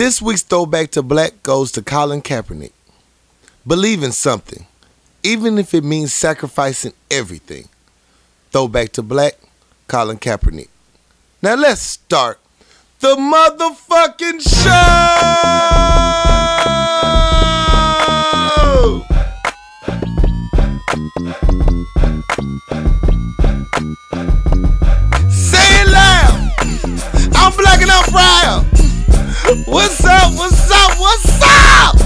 This week's throwback to black goes to Colin Kaepernick. Believe in something, even if it means sacrificing everything. Throwback to black, Colin Kaepernick. Now let's start the motherfucking show! Say it loud! I'm black and I'm proud! What's up? What's up? What's up?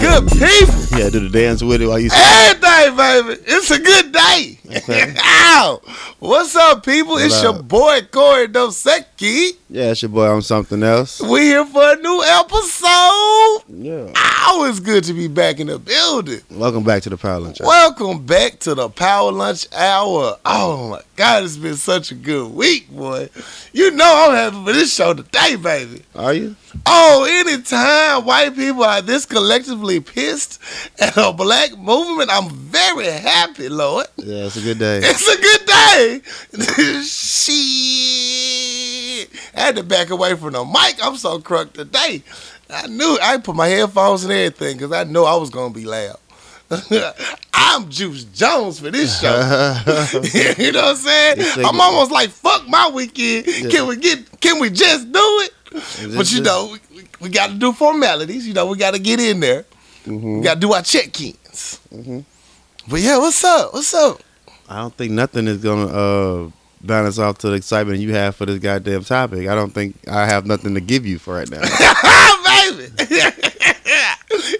Good people! Yeah, do the dance with it while you. Everything, baby. It's a good day. Okay. Ow. What's up, people? it's What your boy Corey Dosecki. Yeah, it's your boy on something else. We here for a new episode. Yeah. Ow, it's good to be back in the building. Welcome back to the Power Lunch. Hour. Welcome back to the Power Lunch Hour. Oh my God, it's been such a good week, boy. You know I'm happy for this show today, baby. Are you? Oh, anytime white people are this collectively pissed at a black movement, I'm very happy, Lord. Yeah, it's a good day. It's a good day. Shit. I had to back away from the mic. I'm so crunk today. I knew I put my headphones and everything because I knew I was gonna be loud. I'm Juice Jones for this show. you know what I'm saying? I'm almost like fuck my weekend. Can we get? Can we just do it? But you know, we, we, got to do formalities. You know, we got to get in there. Mhm. We got to do our check-ins. Mhm. But yeah, what's up? What's up? I don't think nothing is gonna uh, balance off to the excitement you have for this goddamn topic. I don't think I have nothing to give you for right now. Baby,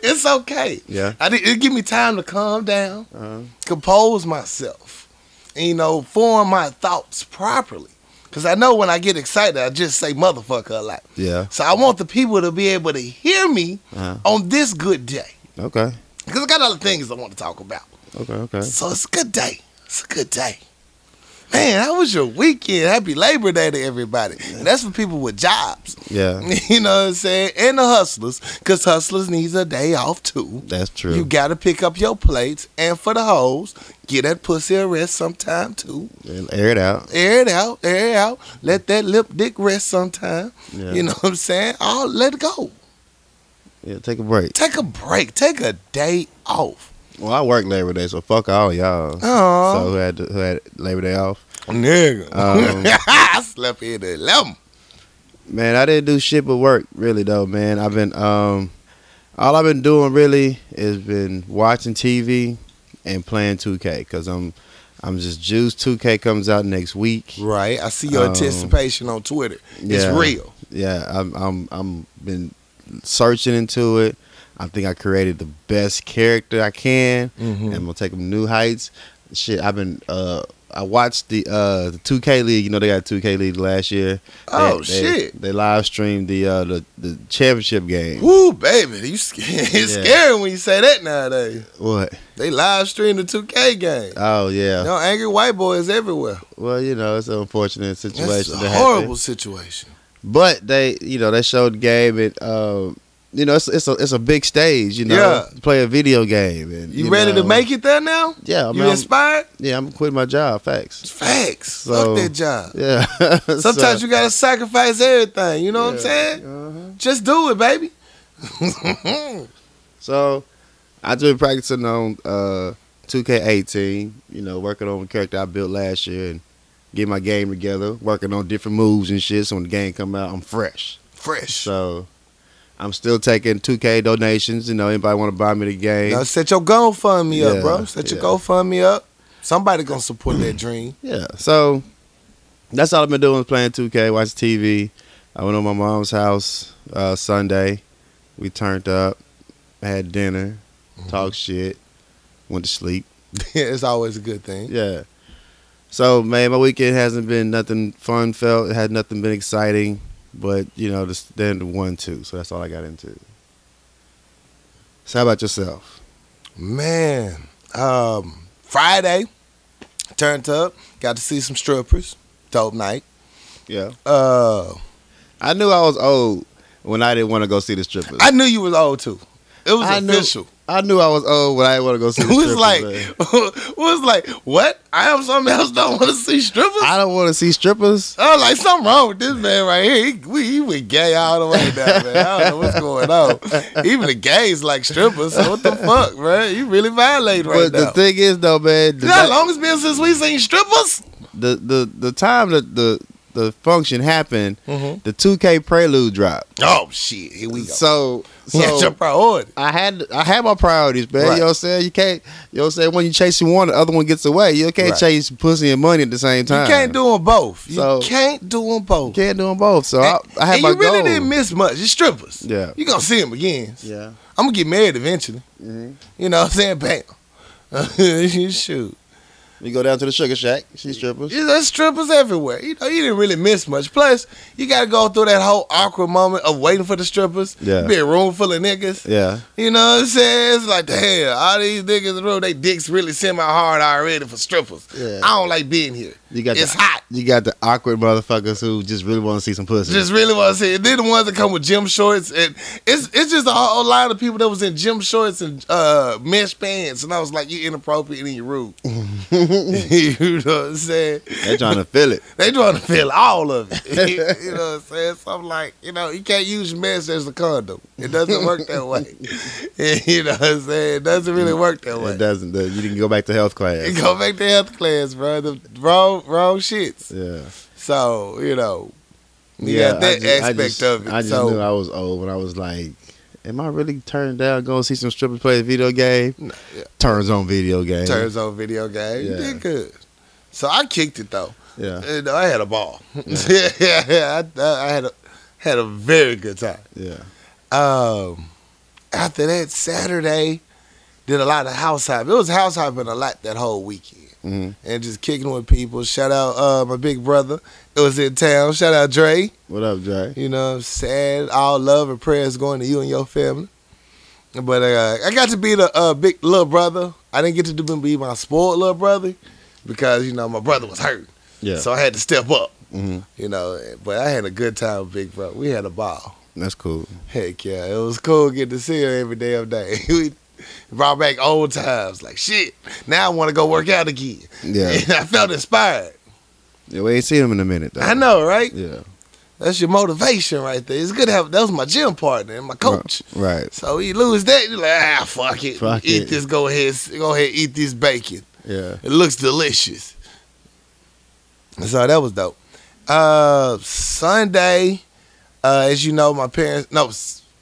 it's okay. Yeah. I did, it give me time to calm down, Uh-huh. compose myself, and, you know, form my thoughts properly. Cause I know when I get excited, I just say motherfucker a lot. Yeah. So I want the people to be able to hear me Uh-huh. on this good day. Okay. Cause I got other things I want to talk about. Okay. Okay. So it's a good day. It's a good day. Man, how was your weekend? Happy Labor Day to everybody. And that's for people with jobs. Yeah. You know what I'm saying? And the hustlers. Because hustlers needs a day off too. That's true. You got to pick up your plates. And for the hoes, get that pussy a rest sometime too. And Air it out. Air it out. Air it out. Let that lip dick rest sometime. Yeah. You know what I'm saying? Oh, let it go. Yeah. Take a break. Take a break. Take a day off. Well, I work Labor Day, so fuck all y'all. Oh, So who had who had Labor Day off? Nigga. Um, I slept in at 11. Man, I didn't do shit but work, really though, man. I've been um all I've been doing really is been watching TV and playing 2K cuz I'm I'm just juiced 2K comes out next week. Right. I see your Um, anticipation on Twitter. It's yeah. real. Yeah, I'm I'm I'm been searching into it. I think I created the best character I can Mm-hmm. and I'm going to take them new heights. Shit, I've been uh I watched the uh the 2K league, you know they got 2K league last year. Oh, They- shit. They, they live streamed the uh the, the championship game. Woo, baby. You scared. It's Yeah. scary when you say that nowadays. What? They live streamed the 2K game. Oh yeah. You know, angry white boys everywhere. Well, you know, it's an unfortunate That's situation. a horrible happened. situation. But they, you know, they showed the game and um, you know, it's it's a it's a big stage. You know, Yeah. play a video game. And You, ready to make it there now? Yeah, I mean, you I'm- inspired? yeah, I'm quitting my job. Facts. Facts. So- Fuck that job. Yeah. Sometimes So- you gotta sacrifice everything. You know what I'm saying? Uh-huh. Just do it, baby. So I've been practicing on uh 2K18. You know, working on the character I built last year and get my game together. Working on different moves and shit. So when the game come out, I'm fresh. Fresh. So I'm still taking 2K donations. You know, anybody want to buy me the game? Now set your GoFundMe Yeah, up, bro. Set your yeah. GoFundMe up. Somebody gonna support that dream. Yeah. So that's all I've been doing is playing 2K, watch TV. I went to my mom's house uh, Sunday. We turned up, had dinner, Mm-hmm. talked shit, went to sleep. it's always a good thing. Yeah. So man, my weekend hasn't been nothing fun. Felt it had nothing been exciting, but you know the standard one two. So that's all I got into. So how about yourself? Man, um, Friday, turned up, got to see some strippers. Dope night. Yeah. Uh, I knew I was old when I didn't want to go see the strippers. I knew you was old too. It was I knew- official. I knew I was old when I didn't want to go see. The was strippers, like, man. was like, what? I am something else. Don't want to see strippers. I don't want to see strippers. I was like, something wrong with this man right here. He, we, he went gay all the way down, man. I don't know what's going on. Even the gays like strippers. So what the fuck, man? You really violating right but now. But the thing is, though, man, the, how long it's been since we seen strippers? the the the time that the the function happened, Mm-hmm. the 2K Prelude dropped. Oh shit, here we go. So So, yeah, your priority. I had I had my priorities, man. Right. You know what I'm saying? You can't you know what I'm saying? When you chase one, the other one gets away. You can't Right. chase pussy and money at the same time. You can't do them both. You can't do them both. You can't do them both. So I, I had and my you really goal. didn't miss much. It's strippers. Yeah. You gonna see them again. Yeah. I'm gonna get married eventually. Mhm. You know what I'm saying? Bam. Shoot. You go down to the Sugar Shack, see strippers. Yeah, There's strippers everywhere. You know, you didn't really miss much. Plus, you gotta go through that whole awkward moment of waiting for the strippers. Yeah. Be a room full of niggas. Yeah. You know what I'm saying? It's like, damn, all these niggas in the room, they dicks really semi hard already for strippers. Yeah. I don't like being here. You got It's the, hot. You got the awkward motherfuckers who just really want to see some pussy. Just really want to see it. Then the ones that come with gym shorts, and it's it's just a whole lot of people that was in gym shorts and uh, mesh pants, and I was like, you inappropriate in your room. you know what I'm saying? They're trying to feel it. They're trying to feel all of it. you know what I'm saying? So I'm like, you know, you can't use mesh as a condom. It doesn't work that way. you know what I'm saying? It doesn't really work that way. It doesn't. You didn't go back to health class. You go back to health class, bro. The wrong, wrong shits. Yeah. So you know, you got that just- aspect just- of it. I just so knew I was old when I was like, "Am I really turning down going to see some strippers play a video game?" No, yeah. Turns on video game. turns on video game. You Yeah. did good. So I kicked it though. Yeah. And I had a ball. Yeah, yeah, yeah. I, I had a had a very good time. Yeah. Um, after that Saturday, did a lot of house hopping. It was house hopping a lot that whole weekend. Hmm And just kicking with people. Shout out uh, my big brother. It was in town. Shout out Dre. What up, Jay? You know, sad. All love and prayers going to you and your family. But uh, I got to be the uh, big little brother. I didn't get to do, be my spoiled little brother because you know my brother was hurt, Yeah. so I had to step up. hmm You know, but I had a good time, with big brother. We had a ball. That's cool. Heck yeah, it was cool getting to see her every damn day. we brought back old times. Like shit. Now I want to go work out again. Yeah. I felt inspired. yeah. We ain't seen him in a minute though. I know, right? Yeah. That's your motivation right there. It's good to have. That was my gym partner and my coach. Right. So you lose that, you're like, ah, fuck it. Fuck eat it. this. Go ahead. Go ahead. Eat this bacon. Yeah. It looks delicious. So that was dope. Uh, Sunday, uh, as you know, my parents. No,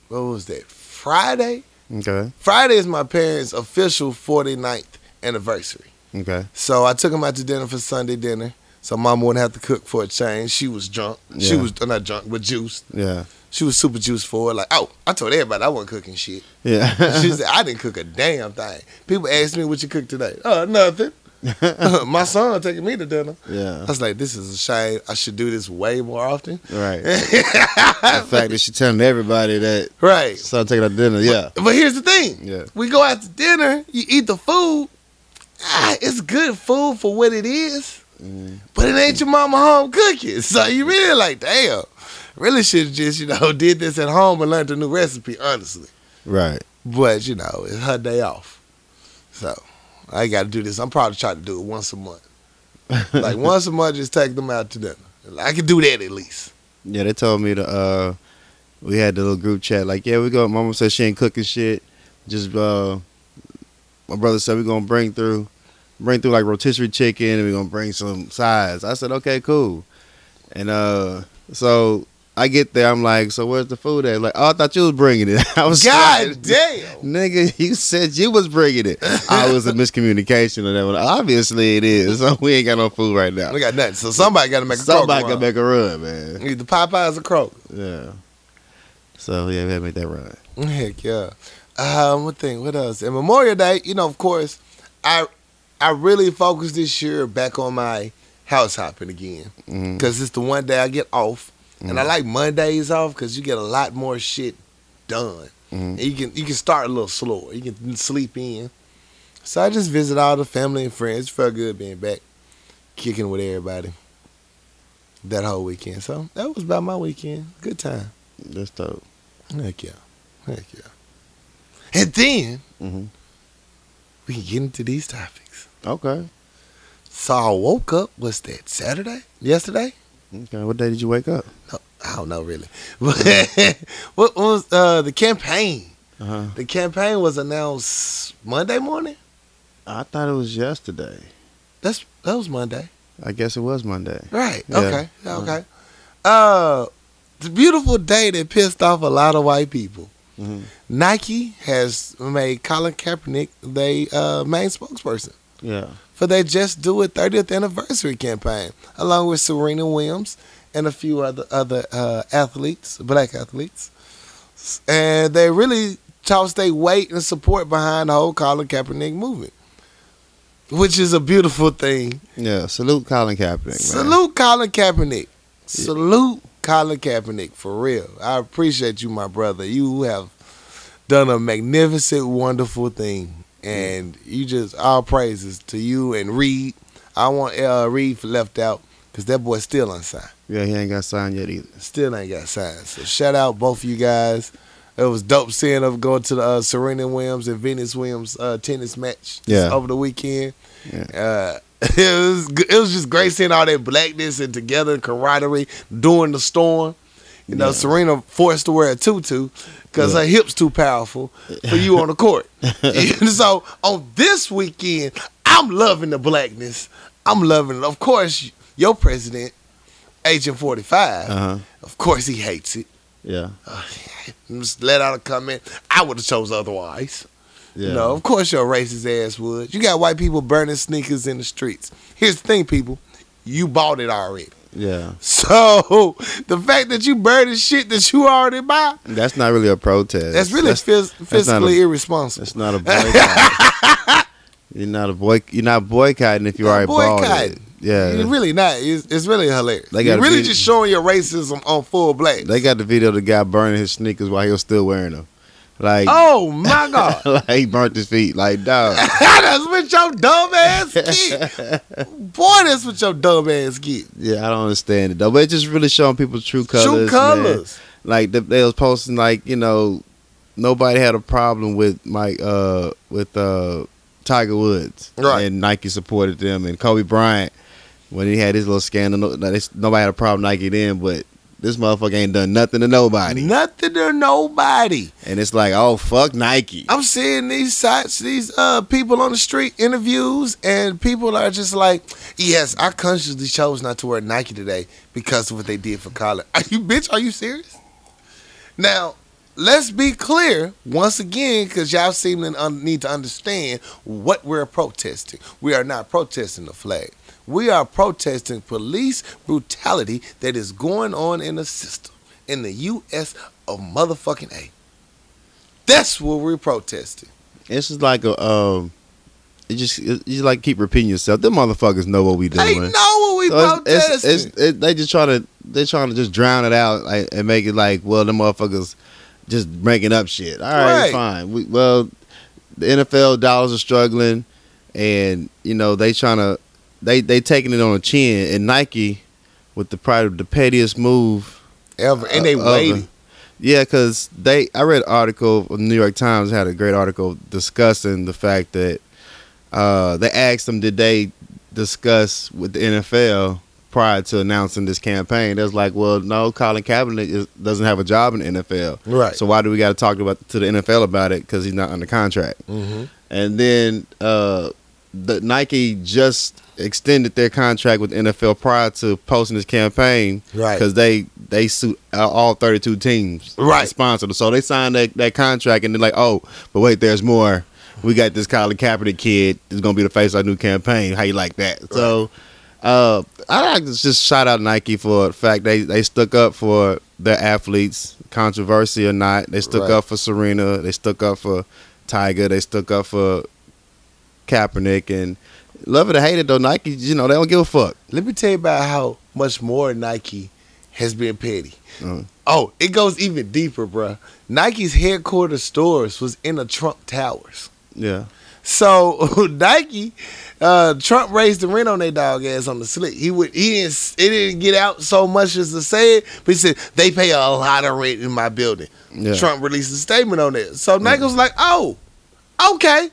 what was that? Friday. Okay. Friday is my parents' official 49th anniversary. Okay. So I took them out to dinner for Sunday dinner. So mom wouldn't have to cook for a change. She was drunk. Yeah. She was uh, not drunk, but juiced. Yeah. She was super juiced for it. Like, oh, I told everybody I wasn't cooking shit. Yeah. She said, I didn't cook a damn thing. People ask me what you cooked today. Oh, nothing. My son taking me to dinner. Yeah. I was like, this is a shame. I should do this way more often. Right. the fact that she telling everybody that right. son taking out to dinner. Yeah. But here's the thing. Yeah. We go out to dinner, you eat the food. Ah, it's good food for what it is, Mm. but it ain't your mama home cooking. So you really like, damn, really should have just, you know, did this at home and learned a new recipe, honestly. Right. But, you know, it's her day off. So I got to do this. I'm probably trying to do it once a month. Like once a month, just take them out to dinner. I can do that at least. Yeah, they told me to. uh We had the little group chat. Like, yeah, we go. Mama said she ain't cooking shit. Just uh my brother said we gonna bring through, bring through like rotisserie chicken, and we gonna bring some sides. I said, okay, cool. And uh so I get there. I'm like, so where's the food at? Like, oh, I thought you was bringing it. I was God like, damn. Nigga, you said you was bringing it. I was a miscommunication on that one. Obviously, it is. So we ain't got no food right now. We got nothing. So somebody got to make a Somebody can run. make a run, man. Either Popeyes or Kroger. Yeah. So yeah, we had to make that run. Heck yeah. Um, what thing? What else? And Memorial Day, you know, of course, I I really focused this year back on my house hopping again Mhm. because it's the one day I get off, and I Mhm. like Mondays off because you get a lot more shit done. And you can you can start a little slower. You can sleep in. So I just visit all the family and friends. Felt good being back, kicking with everybody. That whole weekend. So that was about my weekend. Good time. That's dope. Heck yeah. Heck yeah. And then Mhm. we can get into these topics. Okay. So I woke up. What's that? Saturday? Yesterday? Okay. What day did you wake up? I don't know really. what was uh, the campaign? Uh huh. The campaign was announced Monday morning. I thought it was yesterday. That's that was Monday. I guess it was Monday. Right. Yeah. Okay. Okay. Uh, the beautiful day that pissed off a lot of white people. Mhm. Nike has made Colin Kaepernick their uh, main spokesperson Yeah. for their Just Do It 30th anniversary campaign, along with Serena Williams and a few other other uh, athletes, black athletes, and they really tossed their weight and support behind the whole Colin Kaepernick movement, which is a beautiful thing. Yeah. Salute Colin Kaepernick. Man. Salute Colin Kaepernick. Salute Colin Kaepernick for real. I appreciate you, my brother. You have done a magnificent, wonderful thing, and you just all praises to you and Reid. I want uh, Reid left out because that boy's still unsigned. Yeah, he ain't got signed yet either. Still ain't got signed. So shout out both of you guys. It was dope seeing them going to the uh, Serena Williams and Venus Williams uh, tennis match Yeah. over the weekend. Yeah. Uh, it was it was just great seeing all that blackness and together and camaraderie during the storm. You know, Yeah. Serena forced to wear a tutu because Yeah. her hips too powerful for you on the court. so on this weekend, I'm loving the blackness. I'm loving it. Of course, your president, Agent 45, Uh huh. of course he hates it. Yeah. Just let out a comment. I would have chose otherwise. Yeah. Know, of course your racist ass would. You got white people burning sneakers in the streets. Here's the thing, people. You bought it already. Yeah. So the fact that you burning shit that you already buy, That's not really a protest. that's really That's, phys- that's fiscally a- irresponsible. that's not a boycott. you're not a boy. You're not boycotting if you already bought it. Yeah. It's really not. It's, it's really hilarious. They You're gotta really be- just showing your racism on full blast. They got the video of the guy burning his sneakers while he was still wearing them. Like, oh my god. like he burnt his feet. Like, dog. that's what your dumb ass get. Boy, that's what your dumb ass get. yeah, I don't understand it though. But it's just really showing people true colors. True man. colors. Like they, they was posting like you know nobody had a problem with Mike uh with uh Tiger Woods Right. and Nike supported them and Kobe Bryant when he had his little scandal no- no, they- nobody had a problem Nike then but this motherfucker ain't done nothing to nobody Nothing to nobody. and it's like oh fuck Nike I'm seeing these sites, these uh people on the street interviews, and people are just like, "Yes, I consciously chose not to wear Nike today because of what they did for Colin." Are you bitch? Are you serious? Now, let's be clear once again, because y'all seem to un- need to understand what we're protesting. We are not protesting the flag. We are protesting police brutality that is going on in the system in the U.S. of motherfucking A. That's what we're protesting. it's just like a um it just it, you like keep repeating yourself them motherfuckers know what we doing They know what we So it's, protesting. it's, it's, it, they just try to they trying to just drown it out like, and make it like well the motherfuckers just making up shit. All right, Right. fine. We, well, the NFL dollars are struggling, and you know they trying to they they taking it on the chin, and Nike with the probably the pettiest move Ever. And they uh, waiting. yeah, because they I read an article. The New York Times had a great article discussing the fact that uh, they asked them did they discuss with the NFL prior to announcing this campaign. They was like, well, no, Colin Kaepernick is, doesn't have a job in the NFL, Right. so why do we got to talk about to the NFL about it? Because he's not under contract. Mm-hmm. And then uh, the Nike just extended their contract with NFL prior to posting this campaign Right. because they they suit all 32 teams Right. sponsored. So they signed that, that contract and they're like, oh, but wait, there's more. We got this Colin Kaepernick kid is gonna be the face of our new campaign. How you like that? So uh, I like to just shout out Nike for the fact they they stuck up for their athletes, controversy or not. They stuck Right. up for Serena. They stuck up for Tiger. They stuck up for Kaepernick and. Love it or hate it though, Nike, you know, they don't give a fuck. Let me tell you about how much more Nike has been petty. Uh. Oh, it goes even deeper, bruh. Nike's headquarters stores was in the Trump Towers. Yeah. So Nike uh, Trump raised the rent on their dog ass on the slick. He would he didn't it didn't get out so much as to say it, but he said they pay a lot of rent in my building. Yeah. Trump released a statement on it. So Nike was like, oh, okay.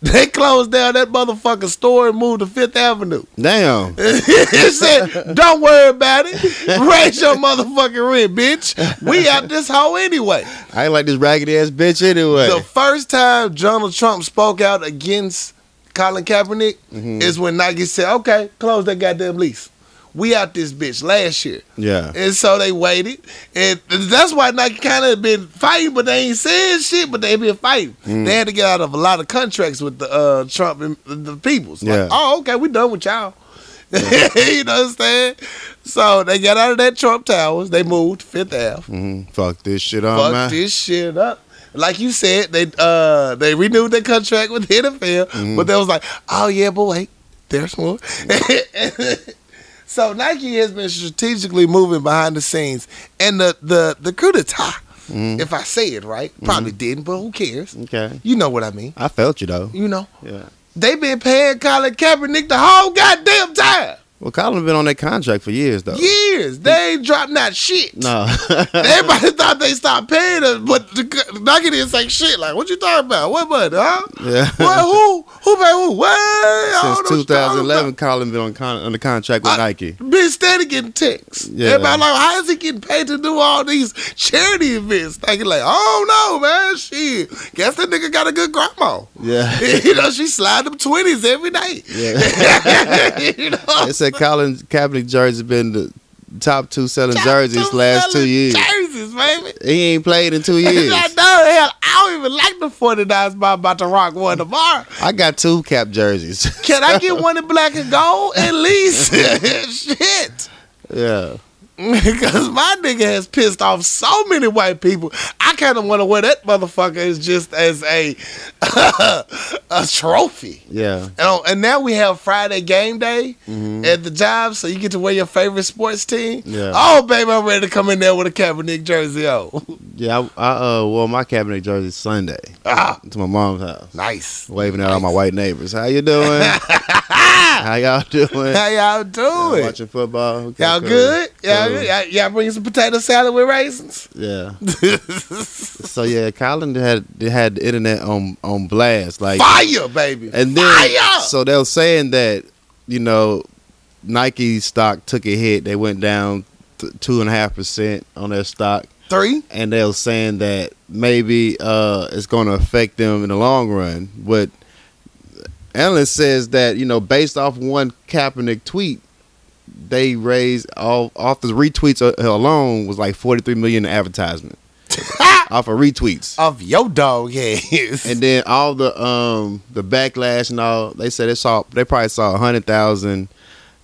They closed down that motherfucking store and moved to Fifth Avenue. Damn. he said, "Don't worry about it. Raise your motherfucking rent, bitch. We out this hoe anyway." I ain't like this raggedy ass bitch anyway. The first time Donald Trump spoke out against Colin Kaepernick Mhm. is when Nike said, "Okay, close that goddamn lease. We out this bitch last year." yeah. And so they waited, and that's why Nike kind of been fighting, but they ain't saying shit, but they been fighting. Mm. They had to get out of a lot of contracts with the uh, Trump and the peoples. Like, Yeah. oh, okay, we done with y'all. you know what I'm saying? So they got out of that Trump Towers. They moved to Fifth Ave. hmm Fuck this shit up, Fuck man. this shit up. Like you said, they uh they renewed their contract with the NFL, Mhm. but they was like, oh yeah, but wait, there's more. so Nike has been strategically moving behind the scenes, and the the the coup d'etat, Mhm. if I say it right, probably didn't, but who cares? Okay. You know what I mean? I felt you though. You know Yeah. they been paying Colin Kaepernick the whole goddamn time, Well, Colin been on that contract for years though. years. They ain't dropped that shit. No. Everybody thought they stopped paying us, but the Nugget didn't say shit. Like, what you talking about? What money, huh? yeah. What? Who? Who pay who? What? Since know what you talking 2011, Colin been on con- under contract with I- Nike. Been steady getting texts. Yeah. Everybody like, how is he getting paid to do all these charity events? Thinking like, oh no, man, shit. Guess that nigga got a good grandma. Yeah. you know, she slide them twenties every night. Yeah. you know, They said Colin Kaepernick jersey been the top two selling Top jerseys two last two years. Jerseys, baby. He ain't played in two years. I know, hell, I don't even like the 49ers, but I'm about to rock one tomorrow. I got two Kap jerseys. Can I get one in black and gold at least? Shit. yeah. Because my nigga has pissed off so many white people. I kind of want to wear that motherfucker as just as a a trophy. Yeah. And, and now we have Friday game day Mhm. at the job, so you get to wear your favorite sports team. Yeah. Oh, baby, I'm ready to come in there with a Kaepernick jersey on. Yeah, I, I uh, wore my Kaepernick jersey Sunday ah, to my mom's house, nice. waving at all my white neighbors. How you doing? How y'all doing? How y'all doing? Watching football? Okay, Y'all cool. good? Y'all, Y'all, y'all bring some potato salad with raisins? Yeah. So yeah, Colin had had the internet on on blast, like, Fire, baby. and then Fire! so they were saying that you know Nike stock took a hit. They went down two and a half percent on their stock, Three? and they were saying that maybe uh, it's going to affect them in the long run. But analyst says that you know based off one Kaepernick tweet. They raised all off the retweets alone was like forty three million in advertisement off of retweets. of your dog heads. And then all the um the backlash and all they said they saw they probably saw a hundred thousand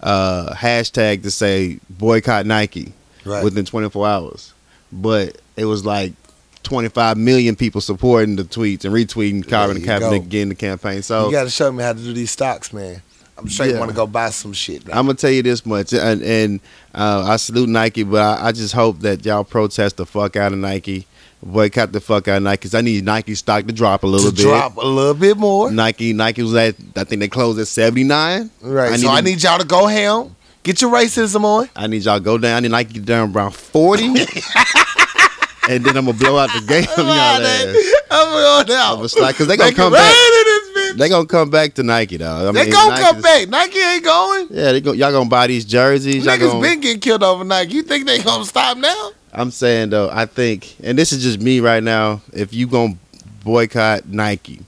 uh hashtag to say boycott Nike right. within twenty four hours. But it was like twenty five million people supporting the tweets and retweeting Colin Kaepernick go. getting the campaign. So you got to show me how to do these stocks, man. I'm sure you want to go buy some shit. I'm gonna tell you this much, and, and uh, I salute Nike, but I, I just hope that y'all protest the fuck out of Nike, boycott the fuck out of Nike. Cause I need Nike stock to drop a little to bit. drop a little bit more. Nike, Nike was at I think they closed at 79. Right. I so I need y'all to go ham. Get your racism on. I need y'all to go down. I need Nike to down around 40. and then I'm gonna blow out the game on y'all ass. I'm going I'm out. gonna start because they gonna Make come back. They gonna come back to Nike though. I They mean, gonna Nike come back. Nike ain't going. Yeah, they go, y'all gonna buy these jerseys. Niggas gonna, been getting killed over Nike. You think they gonna stop now? I'm saying though, I think, and this is just me right now. If you gonna boycott Nike,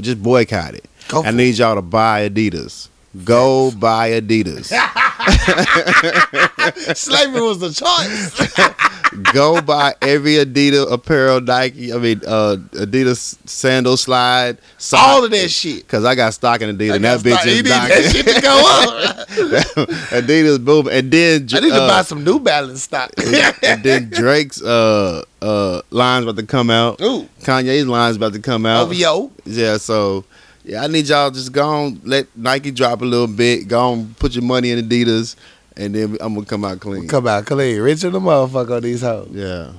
just boycott it. Go I need y'all to buy Adidas. Go buy Adidas. Slavery was the choice. Go buy every Adidas apparel, Nike. I mean, uh, Adidas sandal slide. Sock, All of that shit. Cause I got stock in Adidas, and that gotta bitch is need that shit to go up. Adidas boom, and then I need to uh, buy some New Balance stock. and then Drake's uh uh lines about to come out. Ooh, Kanye's lines about to come out. OVO. Yeah, so yeah, I need y'all just go on, let Nike drop a little bit. Go on, put your money in Adidas, and then I'm gonna come out clean. Come out clean. Rich in the motherfucker on these hoes. Yeah.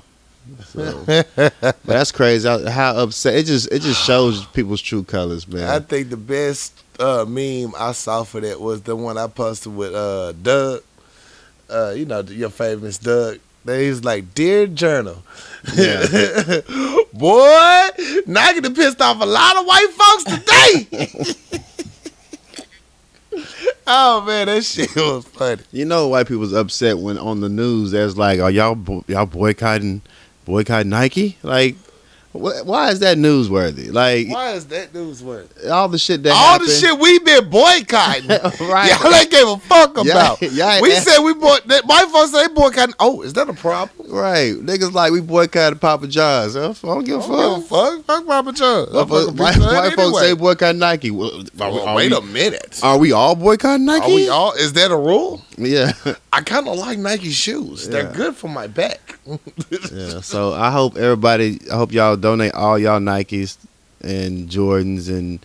So, but that's crazy. How, upset it just it just shows people's true colors, man. I think the best uh, meme I saw for that was the one I posted with uh, Doug. Uh, you know your famous Doug. He's like, dear journal, Yeah. boy, Nike done pissed off a lot of white folks today. oh man, that shit was funny. You know, white people's upset when on the news there's like, "Are y'all y'all boycotting boycotting Nike?" Like, why is that newsworthy? Like Why is that news worth? all the shit that All happened, the shit we been boycotting. right? Y'all ain't gave a fuck about. y'all we said we bought that. My folks say they boycotting. Oh, is that a problem? Right, niggas like we boycotted Papa John's. I don't give a don't fuck. give a fuck. Fuck Papa John. White, white, white folks say boycott Nike. Well, Well, wait we, a minute. Are we all boycotting Nike? Are we all? Is that a rule? Yeah, I kind of like Nike shoes. They're good for my back. yeah. So I hope everybody. I hope y'all donate all y'all Nikes and Jordans and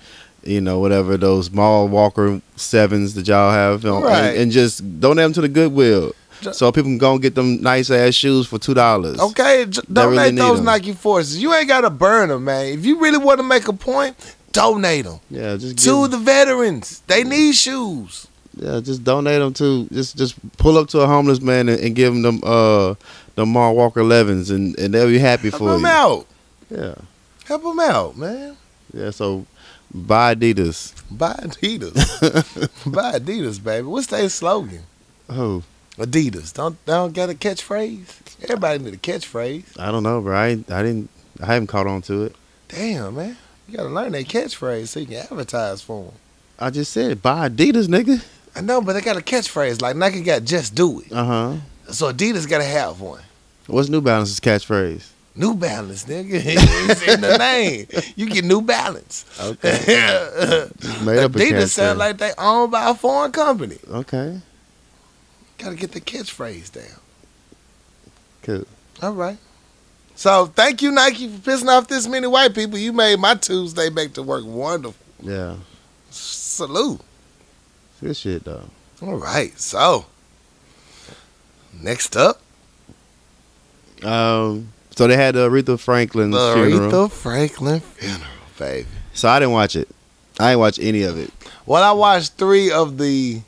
you know whatever those Mall Walker sevens that y'all have, you know, Right. and, and just donate them to the Goodwill. So people can go and get them nice ass shoes for two dollars. Okay, j- really donate need those 'em. Nike forces. You ain't gotta burn them, man. If you really want to make a point, donate them Yeah, just to give, the veterans. They need shoes. yeah, just donate them to just just pull up to a homeless man and, and give him them uh the Mall Walker 11s and and they'll be happy for them you. out. Yeah, Help them out, man. yeah. So buy Adidas. Buy Adidas. Buy Adidas, baby. What's their slogan? Oh, Adidas. Don't they don't got a catchphrase? Everybody need a catchphrase. I don't know, bro. I, I didn't. I haven't caught on to it. Damn, man. You gotta learn that catchphrase so you can advertise for them. I just said buy Adidas, nigga. I know, but they got a catchphrase like Nike got just do it. Uh huh. So Adidas gotta have one. What's New Balance's catchphrase? New Balance, nigga. it's in the name. You get New Balance. Okay. Made up a Adidas sound like they owned by a foreign company. Okay. Gotta get the catchphrase down. Cool. All right. So thank you, Nike, for pissing off this many white people. You made my Tuesday back to work wonderful. Yeah. Salute. Good shit though. All right. So next up, Um. So they had the Aretha Franklin the funeral. Aretha Franklin funeral, baby. So I didn't watch it. I didn't watch any of it. Well, I watched three of the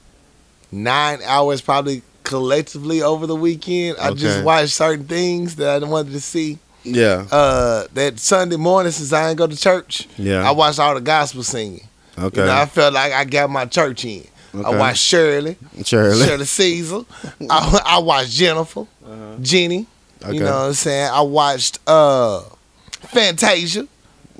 nine hours, probably collectively over the weekend. I just watched certain things that I wanted to see. Yeah. Uh, that Sunday morning, since I didn't go to church, Yeah. I watched all the gospel singing. okay. You know, I felt like I got my church in. Okay. I watched Shirley, Shirley. Shirley Caesar. I, I watched Jennifer, Uh-huh. Jenny. Okay. You know what I'm saying? I watched uh, Fantasia.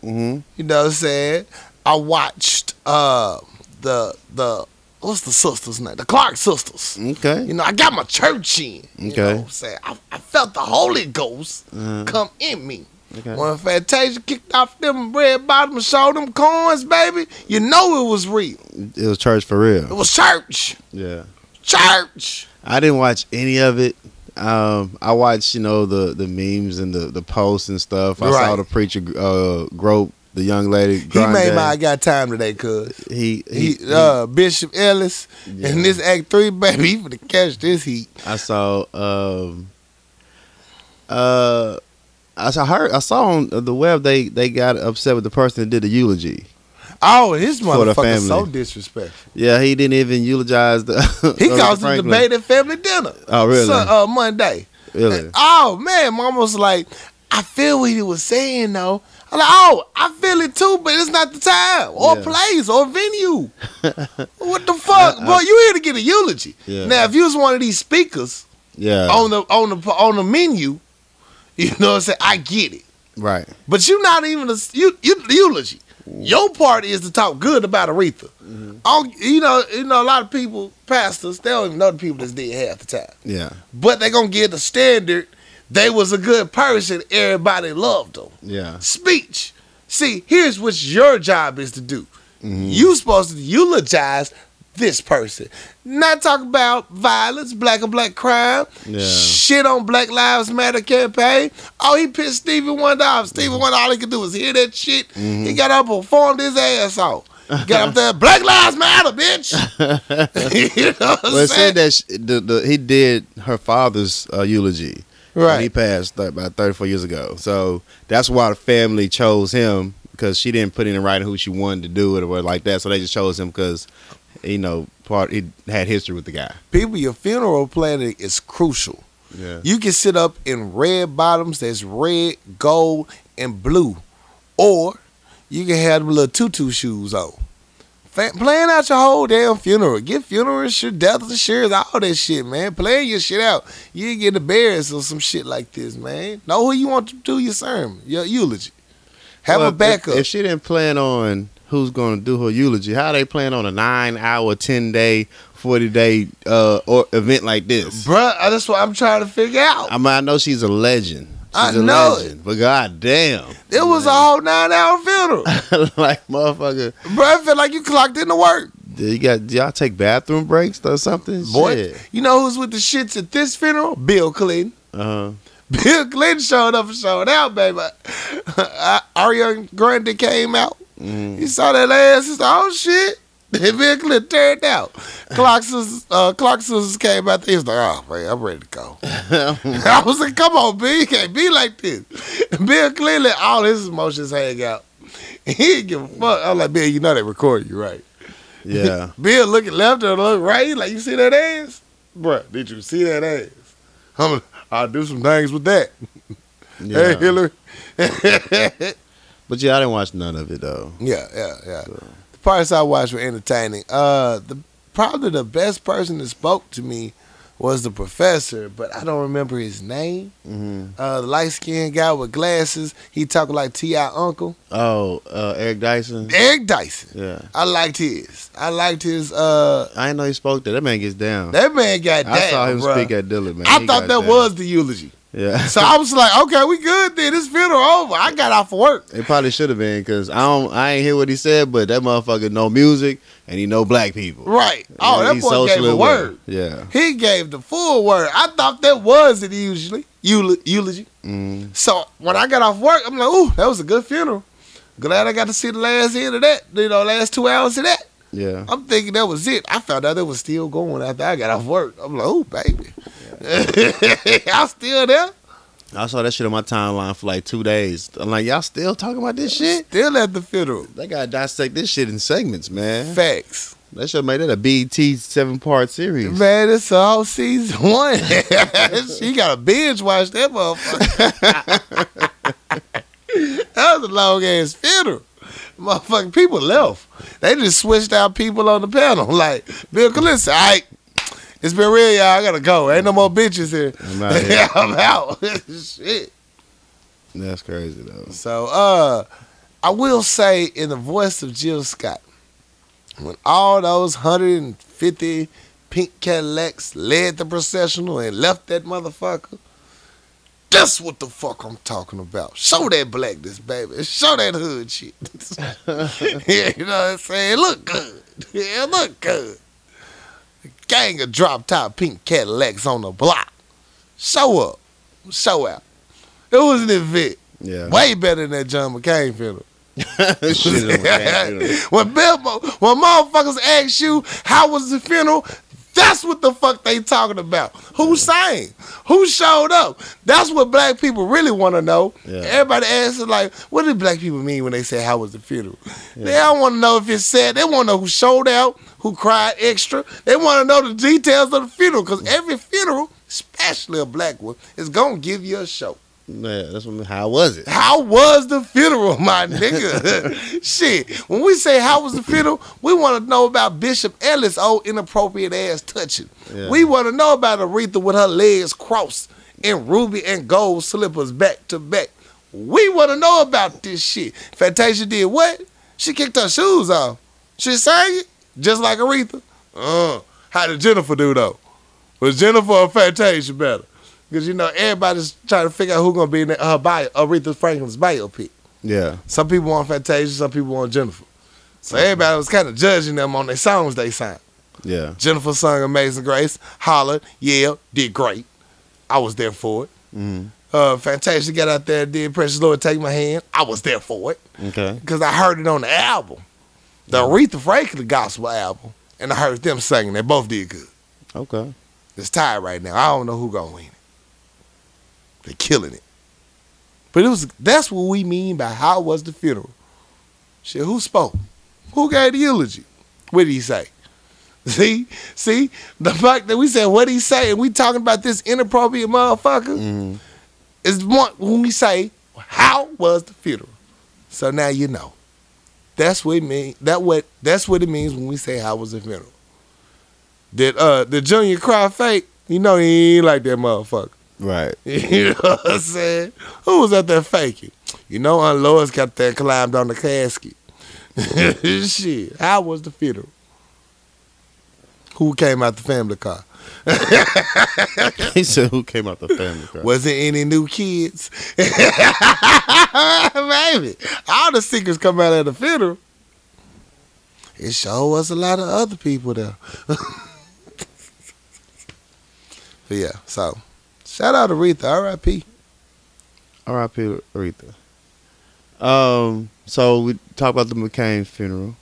hmm You know what I'm saying? I watched uh, the the what's the sisters' name? The Clark sisters. Okay. You know, I got my church in. You Okay. know what I'm saying? I, I felt the Holy Ghost Uh, come in me. okay. When Fantasia kicked off them red bottoms, and showed them coins, baby, you know it was real. It was church for real. It was church. Yeah. Church. I didn't watch any of it. Um, I watched, you know, the the memes and the the posts and stuff. I saw the preacher uh, grope the young lady. He made my I got time today, cuz. He, He, he, uh, Bishop Ellis Yeah. and this Act 3, baby, he finna catch this heat. I saw. Um, uh, I saw heard. I saw on the web they they got upset with the person that did the eulogy. Oh, his motherfucker so disrespectful. Yeah, he didn't even eulogize the. He caused Franklin. debate at family dinner. Oh really? Uh, Monday. really? Oh man, mama was like, I feel what he was saying though. I'm like, oh, I feel it too, but it's not the time or Yeah. place or venue. what the fuck, I- bro? You here to get a eulogy? Yeah. Now, if you was one of these speakers Yeah. on the on the on the menu, you know what I'm saying? I get it, right. but you're not even a you, you eulogy. Your part is to talk good about Aretha. Mm-hmm. All, you know, you know, a lot of people, pastors, they don't even know the people that's dead half the time Yeah. but they gonna get the standard. They was a good person. Everybody loved them. Yeah. Speech. See, here's what your job is to do. Mhm. You supposed to eulogize this person, not talk about violence, black and black crime, Yeah. shit on Black Lives Matter campaign. Oh, he pissed Stevie Wonder off. Mm-hmm. Wonder, all he could do was hear that shit. He got up and performed his ass off. Got up there, Black Lives Matter, bitch. you know what I'm Well, it said that sh- the, the, he did her father's uh, eulogy. Right. When He passed th- about 34 years ago. So that's why the family chose him because she didn't put in the writing who she wanted to do it or like that. So they just chose him because you know part it had history with the guy. People, your funeral planning is crucial. Yeah. You can sit up in red bottoms that's red, gold, and blue. Or you can have them little tutu shoes on. Fa- Plan out your whole damn funeral. Get funeral insurance, death insurance, all that shit, man. Plan your shit out. You get embarrassed or some shit like this, man. Know who you want to do your sermon, your eulogy. Have Well, a backup. If, if she didn't plan on who's going to do her eulogy, how they plan on a nine hour, ten day, forty day uh or event like this? Bruh, that's what I'm trying to figure out. I mean, I know she's a legend. She's I a know legend, but god damn, it was a whole nine hour funeral. like motherfucker. Bruh, I feel like you clocked into work. Do you got y'all take bathroom breaks or something? Boy, Shit. you know who's with the shits at this funeral? Bill Clinton. Uh-huh. Bill Clinton showed up and showed out, baby. Ariana Grande came out. Mm. He saw that ass. He said, "Oh shit!" And Bill Clinton turned out. Clark sisters, uh, sisters came out there. He was like, "Oh man, I'm ready to go." I was like, "Come on, Bill, you can't be like this." Bill Clinton all his emotions hang out. He didn't give a fuck. I'm like, Bill, you know they recording you, right? yeah. Bill looking left or look right. Like, you see that ass? Bruh, did you see that ass? I'm, I'll do some things with that. yeah. Hey, Hillary. But yeah, I didn't watch none of it though. yeah, yeah, yeah. The parts I watched were entertaining. Uh, the probably the best person that spoke to me was the professor, but I don't remember his name. hmm Uh, the light skinned guy with glasses. He talked like Ti uncle. Oh, uh, Eric Dyson. Eric Dyson. Yeah. I liked his. I liked his. Uh, I didn't know he spoke there. That man gets down. that man got down. I saw him bruh. speak at Dillard, man. I He thought that down. was the eulogy. Yeah. So I was like, okay, we good then. This funeral over. I got off of work. It probably should have been because I don't. I ain't hear what he said, but that motherfucker know music and he know black people. Right. Oh, Yeah, that boy gave a word. Yeah. He gave the full word. I thought that was it usually. Eulogy. Mm. So when I got off work, I'm like, ooh, that was a good funeral. Glad I got to see the last end of that. You know, last two hours of that. Yeah. I'm thinking that was it. I found out it was still going after I got off work. I'm like, oh, baby. Y'all still there? I saw that shit on my timeline for like two days. I'm like, y'all still talking about this shit? Still at the funeral. They gotta dissect this shit in segments, man. Facts. They should have made it a BT seven part series. Man, it's all season one. she got to binge watch that motherfucker. that was a long ass funeral. Motherfucking people left. They just switched out people on the panel. Like, Bill Clinton right, it's been real, y'all. I got to go. Ain't no more bitches here. I'm out here. I'm out. Shit. That's crazy though. So, uh, I will say, in the voice of Jill Scott, when all those 150 pink Cadillacs led the processional and left that motherfucker, that's what the fuck I'm talking about. Show that blackness, baby. Show that hood shit. yeah, you know what I'm saying? Look good. Yeah, look good. A gang of drop top pink Cadillacs on the block. Show up. Show out. It was an event. Yeah. Way better than that John McCain funeral. Shit, when Bill, when motherfuckers ask you how was the funeral, that's what the fuck they talking about. Who sang? Who showed up? That's what black people really want to know. Yeah. Everybody asks like, what do black people mean when they say how was the funeral? They don't want to know if it's sad. They want to know who showed out, who cried extra. They want to know the details of the funeral because every funeral, especially a black one, is gonna give you a show. Yeah, that's what. I mean. How was it? How was the funeral, my nigga? Shit. When we say how was the funeral, we want to know about Bishop Ellis' old inappropriate ass touching. Yeah. We want to know about Aretha with her legs crossed in ruby and gold slippers back to back. We want to know about this shit. Fantasia did what? She kicked her shoes off. She sang it just like Aretha. Uh, how did Jennifer do though? Was Jennifer or Fantasia better? Because you know everybody's trying to figure out who's gonna be in her bio, Aretha Franklin's biopic. Yeah. Some people want Fantasia, some people want Jennifer. So everybody was kind of judging them on their songs they sang. Yeah. Jennifer sung Amazing Grace, hollered, yeah, did great. I was there for it. Mm. Uh, Fantasia got out there did Precious Lord Take My Hand. I was there for it Okay. because I heard it on the album, the Aretha Franklin gospel album, and I heard them singing. They both did good. Okay. It's tied right now. I don't know who gonna win. They're killing it. But it was that's what we mean by how was the funeral. Shit, who spoke? Who gave the eulogy? What did he say? See, see the fact that we said what did he say, and we talking about this inappropriate motherfucker Mhm. is one when we say how was the funeral. So now you know. That's what it mean. That what that's what it means when we say how was the funeral. Did uh the junior cry fake? You know he ain't like that motherfucker. Right. You know what I'm saying? Who was out there faking? You know, Aunt Lois got there climbed on the casket. Shit. How was the funeral? Who came out the family car? he said, "Who came out the family car?" Was there any new kids? Baby, all the secrets come out at the funeral. It sure was a lot of other people there. but yeah, so shout out Aretha, R.I.P. R.I.P. Aretha. Um. So we talked about the McCain funeral,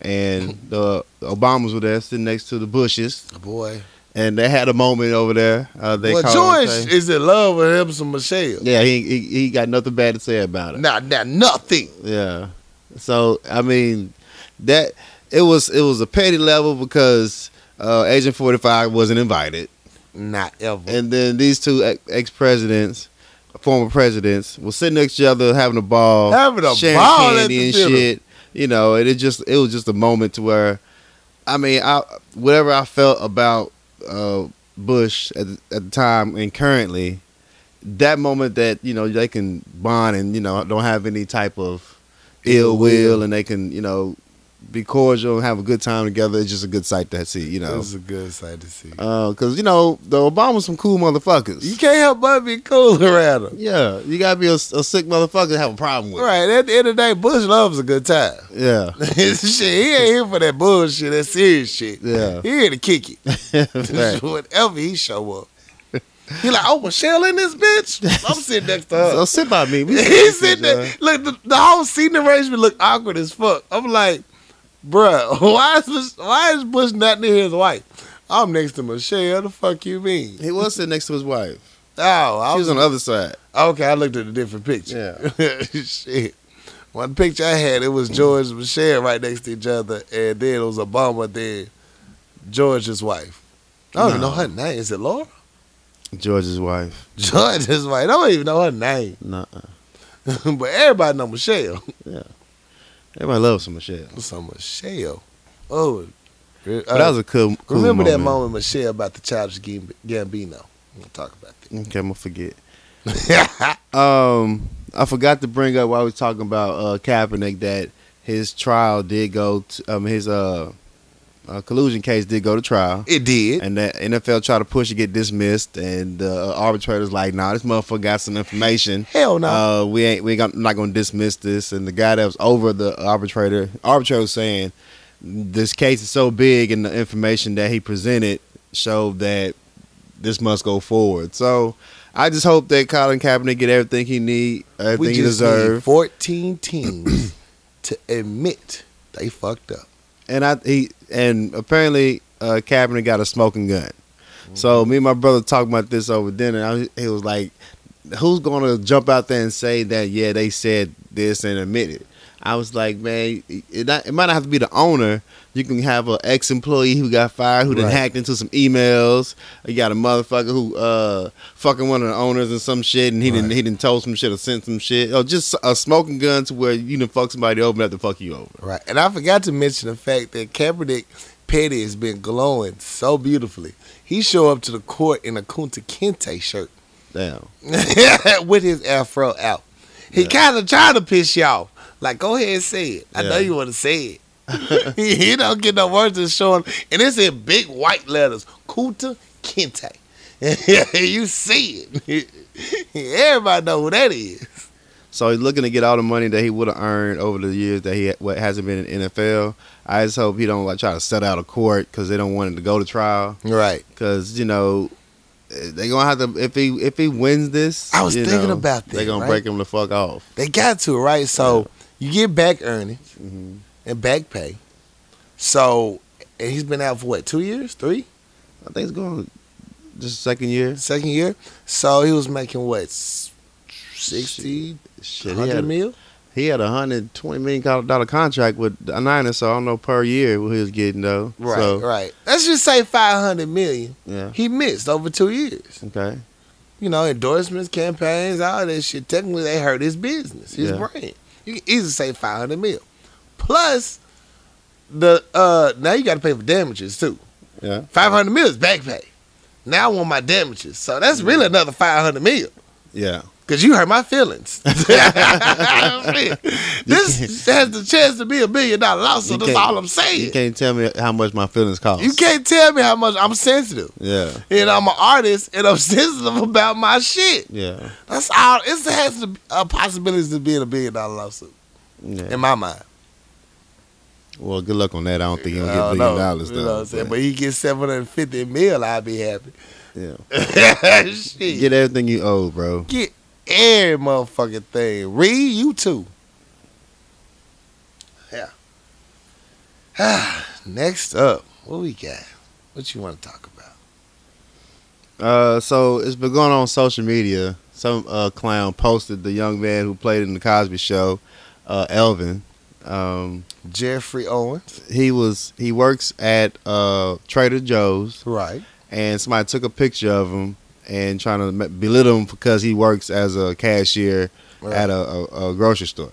and the, the Obamas were there, sitting next to the Bushes, Boy. and they had a moment over there. Uh, they well, called him, George say- is in love with him some Michelle. yeah, he, he he got nothing bad to say about it. Not, not nothing. Yeah. So I mean, that it was it was a petty level because uh, Agent Forty Five wasn't invited, Not ever. and then these two ex presidents, former presidents, were sitting next to each other having a ball, Having a sharing ball candy and funeral. shit. You know, and it just it was just a moment to where, I mean, I whatever I felt about uh, Bush at the, at the time and currently, that moment that you know they can bond and you know don't have any type of ill will and they can you know be cordial and have a good time together. It's just a good sight to see. You know, It's a good sight to see. Uh, because you know the Obamas some cool motherfuckers. You can't help but be cool around them. yeah, you gotta be a, a sick motherfucker to have a problem with. Right. At the end of the day, Bush loves a good time. Yeah, shit, he ain't here for that bullshit, that serious shit. yeah. He here to kick it. Whenever he show up. He like, oh, Michelle in this bitch? I'm sitting next to her. So sit by me. He's sitting there. Look, the, the whole seating arrangement look awkward as fuck. I'm like, bruh, why is Bush, why is Bush not near his wife? I'm next to Michelle. The fuck you mean? He was sitting next to his wife. Oh, I She was was on the other side. okay. I looked at a different picture. Yeah. Shit. One picture I had, it was George and Michelle right next to each other, and then it was Obama, then George's wife. I don't even know her name. Is it Laura? George's wife. George's wife. I don't even know her name, Nah. but everybody know Michelle. Everybody loves some Michelle. So Michelle. Oh, But that was a cool, cool remember that moment. moment Michelle about the childish Gam- Gambino. Talk about that. Okay, I'm gonna forget. Um, I forgot to bring up while we was talking about uh, Kaepernick that his trial did go. To, um, his uh, uh, collusion case did go to trial, it did. and that NFL tried to push it, get dismissed, and the uh, arbitrator's like, "Nah, this motherfucker got some information. Hell no. Uh, we ain't we ain't gonna, not gonna dismiss this." And the guy that was over the arbitrator, arbitrator was saying, "This case is so big, and the information that he presented showed that this must go forward." So. I just hope that Colin Kaepernick get everything he need, everything we he just need deserves. 14 teams to admit they fucked up. And I he and apparently uh, Kaepernick got a smoking gun. Mm-hmm. So me and my brother talked about this over dinner. I, he was like, "Who's going to jump out there and say that? Yeah, they said this and admit it." I was like, "Man, it, not, it might not have to be the owner. You can have an ex-employee who got fired, who then hacked into some emails. You got a motherfucker who uh fucking one of the owners and some shit, and he didn't he didn't told some shit or sent some shit, or just a smoking gun to where you didn't fuck somebody over and have to fuck you over." Right. And I forgot to mention the fact that Kaepernick Petty has been glowing so beautifully. He show up to the court in a Kunta Kinte shirt Damn. with his afro out. He Yeah. kind of tried to piss off. Like, go ahead and say it. I know you want to say it. he don't get no words to show him. And it's in big white letters. Kunta Kinte. you see it. Everybody know who that is. So he's looking to get all the money that he would have earned over the years that he what hasn't been in NFL. I just hope he don't like try to set out of court because they don't want him to go to trial. Right. Because you know they gonna have to if he if he wins this. I was thinking know, about that, They gonna right? break him the fuck off. They got to, right? So you get back earnings hmm and back pay. So and he's been out for what, two years? Three? I think it's going just second year. Second year? So he was making what? s- 60, Shit, he 100 had, mil? He had a hundred twenty million dollar contract with the Niners, so I don't know per year what he was getting though. Right, So, right. Let's just say five hundred million. Yeah. He missed over two years. Okay. You know, endorsements, campaigns, all that shit. Technically, they hurt his business, his Yeah. brand. You can easily say five hundred mil. Plus, the uh now you got to pay for damages too. Yeah. Five hundred mil is back pay. Now I want my damages, so that's really another five hundred mil. Yeah. Cause you hurt my feelings. this has the chance to be a million dollar lawsuit. That's all I'm saying. You can't tell me how much my feelings cost. You can't, tell me how much I'm sensitive. Yeah. And I'm an artist and I'm sensitive about my shit. Yeah. That's all. It has to, a possibility to be a billion dollar lawsuit Yeah. in my mind. Well, good luck on that. I don't think he'll get billion know. dollars You know what though. I'm saying? but- he gets 750 mil, I'll be happy. yeah. shit. Get everything you owe, bro. Get every motherfucking thing. Read you too. Yeah. Next up, what we got? What you want to talk about? Uh, so it's been going on social media. Some uh, clown posted the young man who played in the Cosby Show, uh, Elvin. Um, Geoffrey Owens. he was he works at uh, Trader Joe's, Right. and somebody took a picture of him and trying to belittle him because he works as a cashier right. at a, a, a grocery store.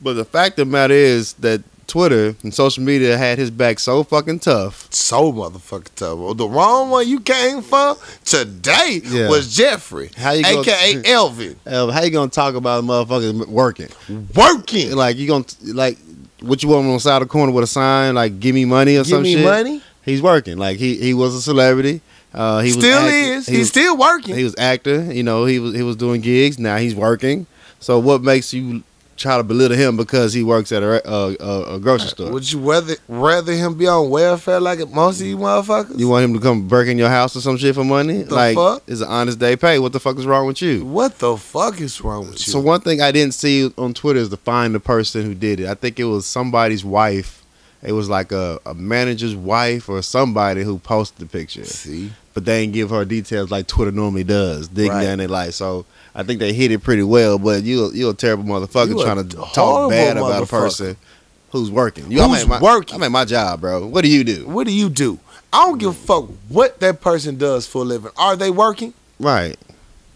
But the fact of the matter is that Twitter and social media had his back so fucking tough. so motherfucking tough. Well, the wrong one you came for today Yeah. was Geoffrey, How you gonna- aka Elvin, Uh, how you gonna talk about a motherfucker working? working. Like you gonna like what you want him on the side of the corner with a sign like "Give me money" or Give some me shit? money. He's working. Like he he was a celebrity. Uh, he was still is. He He's was, still working. he was actor. You know he was he was doing gigs. Now he's working. So what makes you try to belittle him because he works at a a, a, a grocery store? Would you rather rather him be on welfare like most of you motherfuckers? You want him to come break in your house or some shit for money? The like fuck? it's an honest day pay. What the fuck is wrong with you? what the fuck is wrong with you? So one thing I didn't see on Twitter is to find the person who did it. I think it was somebody's wife. It was like a, a manager's wife or somebody who posted the picture, See, but they didn't give her details like Twitter normally does, digging Right. down their life. So I think they hit it pretty well. But you you a terrible motherfucker You trying to talk bad about a person who's working. You, Who's I'm my, working? I'm at my job, bro. What do you do? what do you do? I don't give a fuck what that person does for a living. Are they working? Right.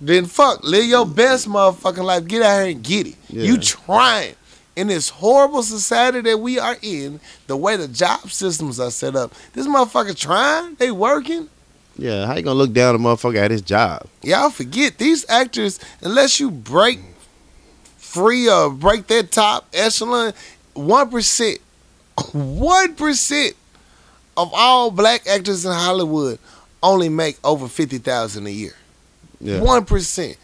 Then fuck, live your best motherfucking life. Get out here and get it. Yeah. You trying. In this horrible society that we are in, the way the job systems are set up, this motherfucker trying, they working. Yeah. How you gonna look down a motherfucker at his job? Y'all forget these actors, unless you break free or break that top echelon, one percent, one percent of all black actors in Hollywood only make over fifty thousand a year. Yeah. One percent.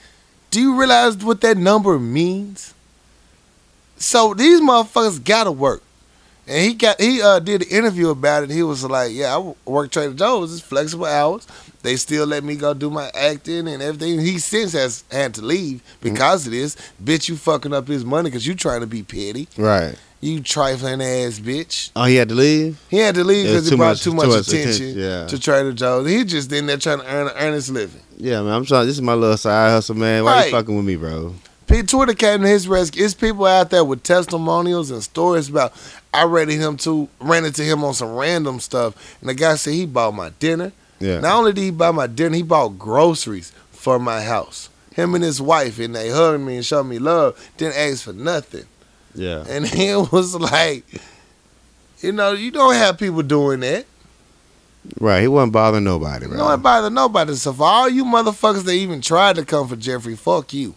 Do you realize what that number means? So these motherfuckers gotta work. And he got he uh did an interview about it. He was like, "Yeah, I work Trader Joe's. It's flexible hours. They still let me go do my acting and everything." He since has had to leave because of this. Bitch, you fucking up his money because you trying to be petty. Right. You trifling ass bitch. Oh, he had to leave. He had to leave because he brought much- too too much, much attention, attention, yeah. to Trader Joe's. He just in there trying to earn, earn his living. Yeah, man. I'm trying. This is my little side hustle, man. Why Right. you fucking with me, bro? Twitter came to his rescue. It's people out there with testimonials and stories about. I ran into him too. Ran into him on some random stuff, and the guy said he bought my dinner. Yeah. Not only did he buy my dinner, he bought groceries for my house. Him and his wife, and they hugged me and showed me love. Didn't ask for nothing, yeah. and it was like, you know, you don't have people doing that. Right. He wasn't bothering nobody, bro. No one bother nobody. So for all you motherfuckers that even tried to come for Geoffrey, fuck you,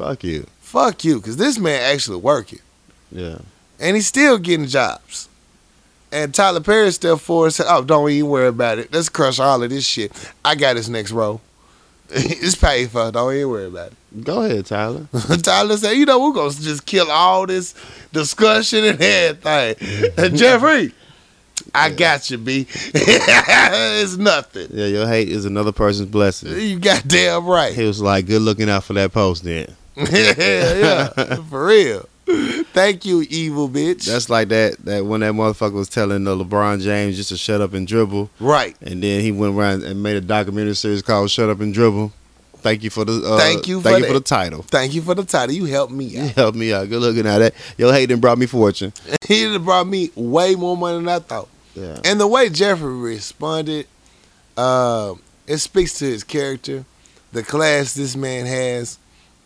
Fuck you. fuck you, because this man actually working. Yeah. and he's still getting jobs. And Tyler Perry stepped forward and said, "Oh, don't even worry about it. Let's crush all of this shit. I got his next role. it's paid for. Don't even worry about it. Go ahead, Tyler. Tyler said, "You know, we're gonna just kill all this discussion and everything." And Geoffrey, I got you, b. it's nothing. Yeah, your hate is another person's blessing. You got damn right. He was like, good looking out for that post then. Yeah, yeah, for real. Thank you, evil bitch. That's like that that when that motherfucker was telling uh, LeBron James just to shut up and dribble, right. and then he went around and made a documentary series called "Shut Up and Dribble." Thank you for the uh, Thank you thank for you for the title. Thank you for the title. You helped me You helped me out. Good looking at that. Your hating brought me fortune. he brought me way more money than I thought. Yeah. And the way Geoffrey responded, um, it speaks to his character. The class this man has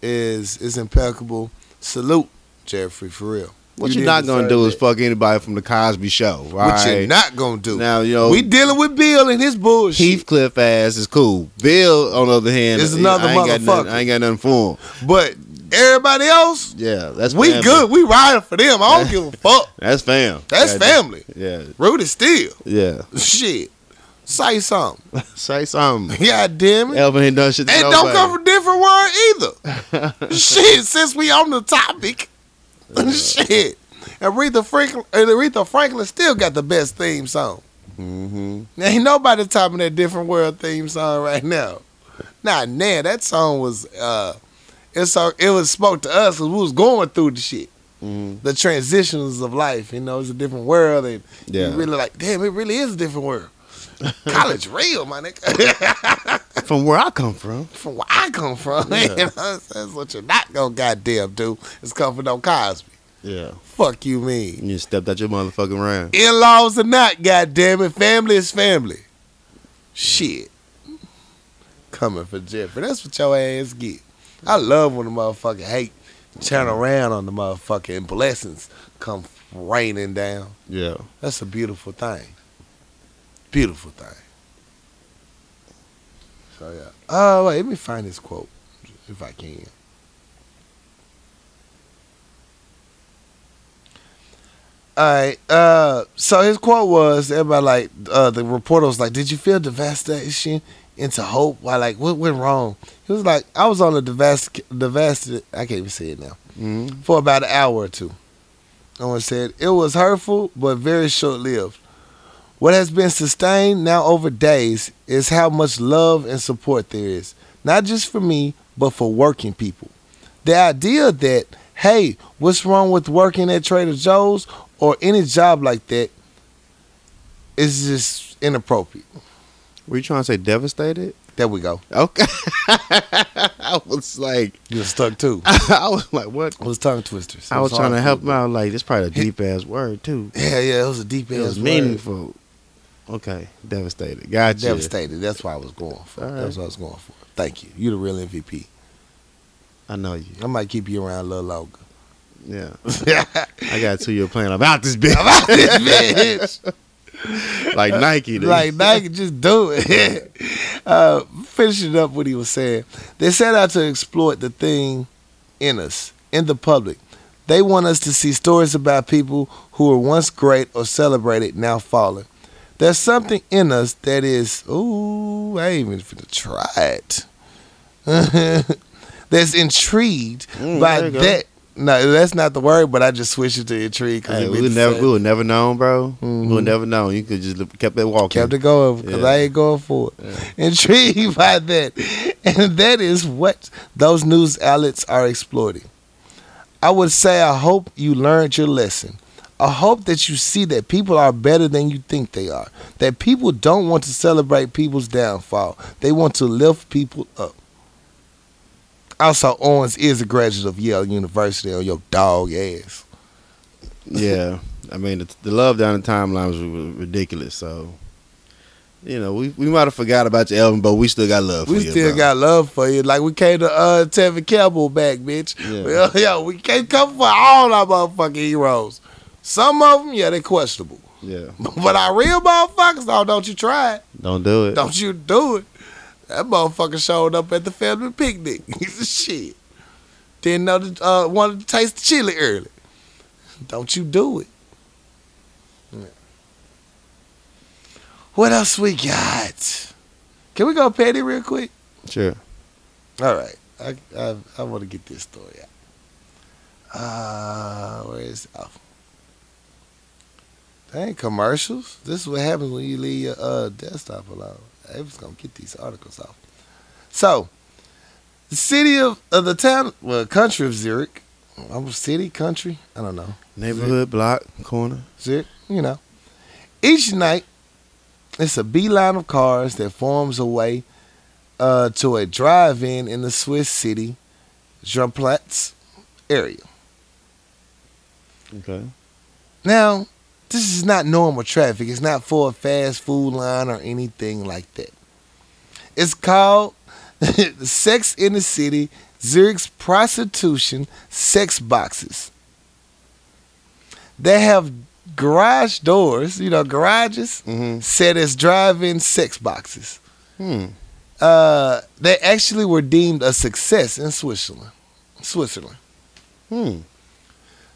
is is impeccable. Salute, Geoffrey, for real. What You you, not gonna do is fuck anybody from the Cosby Show. What you right? not gonna do? Now you know we dealing with Bill and his bullshit. Heathcliff ass is cool. Bill, on the other hand, Is you another I ain't got nothing, motherfucker. I ain't got nothing for him. But everybody else, Yeah, that's we family. good. We riding for them. I don't give a fuck. That's fam. That's Goddamn. family. Yeah, Rudy Steele. yeah. Shit. Say something. Say something. God damn it. Elvin ain't done shit. To And don't nobody. come from different world either. Shit, since we on the topic. Shit. Aretha Franklin, and Aretha Franklin still got the best theme song. Mm-hmm. Ain't nobody topping that different world theme song right now. Nah, nah, that song was uh it so it was spoke to us because we was going through the shit. Mm-hmm. The transitions of life, you know, it's a different world and Yeah. you really like, damn, it really is a different world. College real, my nigga. From where I come from. from where I come from. Yeah. you know, that's what you're not gonna goddamn do. Is come from no Cosby. Yeah. Fuck you mean. You stepped out your motherfucking round. In laws or not, goddamn it, family is family. Shit. Coming for Geoffrey. That's what your ass get. I love when the motherfucker hate turn around on the motherfucker and blessings come raining down. Yeah. That's a beautiful thing. Beautiful thing. So yeah. Oh wait, let me find this quote if I can. All right. Uh, so his quote was everybody like uh, the reporter was like, "Did you feel devastation into hope? Why like what went wrong?" He was like, "I was on a devast devasted. I can't even say it now Mm-hmm. for about an hour or two. Someone said it was hurtful, but very short lived. What has been sustained now over days is how much love and support there is, not just for me, but for working people. The idea that, hey, what's wrong with working at Trader Joe's or any job like that is just inappropriate. Were you trying to say devastated? There we go. Okay. I was like, You were stuck too. I was like, what? It was tongue twisters. It I was trying to help him out. Like, this probably a deep ass word too. Yeah, yeah, it was a deep It ass was word. Okay, devastated. Gotcha. Devastated. That's what I was going for. Right. That's what I was going for. Thank you. You're the real MVP. I know you. I might keep you around a little longer. Yeah. I got a two year plan about this bitch. About this bitch. like Nike. Dude. like Nike, just do it. uh, finishing up what he was saying, they set out to exploit the thing in us, in the public. They want us to see stories about people who were once great or celebrated, now fallen. There's something in us that is, ooh, I ain't even finna try it. that's intrigued Mm, by you go. that. No, that's not the word, but I just switched it to intrigued because Hey, we would the never, we would never known, bro. We Mhm. would never known. You could just kept it walking. kept it going because Yeah. I ain't going for it. Intrigued by that, and that is what those news outlets are exploiting. I would say I hope you learned your lesson. I hope that you see that people are better than you think they are. That people don't want to celebrate people's downfall. They want to lift people up. Also, Owens is a graduate of Yale University on your dog ass. yeah, I mean the, the love down the timeline was ridiculous. So, you know, we we might have forgot about your album, but we still got love for We you. still bro. got love for you. Like we came to uh Tevin Campbell back, bitch. Yeah. Yeah, we can't come for all our motherfucking heroes. Some of them, yeah, they questionable. Yeah, But our real motherfuckers, oh, don't you try it. don't do it. Don't you do it. That motherfucker showed up at the family picnic. He's a shit. Didn't know that, uh, wanted to taste the chili early. Don't you do it. Yeah. What else we got? Can we go petty real quick? Sure. All right, I I, I want to get this story out. Uh, where is oh. Dang commercials. This is what happens when you leave your uh, desktop alone. I was gonna get these articles off. So, the city of, of the town, well, country of Zurich. I'm a city, country. I don't know. Neighborhood block corner. Zurich, you know. Each night, it's a beeline of cars that forms a way uh, to a drive-in in the Swiss city, Drumsplatz area. Okay. Now, this is not normal traffic. It's not for a fast food line or anything like that. It's called Sex in the City Zurich's Prostitution Sex Boxes. They have garage doors, you know, garages Mm-hmm. set as drive-in sex boxes. Hmm. Uh, they actually were deemed a success in Switzerland. Switzerland. Hmm.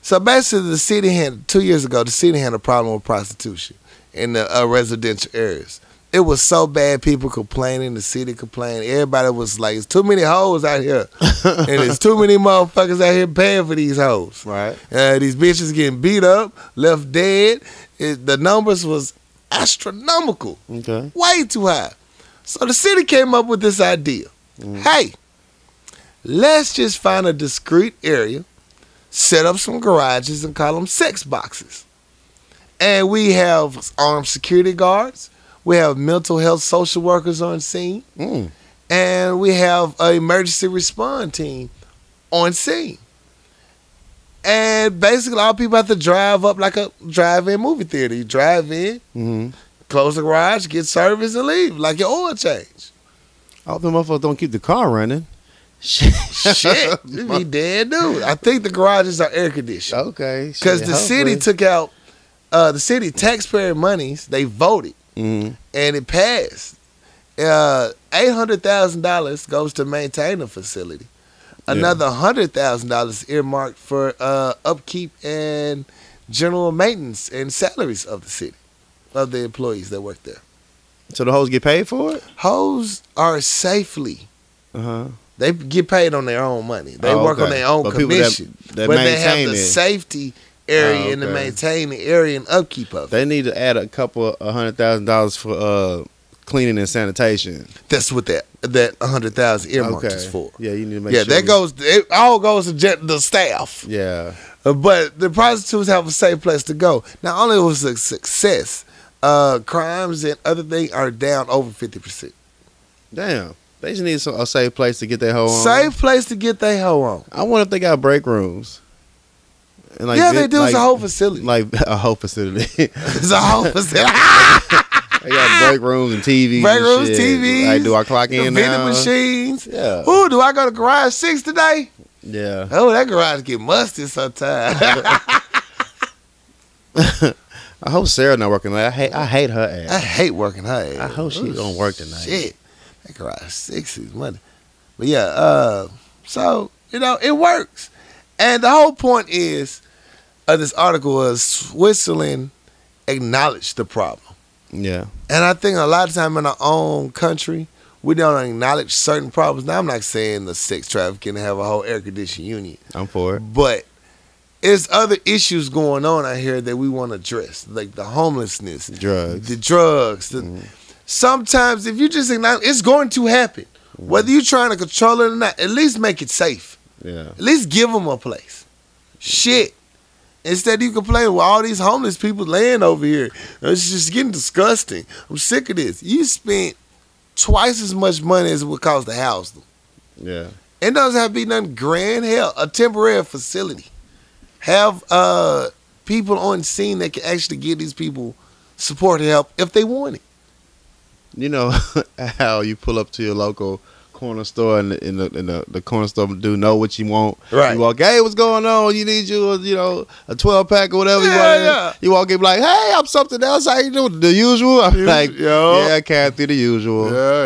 So basically, the city had two years ago. The city had a problem with prostitution in the uh, residential areas. It was so bad, people complaining. The city complained. Everybody was like, "It's too many hoes out here, and it's too many motherfuckers out here paying for these hoes. Right. Uh, these bitches getting beat up, left dead. It, the numbers was astronomical, Okay. way too high. So the city came up with this idea. Hey, let's just find a discreet area, set up some garages, and call them sex boxes. And we have armed security guards. We have mental health social workers on scene, Mm. and we have an emergency response team on scene. And basically, all people have to drive up like a drive-in movie theater. You drive in, Mm-hmm. close the garage, get service, and leave like your oil change. All the motherfuckers don't keep the car running. Shit. Shit, you be dead, dude. I think the garages are air conditioned Okay. because the city took out uh, the city taxpayer monies. They voted Mm-hmm. and it passed. Uh, Eight hundred thousand dollars goes to maintain the facility. Yeah. Another hundred thousand dollars earmarked for uh, upkeep and general maintenance and salaries of the city of the employees that work there. So the hoes get paid for it. Hoes are safely. Uh huh. They get paid on their own money. They Oh, work on their own But people that- commission. that but they have the safety area Oh, and the okay. maintaining area and upkeep of it. They need to add a couple a hundred thousand dollars for uh cleaning and sanitation. That's what that that hundred thousand earmarked okay. is for. Yeah, you need to make Yeah, sure. that goes. It all goes to jet, the staff. Yeah. Uh, But the prostitutes have a safe place to go. Not only was it a success, uh, crimes and other things are down over fifty percent. Damn. They just need some, a safe place to get their hoe on. Safe place to get their hoe on. I wonder if they got break rooms. And yeah, they do. Like, it's a whole facility. like a whole facility. it's a whole facility. they got break rooms and TVs. Break and rooms, shit. TVs, Like, do I clock in. The vending now? machines. Yeah. Ooh, do I go to garage six today? Yeah. Oh, that garage get musty sometimes. I hope Sarah not working. I hate. I hate her ass. I hate working her ass. I hope she Ooh, gonna work tonight. Shit, that garage six is money. But yeah, uh, so you know it works, and the whole point is of this article was Switzerland acknowledged the problem, Yeah. and I think a lot of time in our own country we don't acknowledge certain problems. Now I'm not saying the sex trafficking have a whole air conditioning union, I'm for it. but there's other issues going on out here that we want to address, like the homelessness, Drugs. the drugs. The, Mhm. Sometimes, if you just acknowledge, it's going to happen. Whether you're trying to control it or not, at least make it safe. Yeah. At least give them a place. Shit. Instead, you complain with all these homeless people laying over here. It's just getting disgusting. I'm sick of this. You spent twice as much money as it would cost to house them. Yeah. It doesn't have to be nothing grand. Hell, a temporary facility. Have uh people on scene that can actually give these people support and help if they want it. You know how you pull up to your local corner store and, the, the, the, the corner store do know what you want. Right. You walk, hey, what's going on? You need you, a, you know, a twelve pack or whatever. you, Yeah, walk in, yeah. you walk in, like, hey, I'm something else. How you doing? The usual. I'm Us- like, yo. yeah, I can't do the usual. Yeah,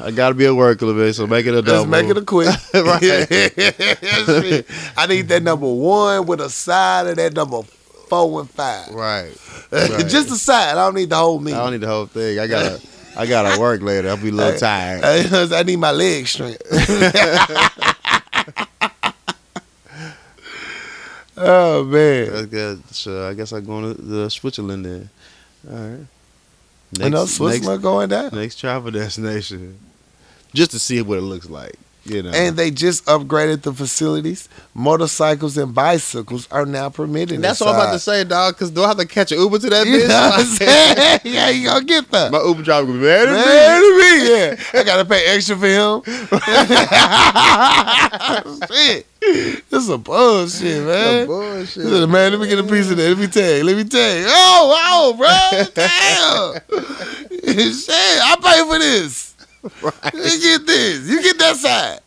yeah. I gotta be at work a little bit, so make it a double. make it a quick. Right. I need that number one with a side of that number four and five. right. right. Just the side. I don't need the whole meal. I don't need the whole thing. I gotta, I gotta work later. I'll be a little tired. I need my leg strength. oh man. That's good. So I guess I'm going to the Switzerland then. All right. I know Switzerland going down. Next, next travel destination, just to see what it looks like. You know. And they just upgraded the facilities. Motorcycles and bicycles are now permitted. And that's what I'm about to say, dog. Because do I have to catch an Uber to that You bitch? know what I'm saying? yeah, you gonna get that. My Uber driver gonna be mad at me. Man, to me, yeah. I gotta pay extra for him. shit. This is some bullshit, man. bullshit. Listen, man, let me get a piece of that. Let me tell you. Let me tell you. Oh, oh, bro. Damn. shit, I pay for this. You get this. You get that side.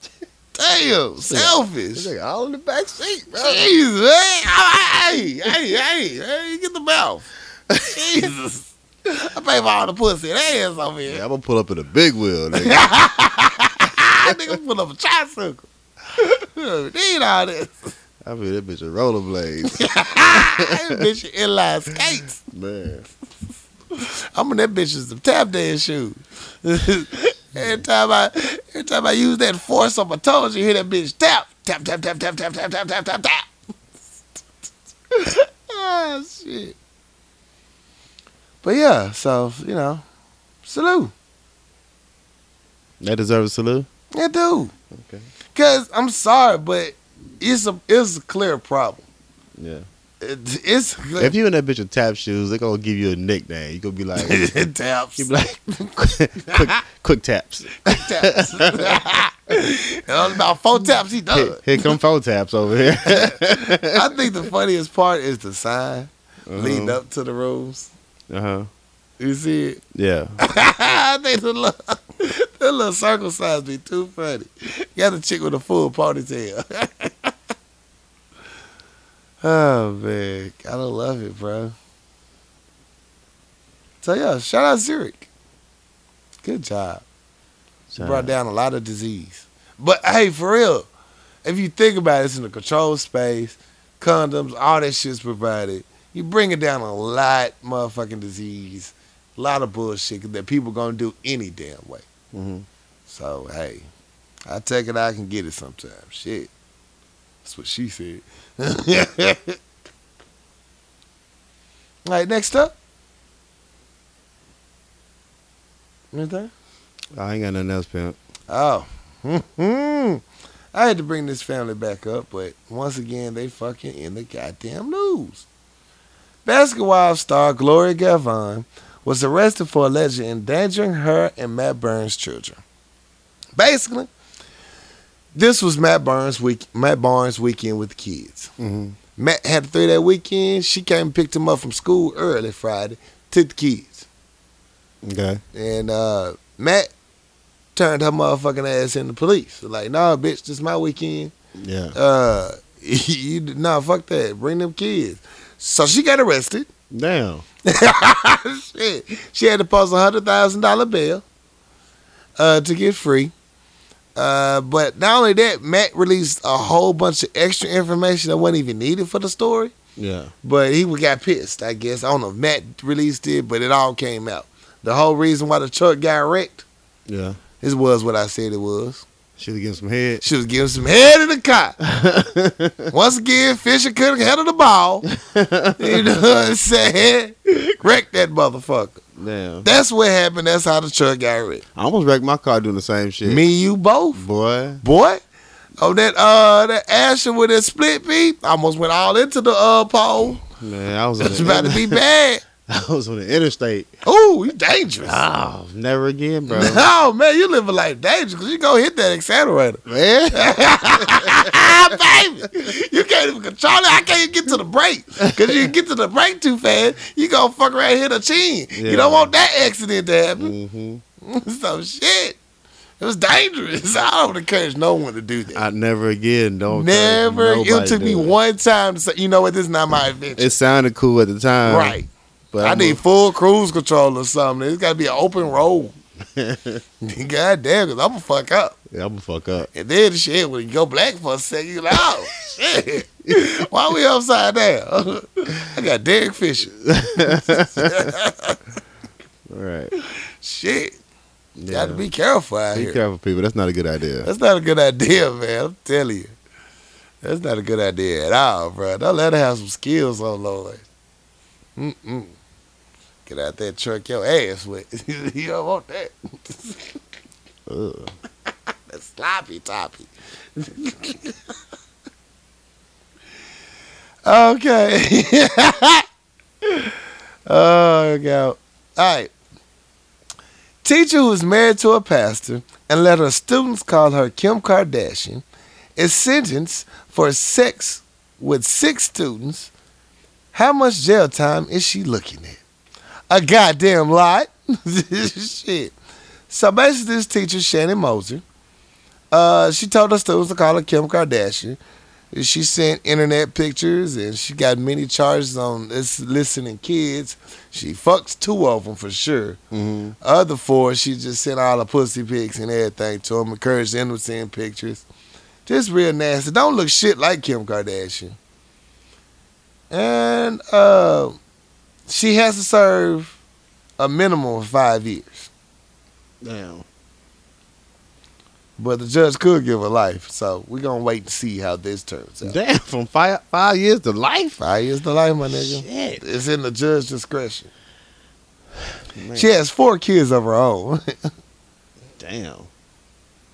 Damn. Selfish. Nigga all in the back seat, bro. Jesus, man. Hey, hey, hey, hey, you get the mouth. Jesus. I pay for all the pussy and ass over here. Yeah, I'm gonna pull up in a big wheel, nigga. nigga put up a tricycle. Need all this. I mean, that bitch a rollerblades. that bitch inline skates. Man. I'm in that bitch's some tap dance shoes. every time I every time I use that force on my toes, you hear that bitch tap. Tap tap tap tap tap tap tap tap tap tap. ah shit. But yeah, so you know, salute. They deserve a salute. Yeah, dude. Okay. Cause I'm sorry, but it's a it's a clear problem. Yeah. It, it's. If you in that bitch with tap shoes, they gonna give you a nickname. You gonna be like, taps. you be like, quick, quick taps. taps. Only about four taps he Here, done. here come four taps over here. I think the funniest part is the sign leading uh up to the rooms. Uh huh. You see it? Yeah. I think the little, the little circle signs be too funny. You got a chick with a full ponytail. Oh man, gotta love it, bro. So yeah, shout out Zurich. Good job. She brought down a lot of disease. But hey, for real, if you think about it, it's in a controlled space, condoms, all that shit's provided. You bring it down a lot motherfucking disease, a lot of bullshit that people gonna do any damn way. hmm So hey, I take it I can get it sometimes. Shit. That's what she said. All right, next up. Anything? I ain't got nothing else, pimp. Oh. I had to bring this family back up, but once again, they fucking in the goddamn news. Basketball star Gloria Govan was arrested for allegedly endangering her and Matt Barnes' children. Basically, this was Matt Barnes' week, Matt Barnes' weekend with the kids. Mm-hmm. Matt had a three day weekend. She came and picked him up from school early Friday, took the kids. Okay. And uh, Matt turned her motherfucking ass in the police. Like, nah, bitch, this is my weekend. Yeah. Uh, you nah, fuck that. Bring them kids. So she got arrested. Damn. Shit. She had to post a hundred thousand dollar bail uh, to get free. Uh, but not only that, Matt released a whole bunch of extra information that wasn't even needed for the story. Yeah. But he got pissed, I guess. I don't know if Matt released it, but it all came out. The whole reason why the truck got wrecked, Yeah. this was what I said it was. Should have given some head. She was giving some head in the car. Once again, Fisher couldn't handle the ball. You know what I'm saying? Wrecked that motherfucker. Damn. That's what happened. That's how the truck got wrecked. I almost wrecked my car doing the same shit. Me, you both, Boy. boy. Oh, that uh, that Asher with that split beat almost went all into the uh pole. Man, I was about to be bad. I was on the interstate. Ooh, you dangerous. Oh, never again, bro. Oh man, you living like dangerous because you go hit that accelerator. Man. baby. You can't even control it. I can't even get to the brake. Because you get to the brake too fast, you gonna fuck around and hit a chin. Yeah. You don't want that accident to happen. hmm so shit. It was dangerous. I don't encourage no one to do that. I never again. Don't Never. It took me it. one time to say, you know what, this is not my adventure. It sounded cool at the time, right. But I I'm need a- full cruise control or something. It's got to be an open road. God damn, because I'm going to fuck up. Yeah, I'm gonna fuck up. And then the shit, when you go black for a second, you're like, oh, shit. Why we upside down? I got Derek Fisher. All right. shit. Yeah. Got to be careful out here. Be careful, people. That's not a good idea. That's not a good idea, man. I'm telling you. That's not a good idea at all, bro. Don't let her have some skills on Lord. Mm-mm. Get out that truck your ass with. you don't want that. Ugh. the sloppy toppy. okay. oh god. All right. Teacher who is married to a pastor and let her students call her Kim Kardashian is sentenced for sex with six students. How much jail time is she looking at? A goddamn lot. Shit. So basically, this teacher, Shannon Moser, uh, she told her students to call her Kim Kardashian. She sent internet pictures and she got many charges on this listening kids. She fucks two of them for sure. Mm-hmm. Other four, she just sent all the pussy pics and everything to them, encouraged them to send pictures. Just real nasty. Don't look shit like Kim Kardashian. And uh, she has to serve a minimum of five years. Damn. But the judge could give her life. So we're going to wait and see how this turns out. Damn, from five five years to life. Five years to life, my nigga. Shit. It's in the judge's discretion. Man, She has four kids of her own. damn.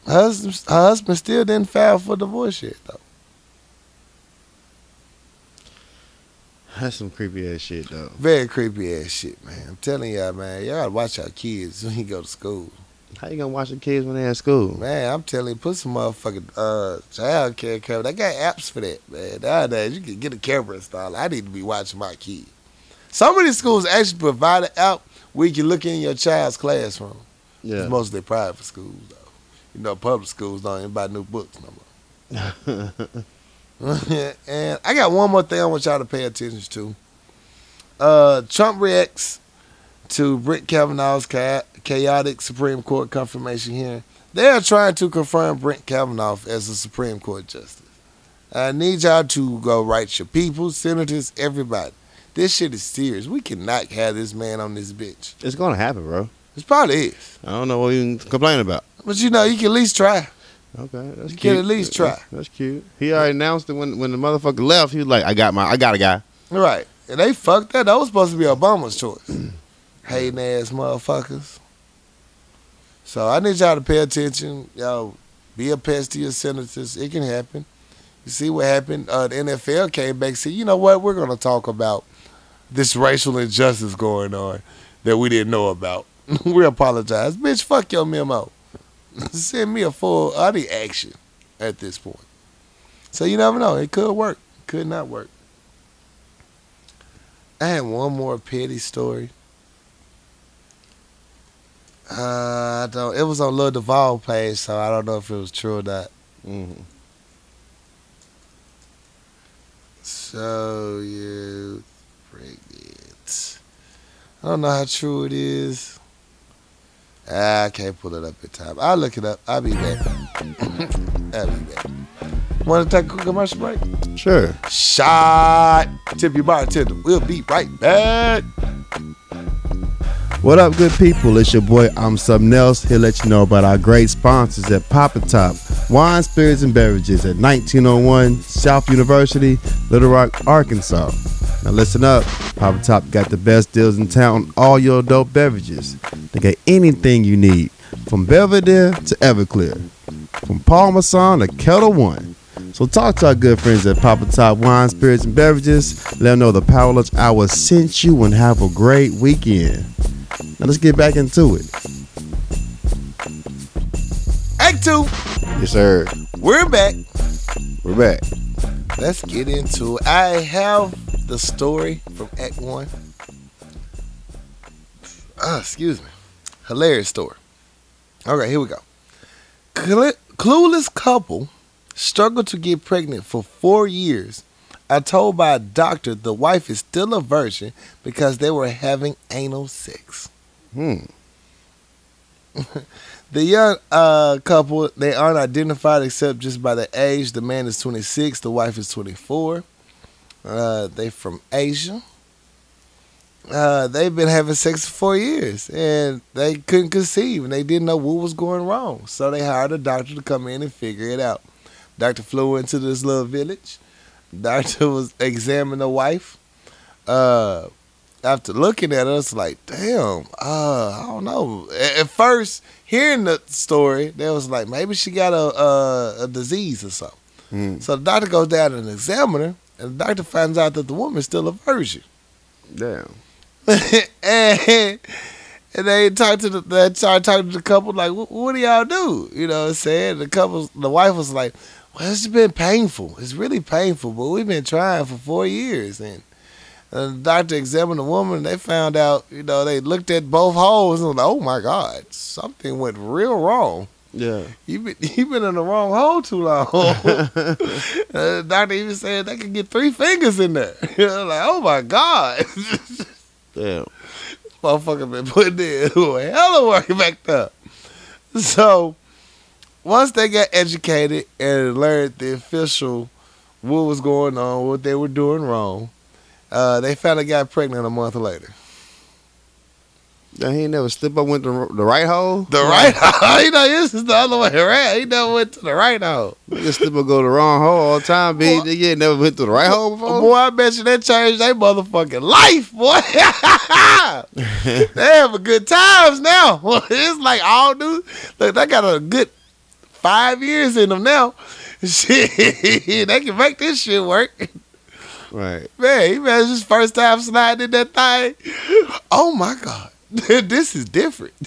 her, husband, her husband still didn't file for divorce yet, though. That's some creepy ass shit though. Very creepy ass shit, man. I'm telling y'all, man. Y'all gotta watch our kids when you go to school. How you gonna watch the kids when they at school? Man, I'm telling you, put some motherfucking uh, child care camera. They got apps for that, man. Nowadays, you can get a camera installed. I need to be watching my kid. Some of these schools actually provide an app where you can look in your child's classroom. Yeah. It's mostly private schools, though. You know, public schools don't even buy new books no more. and I got one more thing I want y'all to pay attention to. Uh, Trump reacts to Brett Kavanaugh's chaotic Supreme Court confirmation hearing. They are trying to confirm Brett Kavanaugh as a Supreme Court justice. I need y'all to go write your people, senators, everybody. This shit is serious. We cannot have this man on this bitch. it's gonna happen, bro. It probably is. I don't know what you can complain about. But you know, you can at least try. Okay, that's You cute. can at least try. That's, that's cute. He already announced it when when the motherfucker left. He was like, "I got my, I got a guy." Right. And they fucked that. That was supposed to be Obama's choice. Hating ass motherfuckers. So I need y'all to pay attention. Y'all be a pest to your senators. It can happen. You see what happened? Uh, the NFL came back and said, you know what? We're going to talk about this racial injustice going on that we didn't know about. we apologize. Bitch, fuck your memo. Send me a full, need action at this point. So you never know. It could work. Could not work. I had one more petty story. Uh, I don't. It was on Lil Duval page, so I don't know if it was true or not. Mm-hmm. So you pregnant? I don't know how true it is. I can't pull it up in time. I'll look it up. I'll be back. I'll be back. Want to take a quick commercial break? Sure. Shot. Tip your bartender. We'll be right back. What up, good people? It's your boy, I'm something else. Here let you know about our great sponsors at Papa Top Wine, Spirits, and Beverages at 1901 South University, Little Rock, Arkansas. Now listen up, Papa Top got the best deals in town on all your adult beverages. They got anything you need, from Belvedere to Everclear, from Parmesan to Ketel One. So talk to our good friends at Papa Top Wine, Spirits, and Beverages. Let them know the Power Lunch Hour sent you and have a great weekend. Now let's get back into it. Act two. Yes, sir. We're back. We're back. Let's get into it. I have the story from Act One. Ah, excuse me. Hilarious story. All right, here we go. Cl- clueless couple struggled to get pregnant for four years. I told by a doctor the wife is still a virgin because they were having anal sex. Hmm. The young uh, couple, they aren't identified except just by the age. The man is 26, the wife is 24. Uh, they from Asia. Uh, they've been having sex for four years and they couldn't conceive and they didn't know what was going wrong. So they hired a doctor to come in and figure it out. Doctor flew into this little village. Doctor was examining the wife. Uh, after looking at us, like, damn, uh, I don't know. At, first, hearing the story, they was like, maybe she got a a, a disease or something. Mm. So the doctor goes down and examines her, and the doctor finds out that the woman's still a virgin. Damn. and and they talked to the they started talking to the couple like, what, do y'all do? You know what I'm saying? The couple, the wife was like, well, it's been painful. It's really painful, but we've been trying for four years. And, and the doctor examined the woman. They found out, you know, they looked at both holes and was like, oh my God, something went real wrong. Yeah. You've been, you been in the wrong hole too long. uh, doctor even said they could get three fingers in there. Like, oh my God. Damn. motherfucker been putting in a hell of work back there. So once they got educated and learned the official what was going on, what they were doing wrong, uh, they finally got pregnant a month later. He ain't never slip up went to the right hole. The right hole, you know, this is the other way around. He never went to the right hole. Nigga slip up go to the wrong hole all the time. B. Boy. Ain't never went to the right hole before. Boy, I bet you that changed their motherfucking life, boy. they have a good times now. it's like all new. Look, they got a good five years in them now. Shit, they can make this shit work. Right. Man, he man, his first time sliding in that thing. Oh my God. this is different.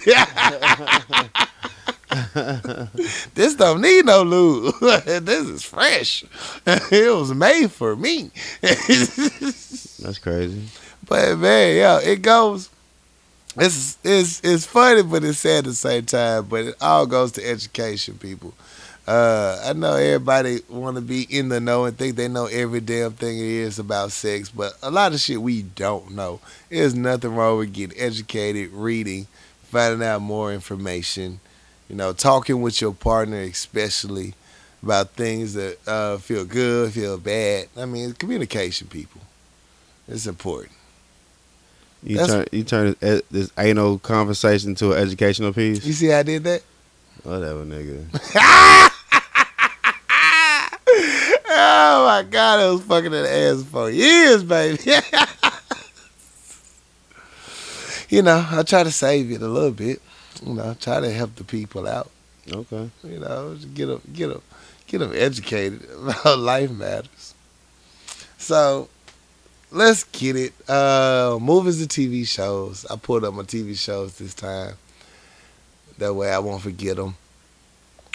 this don't need no lube. this is fresh. it was made for me. That's crazy. But man, yeah, it goes. It's it's it's funny, but it's sad at the same time. But it all goes to education, people. Uh, I know everybody want to be in the know and think they know every damn thing it is about sex, but a lot of shit we don't know. There's nothing wrong with getting educated, reading, finding out more information. You know, talking with your partner, especially about things that uh, feel good, feel bad. I mean, communication, people. It's important. You That's- turn you turn this, this anal conversation to an educational piece. You see how I did that? Whatever, nigga. oh my god, I was fucking that ass for years, baby. you know, I try to save it a little bit. You know, try to help the people out. Okay. You know, get them, get them, get them educated about life matters. So, let's get it. Uh, movies and TV shows. I pulled up my TV shows this time. That way, I won't forget them.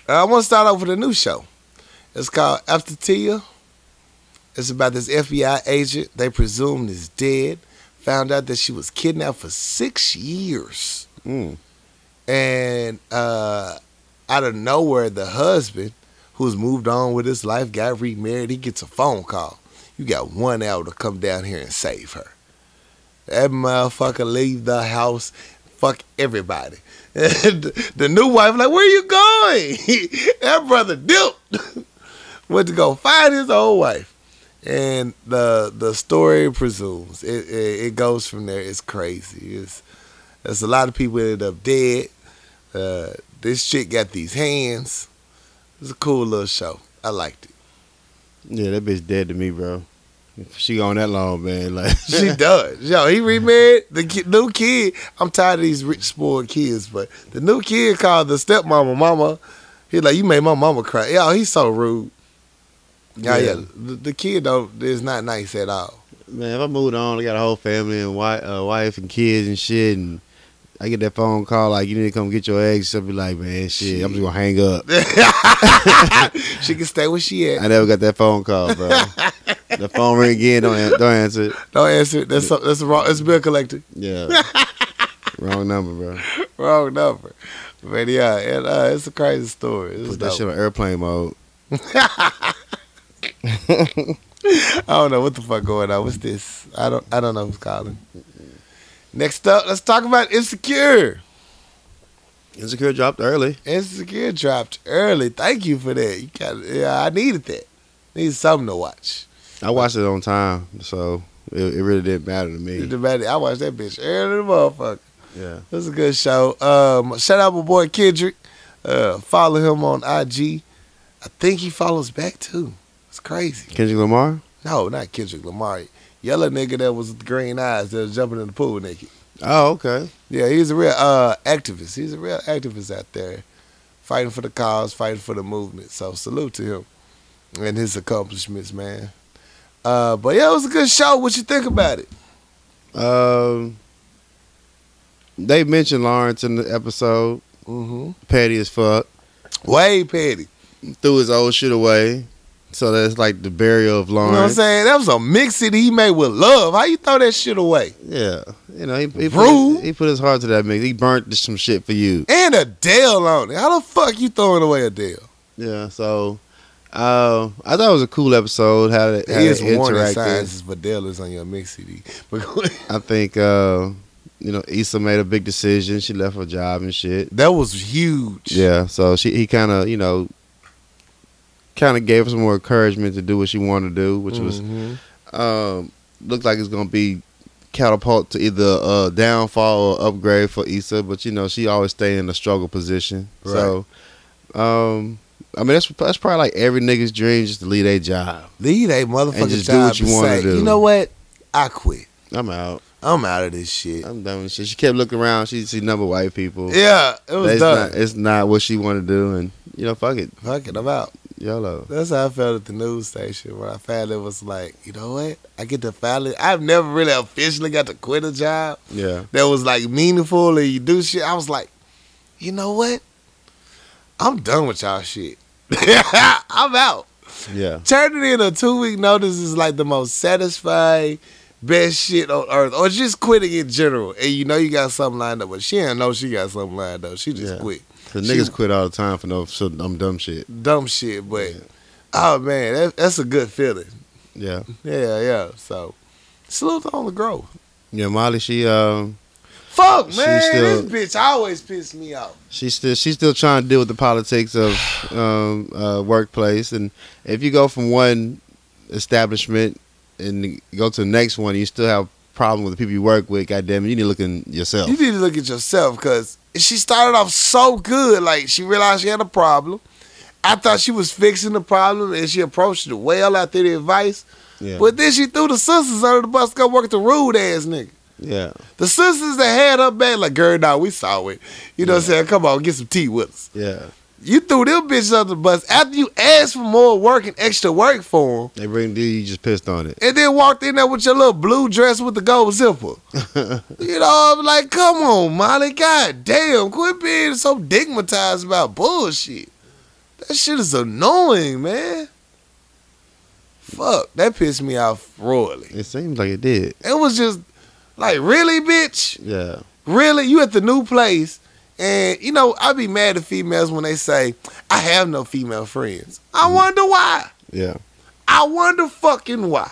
I want to start off with a new show. It's called Absentia. It's about this FBI agent they presumed is dead. Found out that she was kidnapped for six years Mm. and uh, out of nowhere, the husband, who's moved on with his life, got remarried. He gets a phone call. You got one hour to come down here and save her. That motherfucker leave the house, fuck everybody. And the new wife like, where are you going? that brother dipped. Went to go find his old wife. And the the story presumes it, it it goes from there. It's crazy. It's there's a lot of people ended up dead. Uh, this chick got these hands. It's a cool little show. I liked it. Yeah, that bitch dead to me, bro. She gone that long, man. Like She does. Yo, he remarried the ki- new kid. I'm tired of these rich spoiled kids, but the new kid called the stepmama mama. He like, you made my mama cry. Yo, he's so rude. Yeah, yeah. Yeah. The, the kid though is not nice at all. Man, if I moved on, I got a whole family and wife, uh, wife and kids and shit, and I get that phone call like you need to come get your eggs. I'll be like, man, shit, I'm just gonna hang up. she can stay where she at. I never got that phone call, bro. the phone ring again, don't don't answer it. Don't answer. it. That's that's the wrong. It's a bill collector. Yeah, wrong number, bro. Wrong number. But yeah, and, uh, it's a crazy story. It's Put that shit on airplane mode. I don't know what the fuck going on. What's this? I don't. I don't know who's calling. Next up, let's talk about Insecure. Insecure dropped early. Insecure dropped early. Thank you for that. You got. Yeah, I needed that. Needed something to watch. I watched it on time, so it, it really didn't matter to me. It didn't matter. I watched that bitch early, the motherfucker. Yeah, It was a good show. Um, shout out my boy Kendrick. Uh, follow him on IG. I think he follows back too. Crazy. Kendrick Lamar. No, not Kendrick Lamar. yellow nigga that was green eyes that was jumping in the pool naked. Oh, okay. Yeah, he's a real uh, activist. He's a real activist out there, fighting for the cause, fighting for the movement. So salute to him and his accomplishments, man. Uh, but yeah, it was a good show. What you think about it? Um, they mentioned Lawrence in the episode. Mm-hmm. Petty as fuck. Way petty. Threw his old shit away. So that's like the burial of You know what I'm saying? That was a mix that he made with love. How you throw that shit away? yeah, you know he he Rude. put, he put his heart to that mix. He burnt some shit for you. And Adele on it. How the fuck you throwing away Adele? Yeah, so uh, I thought it was a cool episode. How it, how is warning signs if Adele is on your mix CD. I think uh, you know Issa made a big decision. She left her job and shit. that was huge. Yeah, so she he kind of you know kind of gave her some more encouragement to do what she wanted to do, which was Mhm. um, looked like it's gonna be catapult to either uh, downfall or upgrade for Issa, but you know she always stay in a struggle position. So, um, I mean that's that's probably like every nigga's dream just to leave a job. leave that motherfucker And just do job what you wanna do. You know what? I quit. I'm out. I'm out of this shit. I'm done with shit. She kept looking around. She see number white people. Yeah, it was it's done. not it's not what she wanted to do, and you know fuck it, Fuck it, I'm out. YOLO. That's how I felt at the news station when I it was like, you know what? I get to finally. I've never really officially got to quit a job Yeah, that was like meaningful and you do shit. I was like, you know what? I'm done with y'all shit. I'm out. yeah, Turning in a two week notice is like the most satisfying, best shit on earth. Or just quitting in general. And you know you got something lined up, but she didn't know she got something lined up. She just Yeah. quit. The She- niggas quit all the time for no so dumb dumb shit. Dumb shit, but Yeah. oh man, that, that's a good feeling. Yeah, Yeah, yeah. So salute on the growth. yeah. Molly, she um. Fuck She man, still- this bitch always piss me off. She's still she's still trying to deal with the politics of um, uh, workplace, and if you go from one establishment and go to the next one, you still have problem with the people you work with. Goddamn, it, you need to look in yourself. You need to look at yourself because she started off so good. Like she realized she had a problem. I thought she was fixing the problem and she approached it well after the advice. Yeah, But then she threw the sisters under the bus to go work the rude ass nigga. yeah, The sisters that had her back, like, girl, nah, we saw it. You know what I'm saying? Come on, get some tea with us. yeah. You threw them bitches under the bus after you asked for more work and extra work for them. They bring you, you just pissed on it. and then walked in there with your little blue dress with the gold zipper. you know, I'm like, come on, Molly, god damn, quit being so digmatized about bullshit. That shit is annoying, man. Fuck, that pissed me off royally. It seems like it did. It was just like, really, bitch? Yeah, Really? You at the new place? And you know, I be mad at females when they say, I have no female friends. I mm. wonder why. yeah. I wonder fucking why.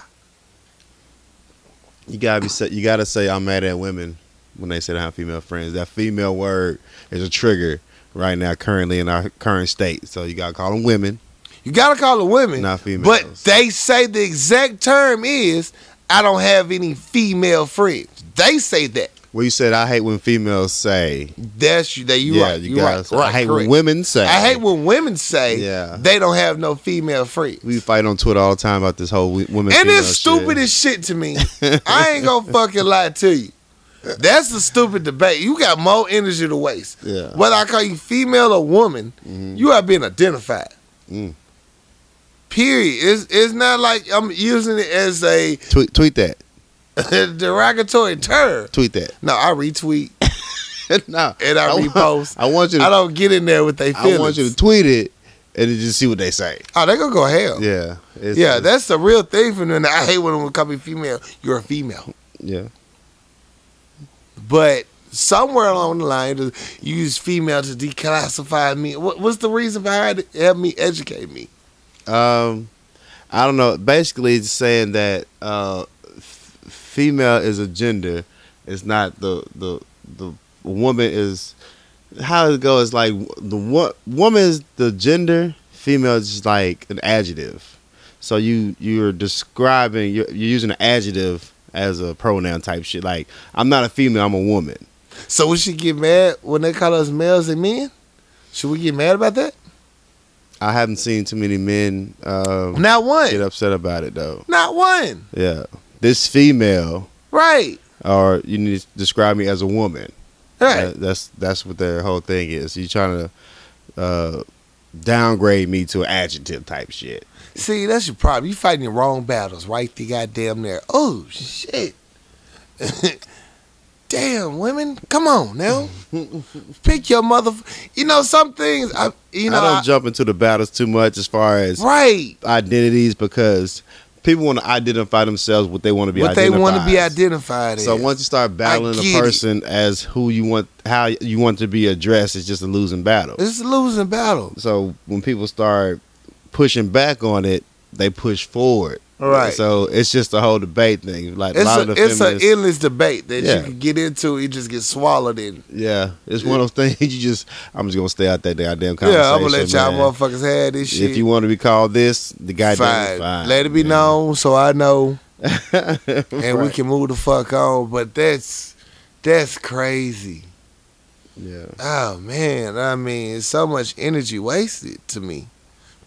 You gotta be say, you gotta say I'm mad at women when they say they have female friends. That female word is a trigger right now, currently in our current state. So you gotta call them women, You gotta call them women. not females. But they say the exact term is, I don't have any female friends. They say that. Well, you said I hate when females say. That's you. That you yeah, right. you You right. right. I hate correct. when women say. I hate when women say Yeah. they don't have no female friends. we fight on Twitter all the time about this whole women. and it's stupid shit. as shit to me. I ain't gonna fucking lie to you. That's the stupid debate. You got more energy to waste. Yeah. Whether I call you female or woman, Mhm. you are being identified. Mm. Period. It's, it's not like I'm using it as a Tweet, tweet that. derogatory term. Tweet that. No, I retweet no, and I, want- repost. I want you. To, I don't get in there with their I want you to tweet it and then just see what they say. oh, they gonna go hell. Yeah. It's, Yeah, it's- that's the real thing for them. I hate when they call me female. You're a female. yeah. But somewhere along the line, to use female to declassify me. What, what's the reason behind it? Help me educate me. Um, I don't know. Basically, it's saying that uh, female is a gender. It's not the the the woman is how it goes. Like the wo- woman is the gender. Female is just like an adjective. So you you're describing you're, you're using an adjective as a pronoun type shit. Like I'm not a female. I'm a woman. So we should get mad when they call us males and men? Should we get mad about that? I haven't seen too many men um, Not one. get upset about it though. Not one. Yeah, this female, Right. or you need to describe me as a woman. Right. That- that's that's what their whole thing is. You trying to uh, downgrade me to an adjective type shit. See, that's your problem. You fighting the wrong battles right the goddamn there. Oh shit. Damn, women, come on now. Pick your mother. You know some things. I, you know, I don't I- jump into the battles too much as far as right. identities because people want to identify themselves what they want to be. What they want to be identified as. So once you start battling a get it. person as who you want, how you want to be addressed, it's just a losing battle. it's a losing battle. So when people start pushing back on it, they push forward. Right. So it's just a whole debate thing. Like a It's lot a, of the it's an endless debate that Yeah. you can get into. You just get swallowed in. yeah, it's one of those things. You just, I'm just gonna stay out that goddamn conversation. Yeah, I'm gonna let y'all man. motherfuckers have this shit. If you want to be called this, the guy fine. fine. let it be man. known so I know, and we can move the fuck on. But that's that's crazy. Yeah. Oh man, I mean, it's so much energy wasted to me.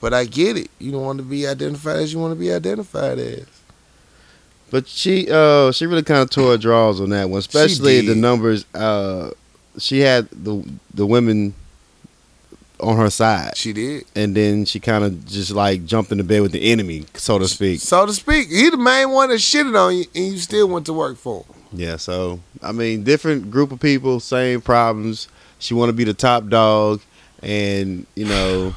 But I get it. You don't want to be identified as you want to be identified as. But she uh she really kind of tore draws on that one, especially the numbers. Uh, she had the the women on her side, She did, and then she kind of just like jumped in the bed with the enemy, so to speak. so to speak. He the main one that shitted on you, and you still went to work for him. Yeah. So I mean, different group of people, same problems. She want to be the top dog, and you know,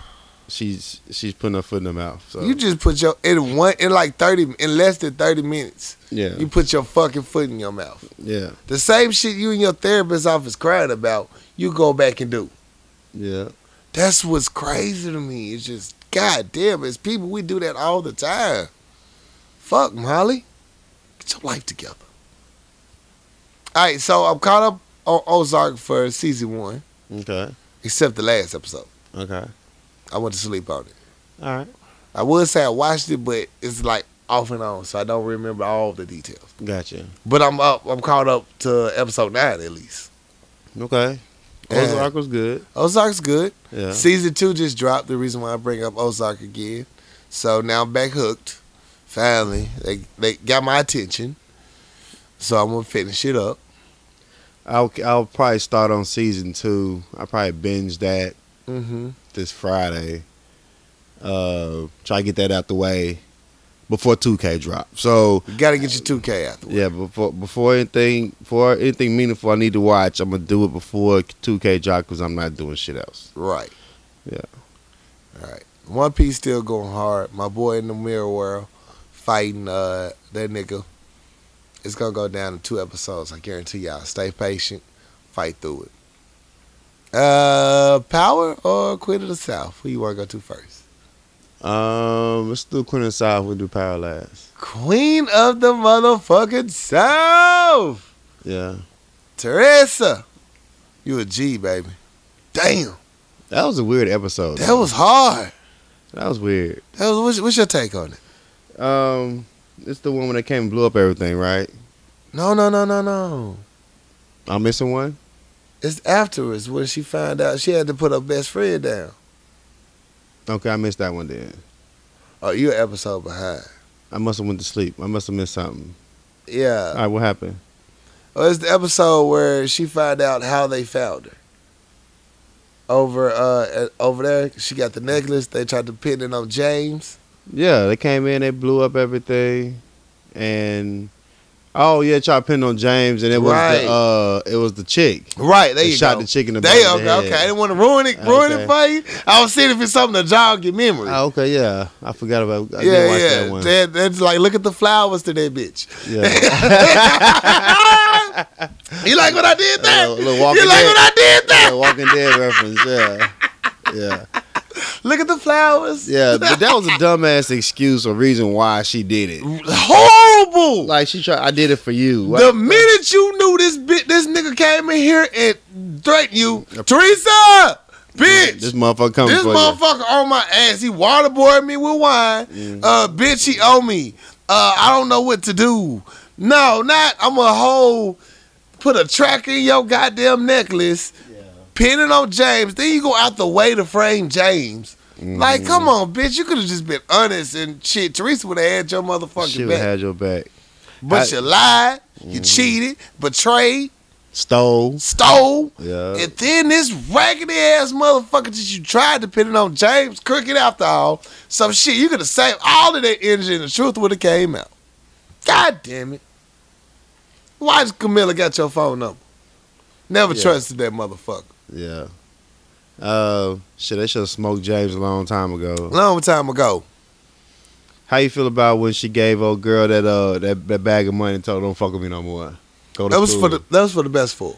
she's she's putting her foot in her mouth. So You just put your in one in like thirty in less than thirty minutes. yeah, You put your fucking foot in your mouth. yeah, The same shit you and your therapist office crying about, you go back and do. yeah. That's what's crazy to me. It's just, god damn, as people, we do that all the time. Fuck, Molly. Get your life together. All right, so I'm caught up on Ozark for season one, Okay, except the last episode. okay, I went to sleep on it. all right, I would say I watched it, but it's like off and on, so I don't remember all the details. gotcha. But I'm up. I'm caught up to episode nine at least. Okay, Yeah. Ozark was good. Ozark's good. Yeah. Season two just dropped. The reason why I bring up Ozark again. So now I'm back hooked. Finally, they they got my attention. So I'm gonna finish it up. I'll I'll probably start on season two. I'll probably binge that Mm-hmm. This Friday. Uh, try to get that out the way before 2K drop. So You gotta get your two K out the way. yeah, before before anything before anything meaningful I need to watch, I'm gonna do it before 2K drop because I'm not doing shit else. Right. Yeah. All right. One Piece still going hard. My boy in the mirror world fighting uh that nigga. It's gonna go down in two episodes. I guarantee y'all. Stay patient. Fight through it. Uh, Power or Queen of the South? Who you want to go to first? Um, let's do Queen of the South. We'll do Power last. Queen of the motherfucking South. Yeah, Teresa. You a G, baby. Damn. that was a weird episode. That though. was hard. that was weird. That was what's, what's your take on it? Um, it's the woman that came and blew up everything, right? No, no, no, no, no. I'm missing one. It's afterwards when she found out she had to put her best friend down. Okay, I missed that one then. Oh, you an episode behind. I must have went to sleep. I must have missed something. Yeah. All right, what happened? Well, it's the episode where she found out how they found her. Over uh over there, she got the necklace. They tried to pin it on James. Yeah, they came in, they blew up everything, and oh yeah, tried to pin on James, and it was Right. the uh, it was the chick. Right They shot go. the chick in the There back you of the head. Okay, I didn't want to ruin it. Ruin Okay. it for you. I was seeing if it's something to jog your memory. Oh, okay, yeah, I forgot about. I yeah, yeah. that one. That, that's like look at the flowers to that bitch. Yeah, You like what I did there? little you like Dead, what I did there? Walking Dead reference. Yeah, yeah, Look at the flowers. yeah. But that was a dumbass excuse or reason why she did it. Horrible. Like she tried, I did it for you. the minute you knew this bit, this nigga came in here and threatened you, Teresa, bitch. this motherfucker coming This motherfucker on my ass. He waterboarded me with wine. Mhm. Uh, bitch, he owe me. Uh, I don't know what to do. No, not. I'm a whole put a tracker in your goddamn necklace, pin it on James. Then you go out the way to frame James. you. Like, Mhm. come on, bitch. You could have just been honest and shit. Teresa would have had your motherfucking She would back. have had your back. But I- you lied, you cheated, betrayed, Stole. stole, Yeah. and then this raggedy ass motherfucker that you tried depending on James crooked after all. Some shit you could have saved all of that energy and the truth would have came out. God damn it. Why does Camila got your phone number? Never Yeah. trusted that motherfucker. Yeah. Uh, shit, they should have smoked James a long time ago. Long time ago. How you feel about when she gave old girl that uh that, that bag of money and told her don't fuck with me no more? Go to That was school. for the that was for the best for.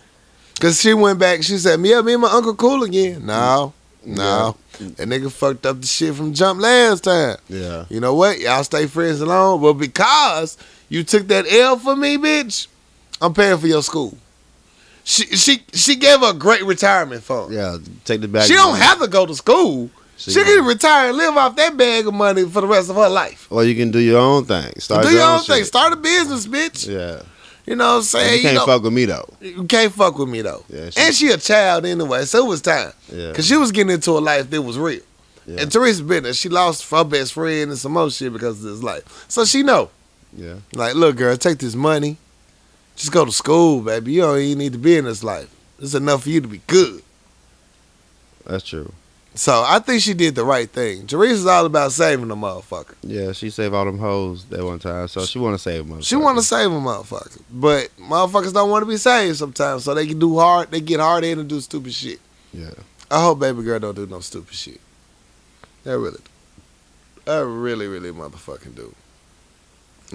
Cause she went back, she said, Yeah, me and my uncle cool again. No, no. That nigga fucked up the shit from jump last time. yeah. You know what? Y'all stay friends alone. But because you took that L for me, bitch, I'm paying for your school. She she she gave her a great retirement fund. Yeah. Take the bag. she don't money. have to go to school. She She, can- retire and live off that bag of money for the rest of her life. Or you can do your own thing. Start Do your own thing. Start a business, bitch. Yeah. You know what I'm saying? you can't know- fuck with me though. You can't fuck with me though. Yeah, she- and she a child anyway, so it was time. Yeah. Cause she was getting into a life that was real. Yeah. And Teresa Bennett, she lost her best friend and some more shit because of this life. So she know. Yeah. Like, look, girl, take this money. Just go to school, baby. You don't even need to be in this life. It's enough for you to be good. That's true. So I think she did the right thing. Teresa's all about saving the motherfucker. Yeah, she saved all them hoes that one time, so she want to save them. She want to save a motherfucker. But motherfuckers don't want to be saved sometimes. So they can do hard, they get hard in and do stupid shit. Yeah. I hope baby girl don't do no stupid shit. I really. I really, really motherfucking do.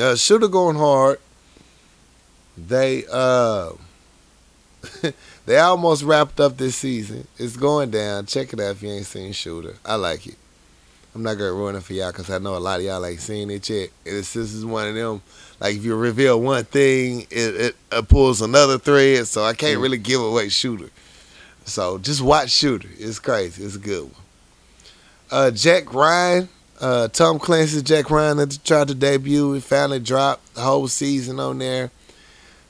Uh, Shooter going hard. They uh they almost wrapped up this season. It's going down. Check it out if you ain't seen Shooter. I like it. I'm not gonna ruin it for y'all because I know a lot of y'all ain't seen it yet. It's this is one of them. Like if you reveal one thing, it, it, uh pulls another thread. So I can't Mm. really give away Shooter. So just watch Shooter. It's crazy. It's a good one. Uh, Jack Ryan, uh, Tom Clancy's Jack Ryan that tried to debut. It finally dropped the whole season on there.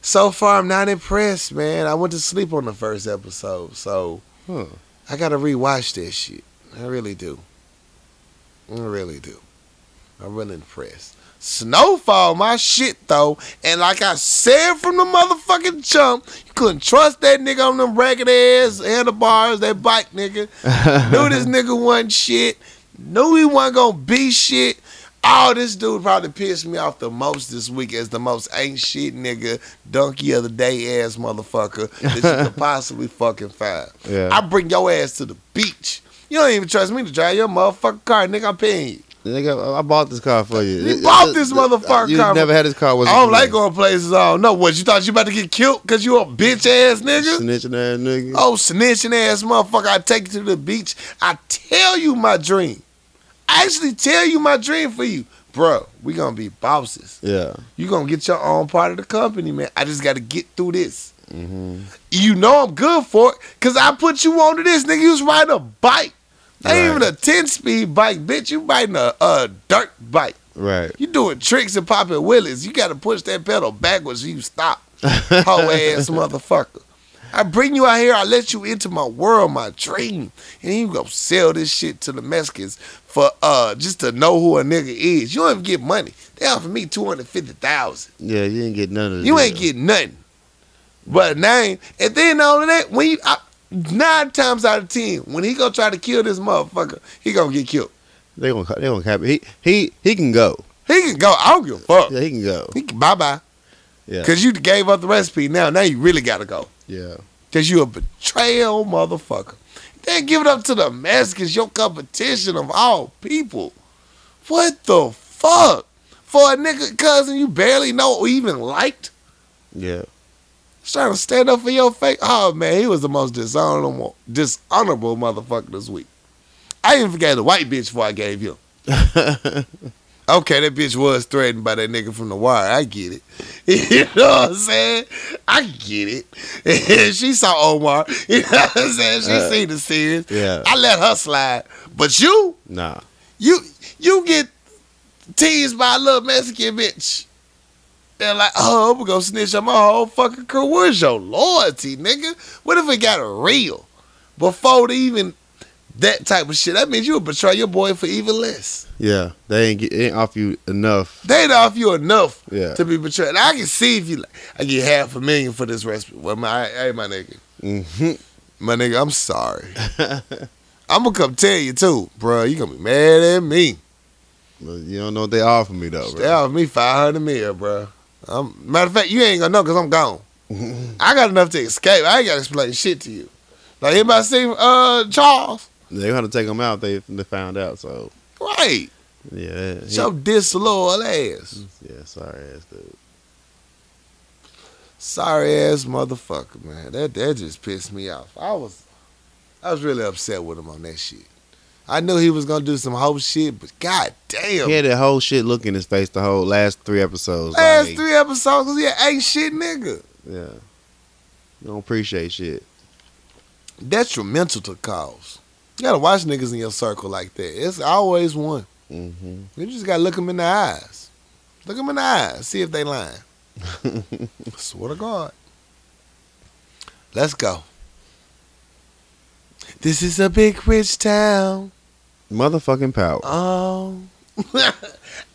So far, I'm not impressed, man. I went to sleep on the first episode, so Huh. I gotta rewatch this shit. I really do. I really do. I'm really impressed. Snowfall, my shit though, and like I said from the motherfucking jump, you couldn't trust that nigga on them ragged ass handlebars, that bike nigga. Knew this nigga wasn't shit. Knew he wasn't gonna be shit. Oh, this dude probably pissed me off the most this week as the most ain't shit nigga, donkey of the day ass motherfucker that you could possibly fucking find. Yeah. I bring your ass to the beach. You don't even trust me to drive your motherfucking car, nigga. I'm paying you. Nigga, I bought this car for you. You bought this motherfucker You car. never had this car. I don't like going places. I don't know. What you thought you about to get killed because you a bitch ass nigga? snitching ass nigga. Oh, snitching ass motherfucker. I take you to the beach. I tell you my dream. I actually tell you my dream for you. Bro, we gonna be bosses. Yeah. You gonna get your own part of the company, man. I just gotta get through this. hmm You know I'm good for it, cause I put you onto this, nigga. You was riding a bike. Ain't Right. even a 10 speed bike, bitch. You riding a, a dirt bike. Right. You doing tricks and popping wheelies. You gotta push that pedal backwards so you stop. Hoe ass motherfucker. I bring you out here, I let you into my world, my dream. And you go sell this shit to the Mexicans for uh just to know who a nigga is. You don't even get money. They offer me two hundred fifty thousand. Yeah, you ain't get none of the You ain't getting nothing. But name. And then all of that, when you I, nine times out of ten, when he gonna try to kill this motherfucker, he gonna get killed. They gonna they gonna cap He he he can go. He can go. I don't give a fuck. Yeah, he can go. He can bye bye. Yeah. Cause you gave up the recipe. Now, now you really gotta go. Yeah. Cause you a betrayal motherfucker. Then give it up to the Mexicans, your competition of all people. What the fuck? For a nigga cousin you barely know or even liked? Yeah. Trying to stand up for your face. Oh man, he was the most dishonorable dishonorable motherfucker this week. I even forgot the white bitch before I gave him. Okay, that bitch was threatened by that nigga from the wire. I get it. You know what I'm saying? I get it. she saw Omar. You know what I'm saying? She Uh, seen the series. yeah. I let her slide. But you, Nah. you, you get teased by a little Mexican bitch. They're like, oh, I'm gonna snitch on my whole fucking crew. Where's your loyalty, nigga? What if it got a real? Before they even that type of shit, that means you would betray your boy for even less. Yeah, they ain't get, ain't off you enough. They ain't off you enough Yeah. to be betrayed. I can see if you like, I get half a million for this recipe. Well, my hey, my nigga, hmm my nigga, I'm sorry. I'm gonna come tell you too, bro. You gonna be mad at me. But you don't know what they offer me though, They bro. offered me five hundred mil, bro. Um, matter of fact, you ain't gonna know because I'm gone. I got enough to escape. I ain't gotta explain shit to you. Like anybody see uh Charles? They gonna take them out. They they found out. So Right. yeah, he- Show disloyal ass. yeah. Sorry ass dude. Sorry ass motherfucker, man. That that just pissed me off. I was I was really upset with him on that shit. I knew he was gonna do some whole shit, but god damn. He had that whole shit look in his face the whole last three episodes. Last like, three episodes, cause he an ain't shit nigga. Yeah. Don't appreciate shit. Detrimental to cause. You gotta watch niggas in your circle like that. It's always one. hmm You just gotta look them in the eyes. Look them in the eyes. See if they lying. Swear to God. Let's go. This is a big rich town. Motherfucking power. Oh.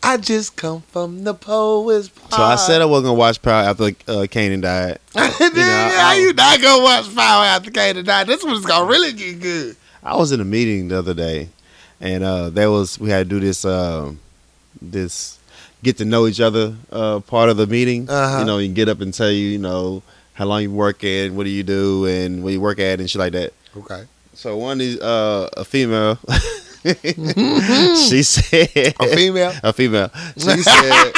I just come from the poet's power. So I said I wasn't gonna watch Power after uh, Kanan died. Dude, know, how I- you not gonna watch Power after K died? This one's gonna really get good. I was in a meeting the other day, and uh, there was we had to do this um, this get to know each other uh, part of the meeting. Uh-huh. You know, you get up and tell you, you know, how long you work at, what do you do, and where you work at, and shit like that. Okay. So one is uh, a female, she said, A female? a female, she said,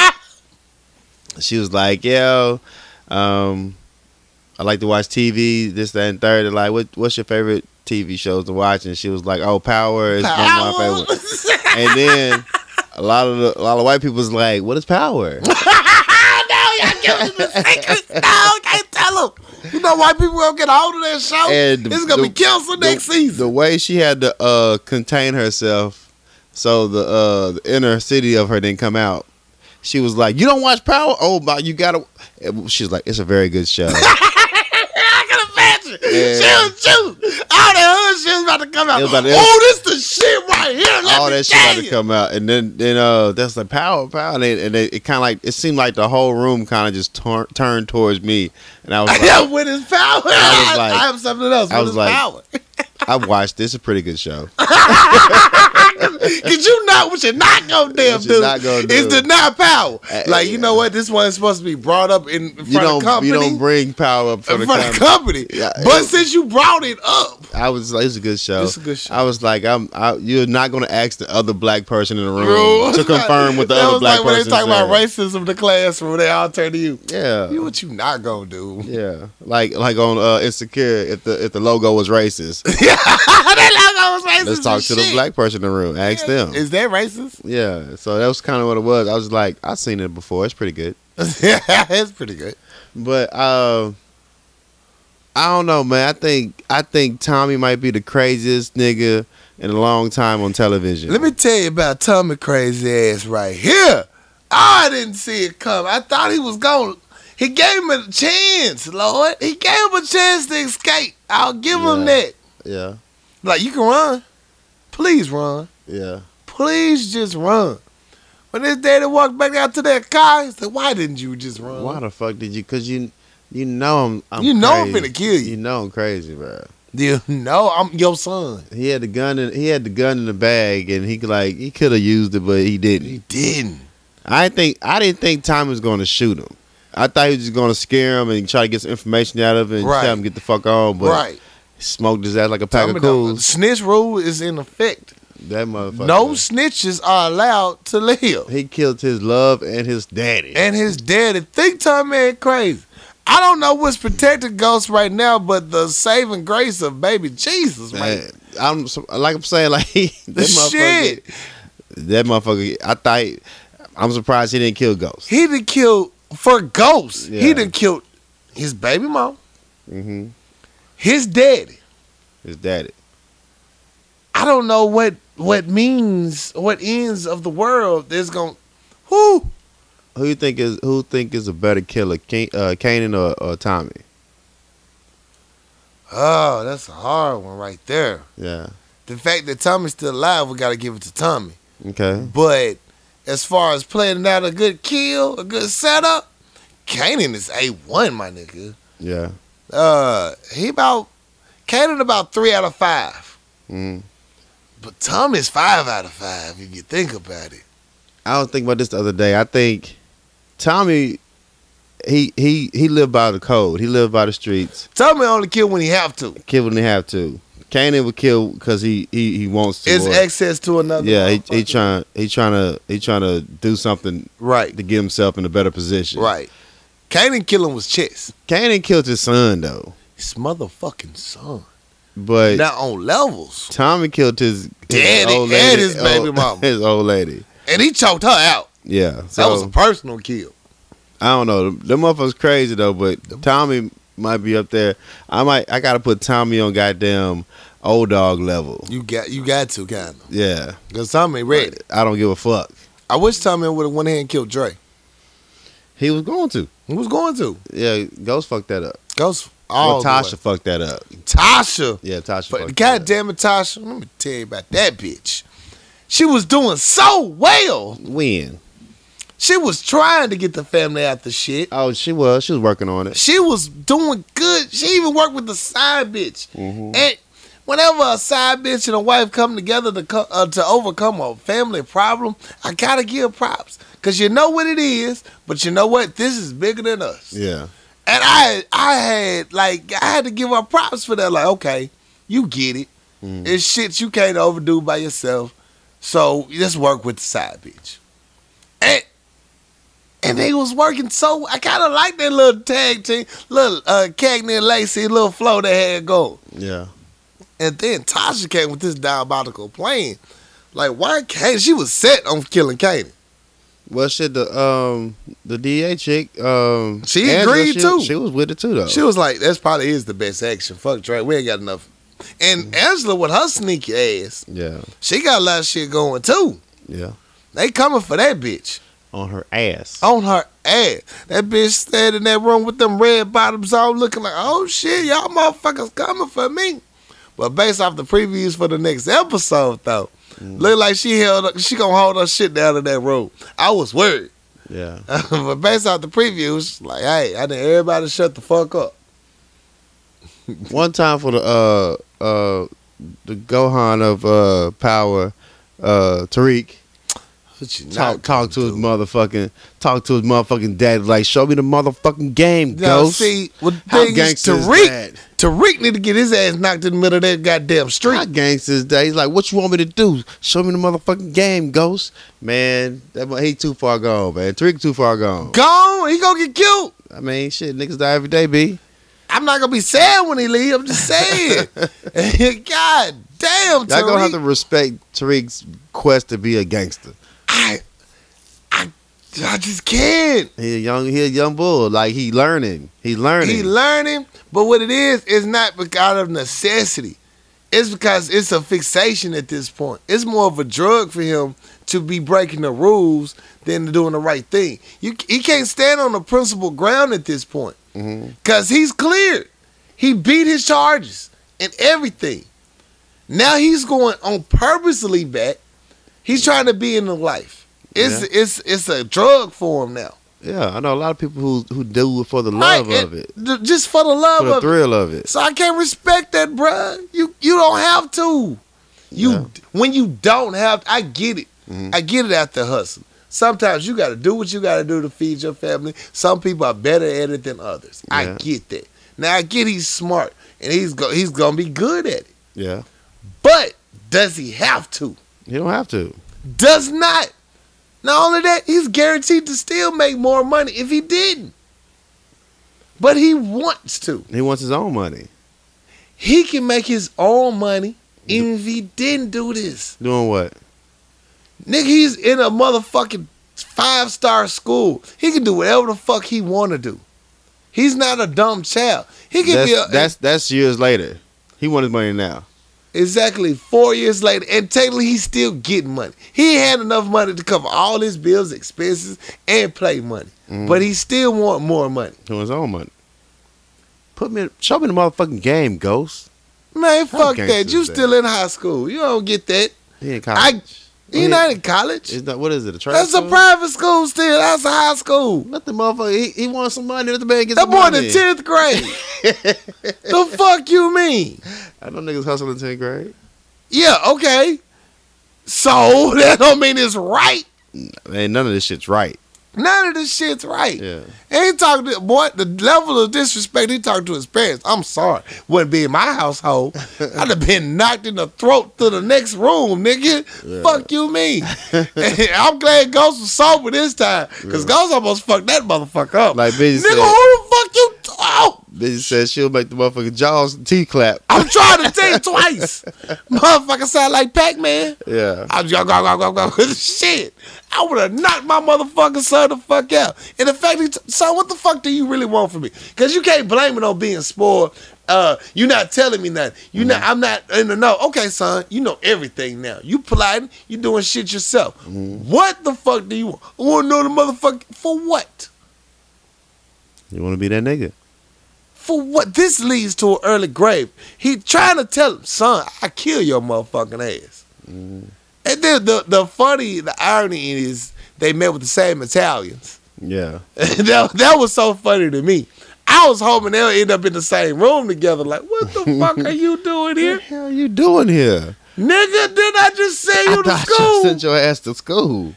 she was like, yo, um, I like to watch TV, this, that, and third. And like, what, what's your favorite TV shows to watch? And she was like, oh, Power is one of my favorite. And then a lot of the, a lot of white people was like, what is Power? no, y'all giving the secrets. No, I can't tell them. You know white people gonna get a hold of that show? And it's gonna the- be canceled next season. The way she had to uh, contain herself, so the uh, the inner city of her didn't come out. She was like, "You don't watch Power? Oh my, you gotta." She's like, "It's a very good show." I can imagine. Yeah. She was shooting. All that hood shit was about to come out. About to- oh, this the shit right here. Let All that shit about to come out, and then then uh, that's the Power, Power, and, they, and they, it kind of like it seemed like the whole room kind of just tur- turned towards me, and I was like, Yeah, with his power. I was like- I have something else. I was his like- power. "I watched this. It's a pretty good show." Cause you know what you're not gonna damn do. not gonna Is do. deny power. Uh, Like you know what? This one is supposed to be brought up in front You don't company. you don't bring Power up in the front of company. Yeah, but it- since you brought it up, I was like, "It's a good show." It's a good show. I was like, "I'm I, you're not going to ask the other black person in the room bro, to confirm what the other was black like when they talk about racism in the classroom. They all turn to you. Yeah, You what you not gonna do? yeah, like like on uh, Insecure, if the if the logo was racist, yeah, that logo was racist. let's talk to the black person in the room, ask them. Is that racist? Yeah, so that was kind of what it was. I was like, I've seen it before. It's pretty good, yeah, it's pretty good. but uh, I don't know, man. I think I think Tommy might be the craziest nigga in a long time on television. Let me tell you about Tommy crazy ass right here. I didn't see it come. I thought he was going. He gave him a chance, Lord. He gave him a chance to escape. I'll give him that. Yeah, Like you can run, please run. Yeah. Please just run. When his daddy walked back out to that car, he said, "Why didn't you just run? Why the fuck did you? Cause you you know I'm. I'm you know I'm crazy. finna kill you. You know I'm crazy, bro. You know I'm your son." He had the gun in he had the gun in the bag and he could like he could have used it but he didn't. He didn't. I didn't think I didn't think Tommy was gonna shoot him. I thought he was just gonna scare him and try to get some information out of him and Right. tell him to get the fuck on. But right. he smoked his ass like a pack of cools. Snitch rule is in effect. That motherfucker. No snitches are allowed to live. He killed his love and his daddy. And his daddy think Tommy ain't crazy. I don't know what's protected Ghost right now, but the saving grace of baby Jesus, man. Man, I'm like I'm saying like he, that motherfucker. shit. That motherfucker. I thought. I'm surprised he didn't kill Ghost. He didn't kill for Ghost. He didn't kill his baby mom, Mm-hmm. his daddy. His daddy. I don't know what what means what ends of the world is going. Whoo! Who you think is who think is a better killer, Can, uh, Kanan or, or Tommy? Oh, that's a hard one right there. Yeah, the fact that Tommy's still alive, we gotta give it to Tommy. Okay. But as far as playing out a good kill, a good setup, Kanan is A one, my nigga. Yeah. Uh he about Kanan about three out of five. Mm. But Tommy's five out of five if you think about it. I was thinking about this the other day. I think Tommy, he he he lived by the code. He lived by the streets. Tommy only kill when he have to. Kill when he have to. Kanan would kill because he, he he wants to. It's or- access to another. yeah, he, he trying he trying to he trying to do something Right, to get himself in a better position. right. Kanan killing was chess. Kanan killed his son though, His motherfucking son. But Not on levels. Tommy killed his, his Daddy old and lady, his baby old- mama. his old lady. And he choked her out. Yeah, so that was a personal kill. I don't know. Them motherfuckers crazy though, but Tommy might be up there. I might. I gotta put Tommy on goddamn old dog level. You got you got to kind of. Yeah, Because Tommy ready. I don't give a fuck. I wish Tommy would have went ahead and killed Dre. He was going to. He was going to. Yeah, Ghost fucked that up. Ghost all Well, Tasha fucked that up. Tasha. Yeah, Tasha. But fucked God damn it, Tasha. Let me tell you about that bitch. She was doing so well. When? She was trying to get the family out the shit. Oh, she was. She was working on it. She was doing good. She even worked with the side bitch. Mhm. And whenever a side bitch and a wife come together to co- uh, to overcome a family problem, I gotta give props because you know what it is. But you know what? This is bigger than us. Yeah. And I I had like I had to give her props for that. Like, okay, you get it. Mhm. It's shit you can't overdo by yourself. So let's work with the side bitch. And and they was working so I kinda like that little tag team, little uh Cagney and Lacey, little flow they had going. Yeah. And then Tasha came with this diabolical plan. Like, why can't she was set on killing Kanan? Well, shit. The um the DA chick. Um, She agreed, she, too. She was with it too though. She was like, that's probably is the best action. Fuck Dre, we ain't got enough. And Angela with her sneaky ass, yeah. she got a lot of shit going too. Yeah. They coming for that bitch. On her ass. On her ass. That bitch stayed in that room with them red bottoms on looking like, oh shit, y'all motherfuckers coming for me. But based off the previews for the next episode though, look like she held up, she gonna hold her shit down in that room. I was worried. Yeah. but based off the previews, like, hey, I need everybody shut the fuck up. One time for the uh uh the Gohan of uh power, uh Tariq talk talk to his motherfucking talk to his motherfucking dad like show me the motherfucking game? Now, ghost. see, what the How thing gangster is Tariq? Tariq need to get his ass knocked in the middle of that goddamn street. gangsters day. he's like, what you want me to do? Show me the motherfucking game, ghost. Man, that mo- he too far gone, man. Tariq too far gone. Gone, he gonna get killed. I mean, shit, niggas die every day, b. I'm not gonna be sad when he leave. I'm just saying. God damn, Y'all gonna have to respect Tariq's quest to be a gangster. I, I, I just can't. He a young, he a young bull. Like he learning, he learning. He learning, but what it is is not out of necessity. It's because it's a fixation at this point. It's more of a drug for him to be breaking the rules than doing the right thing. You he can't stand on the principle ground at this point mm-hmm. because he's cleared. He beat his charges and everything. Now he's going on purposely back. He's trying to be in the life. It's it's it's a drug for him now. Yeah, I know a lot of people who who do it for the love Right, of it, just for the love for the of it. thrill of it. So I can't respect that, bruh. You you don't have to. You Yeah. when you don't have, I get it. Mhm. I get it after hustle. Sometimes you got to do what you got to do to feed your family. Some people are better at it than others. I get that. Now I get he's smart and he's go, he's gonna be good at it. Yeah, But does he have to? He don't have to. Does not. Not only that, he's guaranteed to still make more money if he didn't. But he wants to. He wants his own money. He can make his own money even if he didn't do this. Doing what? Nigga, he's in a motherfucking five star school. He can do whatever the fuck he want to do. He's not a dumb child. He can That's, be a, that's that's years later. He wants his money now. Exactly four years later, and technically he's still getting money. He had enough money to cover all his bills, expenses, and play money, Mhm. but he still want more money. Doing his own money. Put me, show me the motherfucking game, Ghost. Man, fuck that. You that? still in high school. You don't get that. I, you not in college. Is that what is it? A That's a private school still. That's a high school. Let the motherfucker. He, he wants some money. Let the man get That some boy in money. the tenth grade. the fuck you mean? I know niggas hustling in tenth grade. Yeah, okay. So that don't mean it's right. Man, none of this shit's right. None of this shit's right. Yeah. Ain't talking to boy. The level of disrespect he talked to his parents. I'm sorry. Wouldn't be in my household. I'd have been knocked in the throat to the next room, nigga. Yeah. Fuck you, mean? I'm glad Ghost was sober this time, cause Ghost almost fucked that motherfucker up. Like Busy nigga, said. who the fuck you? T- oh, Bitch said she'll make the motherfucking jaws teeth clap. I'm trying to tell you twice. Motherfucker sound like Pac Man. Yeah. I was go go go go go. Shit, I would have knocked my motherfucking son the fuck out. And the fact, he t- son, what the fuck do you really want from me? Because you can't blame it on being spoiled. Uh, you not telling me nothing. You not. I'm not in the know. Okay, son, you know everything now. You polite. You doing shit yourself. What the fuck do you want? I want to know the motherfucker for what? You want to be that nigga? For what? This leads to an early grave. He trying to tell him, son, I kill your motherfucking ass. Mm-hmm. And then the the funny, the irony is they met with the same Italians. Yeah. that, that was so funny to me. I was hoping they'll end up in the same room together. Like, what the fuck are you doing here? What the hell are you doing here? Nigga, did I just send I you to thought you school? sent your ass to school.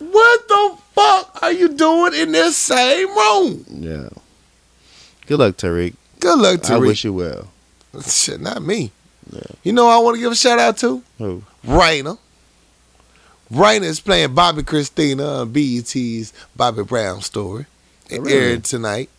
What the fuck are you doing in this same room? Yeah. Good luck, Tariq. Good luck, Tariq. I wish you well. Shit, not me. Yeah. You know who I want to give a shout out to? Who? Raina. Raina is playing Bobbi Kristina on BET's Bobby Brown story. It Oh, really? aired tonight.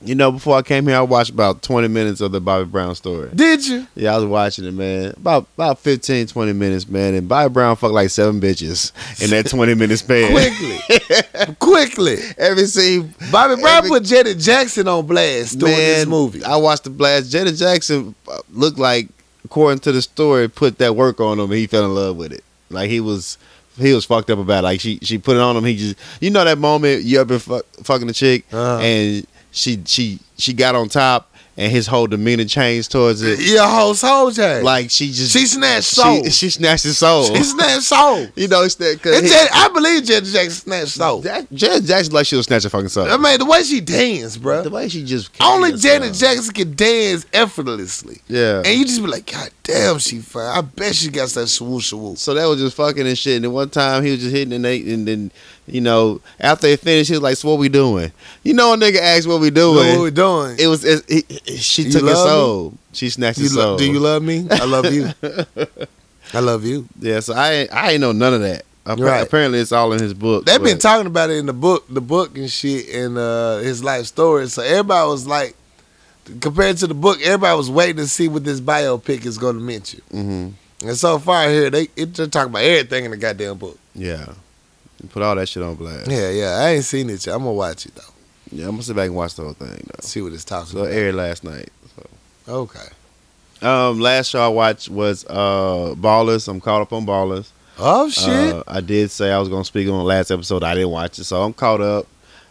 You know, before I came here, I watched about 20 minutes of the Bobby Brown story. Did you? Yeah, I was watching it, man. About about 15, 20 minutes, man. And Bobby Brown fucked like seven bitches in that 20 minute span. Quickly. Quickly. Every scene. Bobby Brown Every- put Janet Jackson on blast during this movie. I watched the blast. Janet Jackson uh, looked like, according to the story, put that work on him and he fell in love with it. Like he was he was fucked up about it. Like she she put it on him. He just you know that moment you ever fuck, fucking a chick Uh-huh. and she she she got on top and his whole demeanor changed towards it. Your whole soul change. Like she just She snatched soul. She, she snatched his soul. she snatched soul. you know it's that And Janet, I believe Janet Jackson snatched soul. Janet Jackson like she'll snatch a fucking soul. I mean, the way she danced, bro. the way she just Only Janet herself. Jackson can dance effortlessly. Yeah. And you just be like, God damn, she fine. I bet she got that swoosh swoosh. So that was just fucking and shit. And then one time he was just hitting and they, and then you know after they finished, he was like, "So what we doing?" You know, a nigga asked what we doing. What we doing? It was it, it- she You took his love me? soul. She snatched You his lo- soul. do you love me? I love you. I love you. Yeah. So I ain't- I ain't know none of that. Appa- Right. Apparently, it's all in his book. They've been talking about it in the book, the book and shit, and uh, his life story. So everybody was like, compared to the book, everybody was waiting to see what this biopic is going to mention. Mhm. And so far here, they it just talking about everything in the goddamn book. Yeah. Put all that shit on blast. Yeah, yeah. I ain't seen it yet. I'm gonna watch it though. Yeah, I'm gonna sit back and watch the whole thing though. See what it's talking So it about. aired last night. Okay. Um, last show I watched was uh Ballers. I'm caught up on Ballers. Oh shit. Uh, I did say I was gonna speak on the last episode. I didn't watch it, so I'm caught up.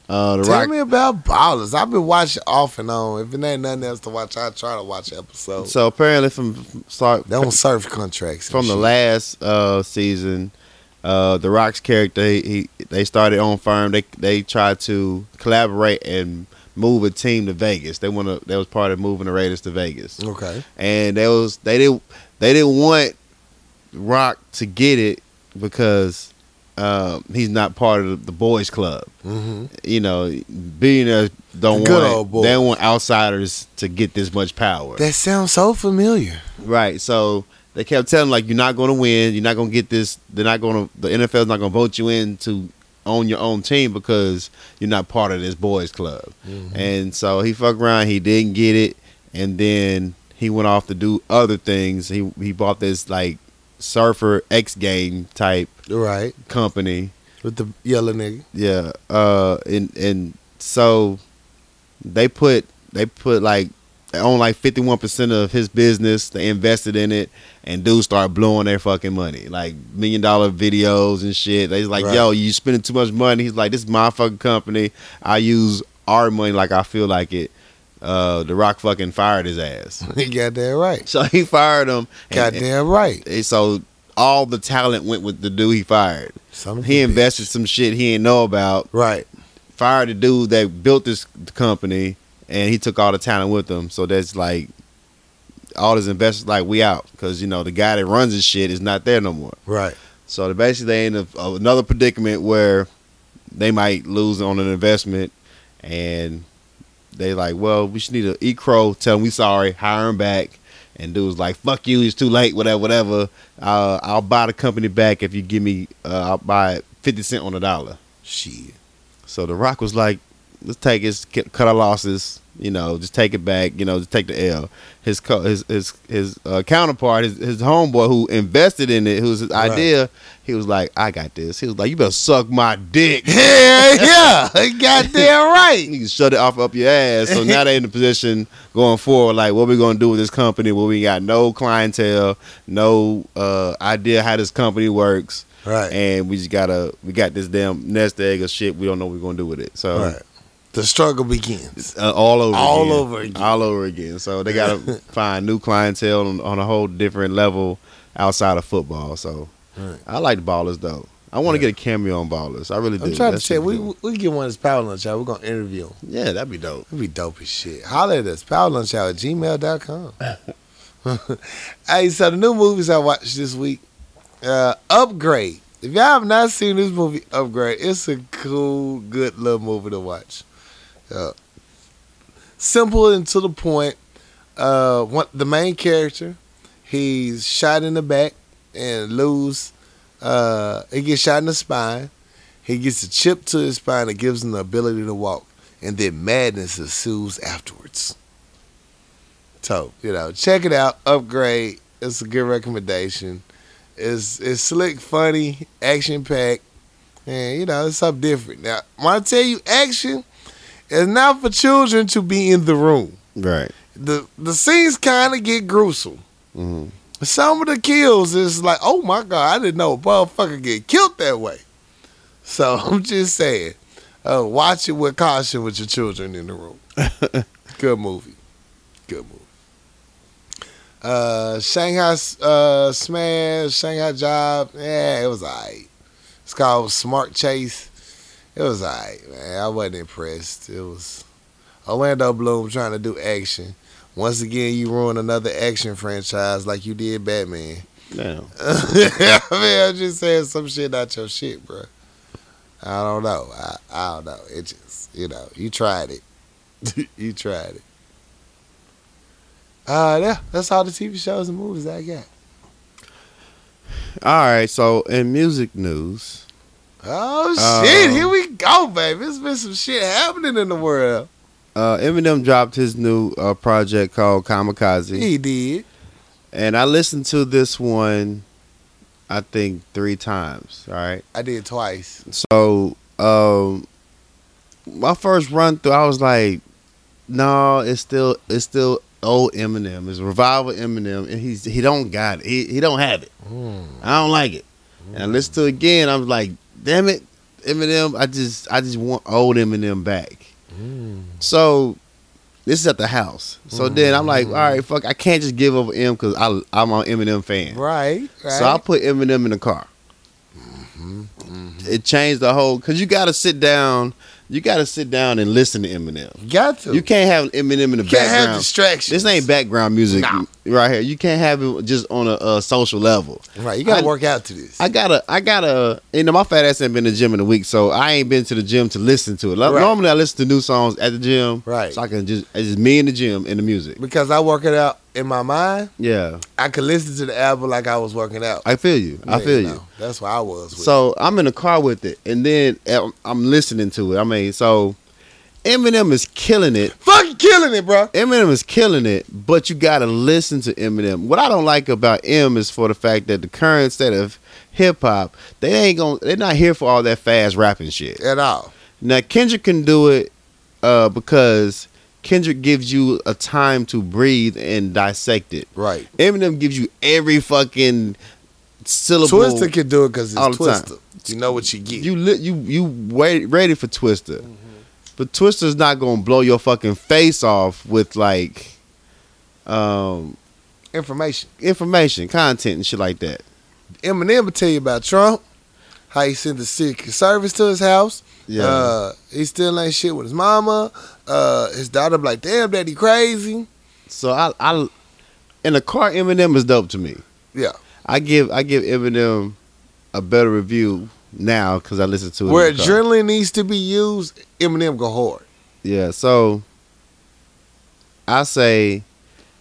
Uh, the Tell Rock. me about Ballers. I've been watching off and on. If it ain't nothing else to watch, I try to watch episodes. So apparently, from, start They don't surf contracts. from the last uh, season, uh, the Rock's character he, he they started on firm. They they tried to collaborate and move a team to Vegas. They want to. That was part of moving the Raiders to Vegas. Okay. and they was they didn't they didn't want Rock to get it because um, he's not part of the boys club. Mm-hmm. You know, billionaires don't good want they don't want outsiders to get this much power. That sounds so familiar. right. So they kept telling like you're not going to win. You're not going to get this. They're not going to. The NFL's not going to vote you in to own your own team because you're not part of this boys club. And so he fucked around. He didn't get it, and then he went off to do other things. He he bought this like surfer X game type Right. company. With the yellow nigga. Yeah. Uh. And and so they put they put like they own like fifty one percent of his business. They invested in it, and dudes start blowing their fucking money, like million dollar videos and shit. They was like, Right. "Yo, you spending too much money." He's like, "This is my fucking company. I use our money like I feel like it." uh, The Rock fucking fired his ass. He got that right. So he fired him. and- Goddamn right. and so all the talent went with the dude he fired. A He bitch. invested some shit he didn't know about. Right. Fired the dude that built this company, and he took all the talent with him. So that's like all his investors like we out because you know the guy that runs his shit is not there no more. Right. So basically they in a, another predicament where they might lose on an investment, and they like, well, we should need to eat crow, tell him we sorry, hire him back, and dude was like, fuck you, it's too late, whatever, whatever. Uh, I'll buy the company back if you give me, uh, I'll buy fifty cent on the dollar. Shit. So The Rock was like, let's take his cut our losses, you know, just take it back, you know, just take the L. His co- his his his uh, counterpart, his his homeboy who invested in it, who's his Right. idea, he was like, I got this. He was like, you better suck my dick. Hell yeah. Goddamn right. You can shut it off up your ass. So now they in the position going forward, like what we gonna do with this company where we got no clientele, no uh, idea how this company works, Right. and we just gotta we got this damn nest egg of shit. We don't know what we're gonna do with it. So right. The struggle begins. uh, all over, All again. over again. all over again. So they gotta find new clientele on, on a whole different level outside of football. So Right. I like ballers though. I want to Yeah. get a cameo on ballers. I really do. I'm trying to check. We we get one of this Power Lunch Hour. We're gonna interview him. yeah, that'd be dope. It'd be dope as shit. Holler at us. Power Lunch Hour at gmail.com. hey, so the new movies I watched this week. Uh, Upgrade. If y'all have not seen this movie, Upgrade, it's a cool, good little movie to watch. Uh, simple and to the point. Uh, the main character, he's shot in the back and lose. Uh, he gets shot in the spine. He gets a chip to his spine that gives him the ability to walk, and then madness ensues afterwards. So you know, check it out. Upgrade. It's a good recommendation. It's it's slick, funny, action packed, and you know it's something different. Now, when I tell you action, it's not for children to be in the room. Right. the The scenes kind of get gruesome. hmm Some of the kills is like, oh my god, I didn't know a motherfucker get killed that way. So I'm just saying, uh, watch it with caution with your children in the room. Good movie. Good movie. Uh, Shanghai uh, Smash, Shanghai Job, yeah, it was alright. It's called Smart Chase. It was alright, man. I wasn't impressed. It was Orlando Bloom trying to do action. Once again, you ruin another action franchise like you did Batman. Now, I mean, I'm just saying some shit not your shit, bro. I don't know. I, I don't know. It just, you know, you tried it. you tried it. Uh, yeah, that's all the TV shows and movies I got. all right. So in music news, Oh shit! Um, Here we go, baby. There's been some shit happening in the world. uh, Eminem dropped his new uh, project called Kamikaze, He did. and I listened to this one, I think three times. All right. I did twice. So, um, my first run through, I was like, no, it's still it's still old Eminem. It's revival Eminem, and he's he don't got it. He he don't have it. I don't like it. And I listened to it again. I was like, damn it, Eminem. I just I just want old Eminem back. Mm. So. This is at the house. So mm-hmm. then I'm like, all right, fuck, I can't just give up M because I'm an Eminem fan. Right. right. So I put Eminem in the car. Mm-hmm, mm-hmm. It changed the whole because you got to sit down. You got to sit down and listen to Eminem. You got to. You can't have Eminem in the can't have background. distractions. This ain't background music Nah. right here. You can't have it just on a, a social level. right. You got to work out to this. I gotta, I gotta. You know, my fat ass ain't been to the gym in a week, so I ain't been to the gym to listen to it. Lo- Right. Normally, I listen to new songs at the gym, Right. So I can just, it's just me in the gym and the music. because I work it out in my mind. Yeah, I could listen to the album like I was working out. I feel you. I Yeah, feel you. That's why I was. With So I'm in the car with it, and then uh, I'm listening to it. I mean, so Eminem is killing it. it. fucking killing it, bro. Eminem is killing it, but you gotta listen to Eminem. What I don't like about M is for the fact that the current state of hip hop, they ain't gonna, they're not here for all that fast rapping shit. At all. Now Kendrick can do it uh, because Kendrick gives you a time to breathe and dissect it. Right. Eminem gives you every fucking syllable. Twista can do it because it's. Twista. You know what you get. You li- you you wait ready for Twista. But Twista's not gonna blow your fucking face off with like um Information. information, content and shit like that. Eminem will tell you about Trump, how he sent the Secret Service to his house. Yeah. Uh, he still ain't shit with his mama. Uh, his daughter be like, damn, daddy crazy. So I I in the car Eminem is dope to me. Yeah. I give I give Eminem a better review now because I listen to it. Where in the car. adrenaline needs to be used, Eminem go hard. Yeah, so I say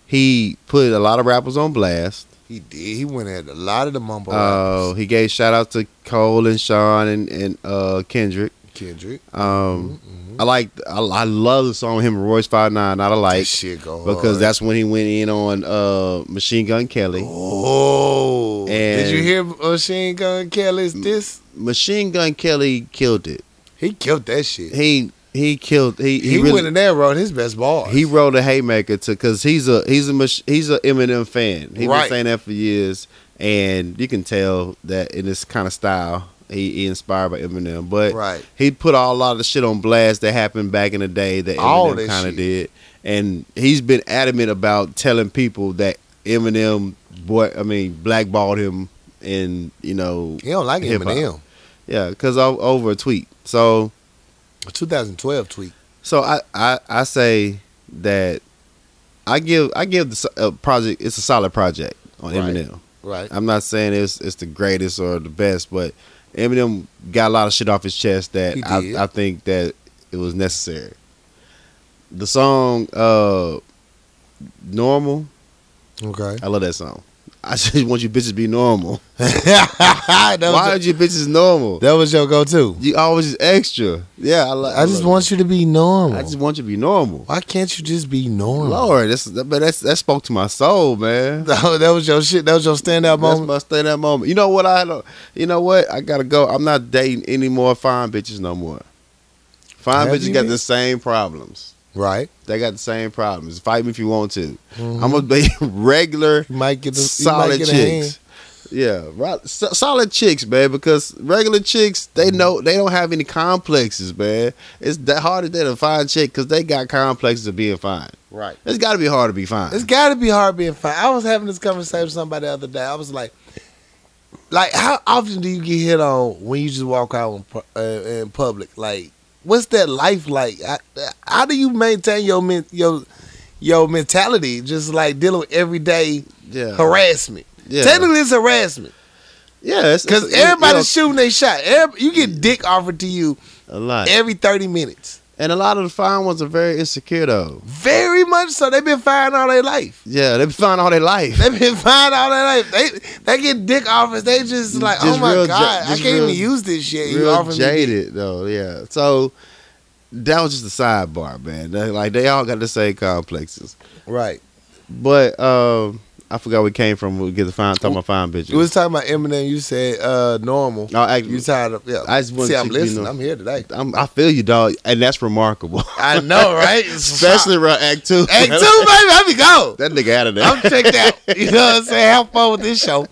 he put a lot of rappers on blast. He did. He went at a lot of the mumble Uh, he gave shout out to Cole and Sean and, and uh, Kendrick. Kendrick. Um, Mhm. I like I, I love the song him and Royce Five Nine. Not that alike shit go hard. because that's when he went in on uh, Machine Gun Kelly. Oh. did you hear Machine Gun Kelly's this? Machine Gun Kelly killed it. He killed that shit. He he killed he He, he, really, went in there and wrote his best bars. he wrote a haymaker to because he's a he's a he's a Eminem fan. He's Right. been saying that for years, and you can tell that in this kind of style he, he inspired by Eminem. But right. he put all, a lot of the shit on blast that happened back in the day that Eminem kind of did, and he's been adamant about telling people that Eminem, boy, I mean, blackballed him, and you know, He don't like Hip-hop. Eminem. yeah, because over a tweet. So A 2012 tweet. So I, I, I say that I give I give the uh, project it's a solid project on Right. Eminem. Right. I'm not saying it's it's the greatest or the best, but Eminem got a lot of shit off his chest that I. I think that it was necessary. The song uh Normal, Okay. I love that song. I just want you bitches to be normal. that, Why your, are you bitches normal? that was your go-to. You always just extra. Yeah, I, li- I just want you to be normal. I just want you to be normal. Why can't you just be normal? Lord, that's but that's that spoke to my soul, man. That that was your shit. That was your standout That's moment. my stay that moment. You know what I don't- you know what? I gotta go. I'm not dating any more fine bitches no more. Fine Have bitches got the same problems. Right. They got the same problems. Fight me if you want to. Mhm. I'm gonna be regular You might get the, solid get chicks. Yeah, right. So, solid chicks, man. Because regular chicks, they Mm-hmm. know they don't have any complexes, man. It's that hard to find chick because they got complexes of being fine. Right. It's got to be hard to be fine. It's got to be hard being fine. I was having this conversation with somebody the other day. I was like, like, how often do you get hit on when you just walk out in, uh, in public? Like, what's that life like? I, how do you maintain your men, your your mentality? Just like dealing with everyday yeah, harassment. yeah, Technically, it's harassment yeah. Because it- everybody's shooting their shot. Every, you get dick offered to you a lot. every thirty minutes. And a lot of the fine ones are very insecure though. Very much so. They've been fine all their life. Yeah, they've been fine all their life. They've been fine all their life. They they get dick offers. They just like, Just oh my god, I can't real- even use this shit. You Real jaded though, yeah. So that was just a sidebar, man. They- like they all got the same complexes. Right. But um I forgot we came from. We get the fine talking about fine bitches. We was talking about Eminem. You said uh normal. no, actually, You tired of yeah. I just want See, I'm you listening. know- I'm here today. I'm, I feel you, dog, and that's remarkable. I know, right? Especially around Act Two. Act two, baby. Let me go. That nigga out of there. I'm checked out. You know what I'm saying? Have fun with this show.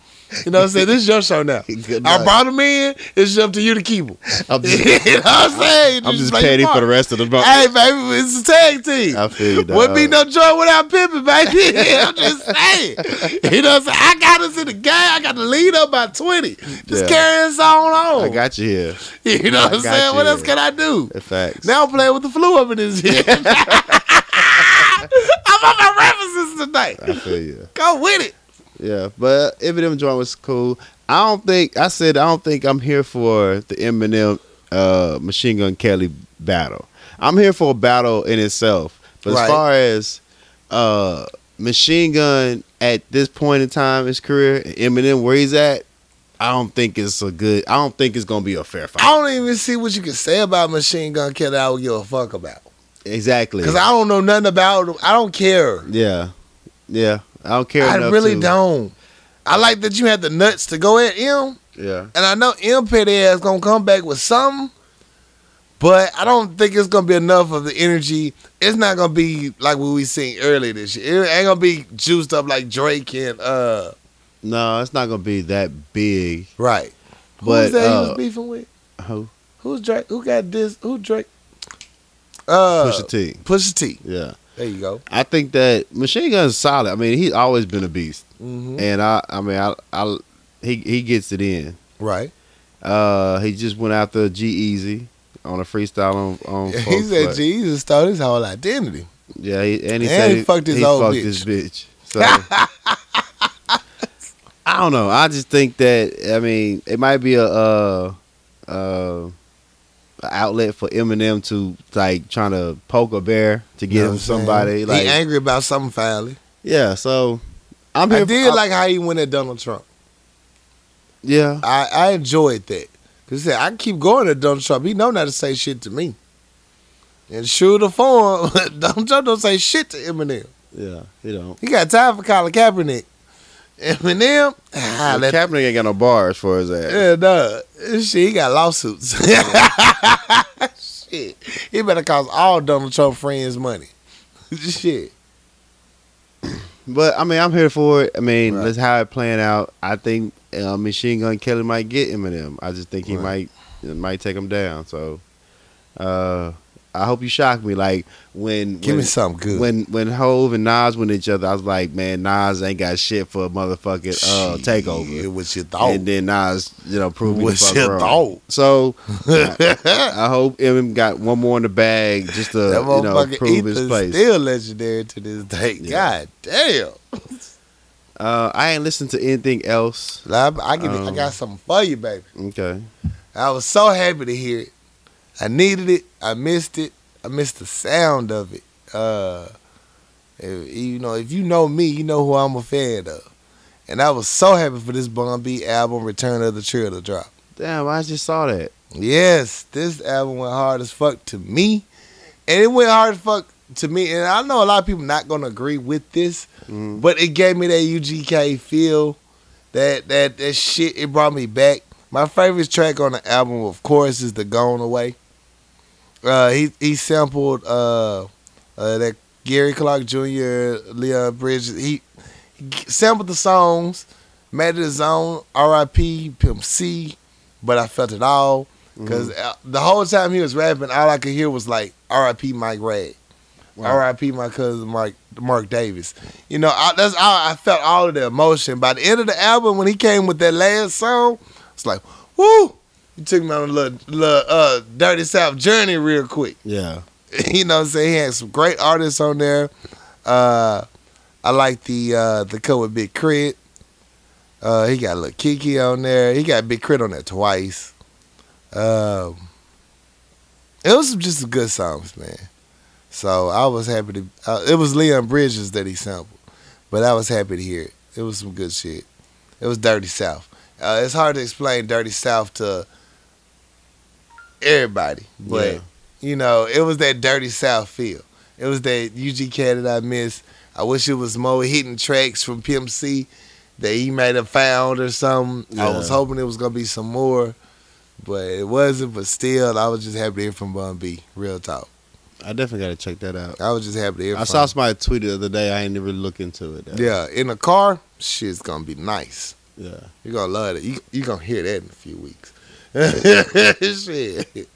You know what I'm saying? This is your show now. I brought him in. It's up to you to keep him. I'm just, you know what I'm saying? You I'm just your petty for the rest of the month. Hey, baby, it's a tag team. I feel you, dog. Wouldn't be no joy without pimping, baby. I'm just saying. You know what I'm saying? I got us in the game. I got the lead up by 20. Just Yeah. carry us on on. I got you here. you know I what I'm saying? What else can I do? Facts. Now I'm playing with the flu up in his head. I'm on my references tonight. I feel you. Go with it. Yeah, but Eminem joint was cool. I don't think I said I don't think I'm here for the Eminem uh, Machine Gun Kelly battle. I'm here for a battle in itself. But Right. as far as uh, Machine Gun at this point in time in his career, Eminem where he's at, I don't think it's a good. I don't think it's gonna be a fair fight. I don't even see what you can say about Machine Gun Kelly I would give a fuck about. Exactly. Because I don't know nothing about him. I don't care. yeah, yeah. I don't care. I really to- don't. I like that you had the nuts to go at him. Yeah. And I know M Petty ass gonna come back with something, but I don't think it's gonna be enough of the energy. It's not gonna be like what we seen earlier this year. It ain't gonna be juiced up like Drake and uh No, it's not gonna be that big. right. But Who's that he uh, was beefing with? who? Who's Drake? Who got this? Who Drake? Uh, Pusha T. Pusha T. Yeah. There you go. I think that Machine Gun's solid. I mean, he's always been a beast, hmm and I, I mean, I, I, he, he gets it in. Right. Uh, he just went after G-Eazy on a freestyle on on. he said Flight. Jesus stole his whole identity. Yeah, he, and he And said he fucked his he old fucked bitch. his bitch. So I don't know. I just think that I mean it might be a uh, uh, a outlet for Eminem to like trying to poke a bear to You get know him what I'm saying? somebody. Like he angry about something finally. yeah, so I'm here. I for- did I'm- like how he went at Donald Trump. yeah. I, I enjoyed that. Cause I keep going at Donald Trump. He know not to say shit to me. And true to form, Donald Trump don't say shit to Eminem. Yeah, you know. He got time for Colin Kaepernick. Eminem, ah, let, Kaepernick ain't got no bars for his ass. yeah, nah, shit, he got lawsuits. shit, he better cost all Donald Trump friends money. shit, But I mean, I'm here for it. I mean, Right. that's how it playing out. I think uh, Machine Gun Kelly might get Eminem. I just think he Right. might might take him down. So, uh, I hope you shock me. Like when give when, me something good. when when Hove and Nas went each other, I was like, man, Nas ain't got shit for a motherfucking uh, takeover. What you thought? And then Nas, you know, proved me fuck wrong. thought? So I, I hope Eminem got one more in the bag just to you know prove his place. still legendary to this day. Yeah. God damn. Uh, I ain't listened to anything else. I, I, give you- I Um, got something for you, baby. Okay. I was so happy to hear it. I needed it. I missed it. I missed the sound of it. Uh, if- you know, if you know me, you know who I'm a fan of. And I was so happy for this Bun B album, Return of the Trill, to drop. Damn, I just saw that. Yes, this album went hard as fuck to me. And it went hard as fuck to me. And I know a lot of people not gonna agree with this, Mhm. but it gave me that UGK feel. That that that shit, it brought me back. My favorite track on the album, of course, is the Gone Away. Uh he he sampled uh, uh that Gary Clark Jr., Leon Bridges. He, he sampled the songs, made it his own, R.I.P. Pimp C, but I felt it all. Because the whole time he was rapping, all I could hear was like R.I.P. Mike Rag, Wow. R.I.P. my cousin Mark Mark Davis. You know, I, that's all, I felt all of the emotion. By the end of the album, when he came with that last song, it's like, woo! He took me on a little, little uh, Dirty South journey real quick. Yeah. you know what I'm saying? He had some great artists on there. Uh, I like the uh, the cut with Big Crit. Uh, he got Lil Keke on there. He got Big K.R.I.T. on there twice. Um, it was just some good songs, man. So I was happy to. Uh, it was Leon Bridges that he sampled, but I was happy to hear it. It was some good shit. It was Dirty South. Uh, it's hard to explain Dirty South to everybody, but Yeah. you know, it was that Dirty South feel. It was that UGK that I missed. I wish it was more hidden tracks from Pimp C that he might have found or something. I was hoping it was gonna be some more, but it wasn't. But still, I was just happy to hear from Bun B. Real talk. I definitely got to check that out. I was just happy to hear I saw somebody tweet the other day. I ain't even look into it. Yeah, in the car, shit's gonna be nice. Yeah. You're gonna love it. You you gonna hear that in a few weeks. Shit.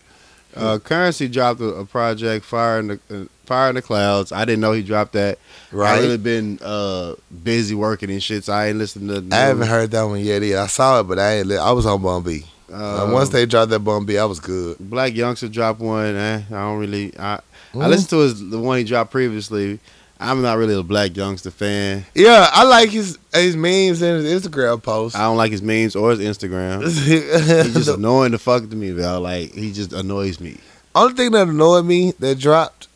Uh, Currency dropped a, a project, Fire in the uh, Fire in the Clouds. I didn't know he dropped that. Right. I really been uh, busy working and shit, so I ain't listened to. I haven't heard that one yet either. I saw it, but I ain't. Li- I was on Bun B. Uh, Uh, once they dropped that Bun B, I was good. Blac Youngsta dropped one. Eh, I don't really. I I Mhm. listened to his the one he dropped previously. I'm not really a Blac Youngsta fan. Yeah, I like his his memes and his Instagram posts. I don't like his memes or his Instagram. He's just annoying the fuck to me, bro. Like he just annoys me. only thing that annoyed me that dropped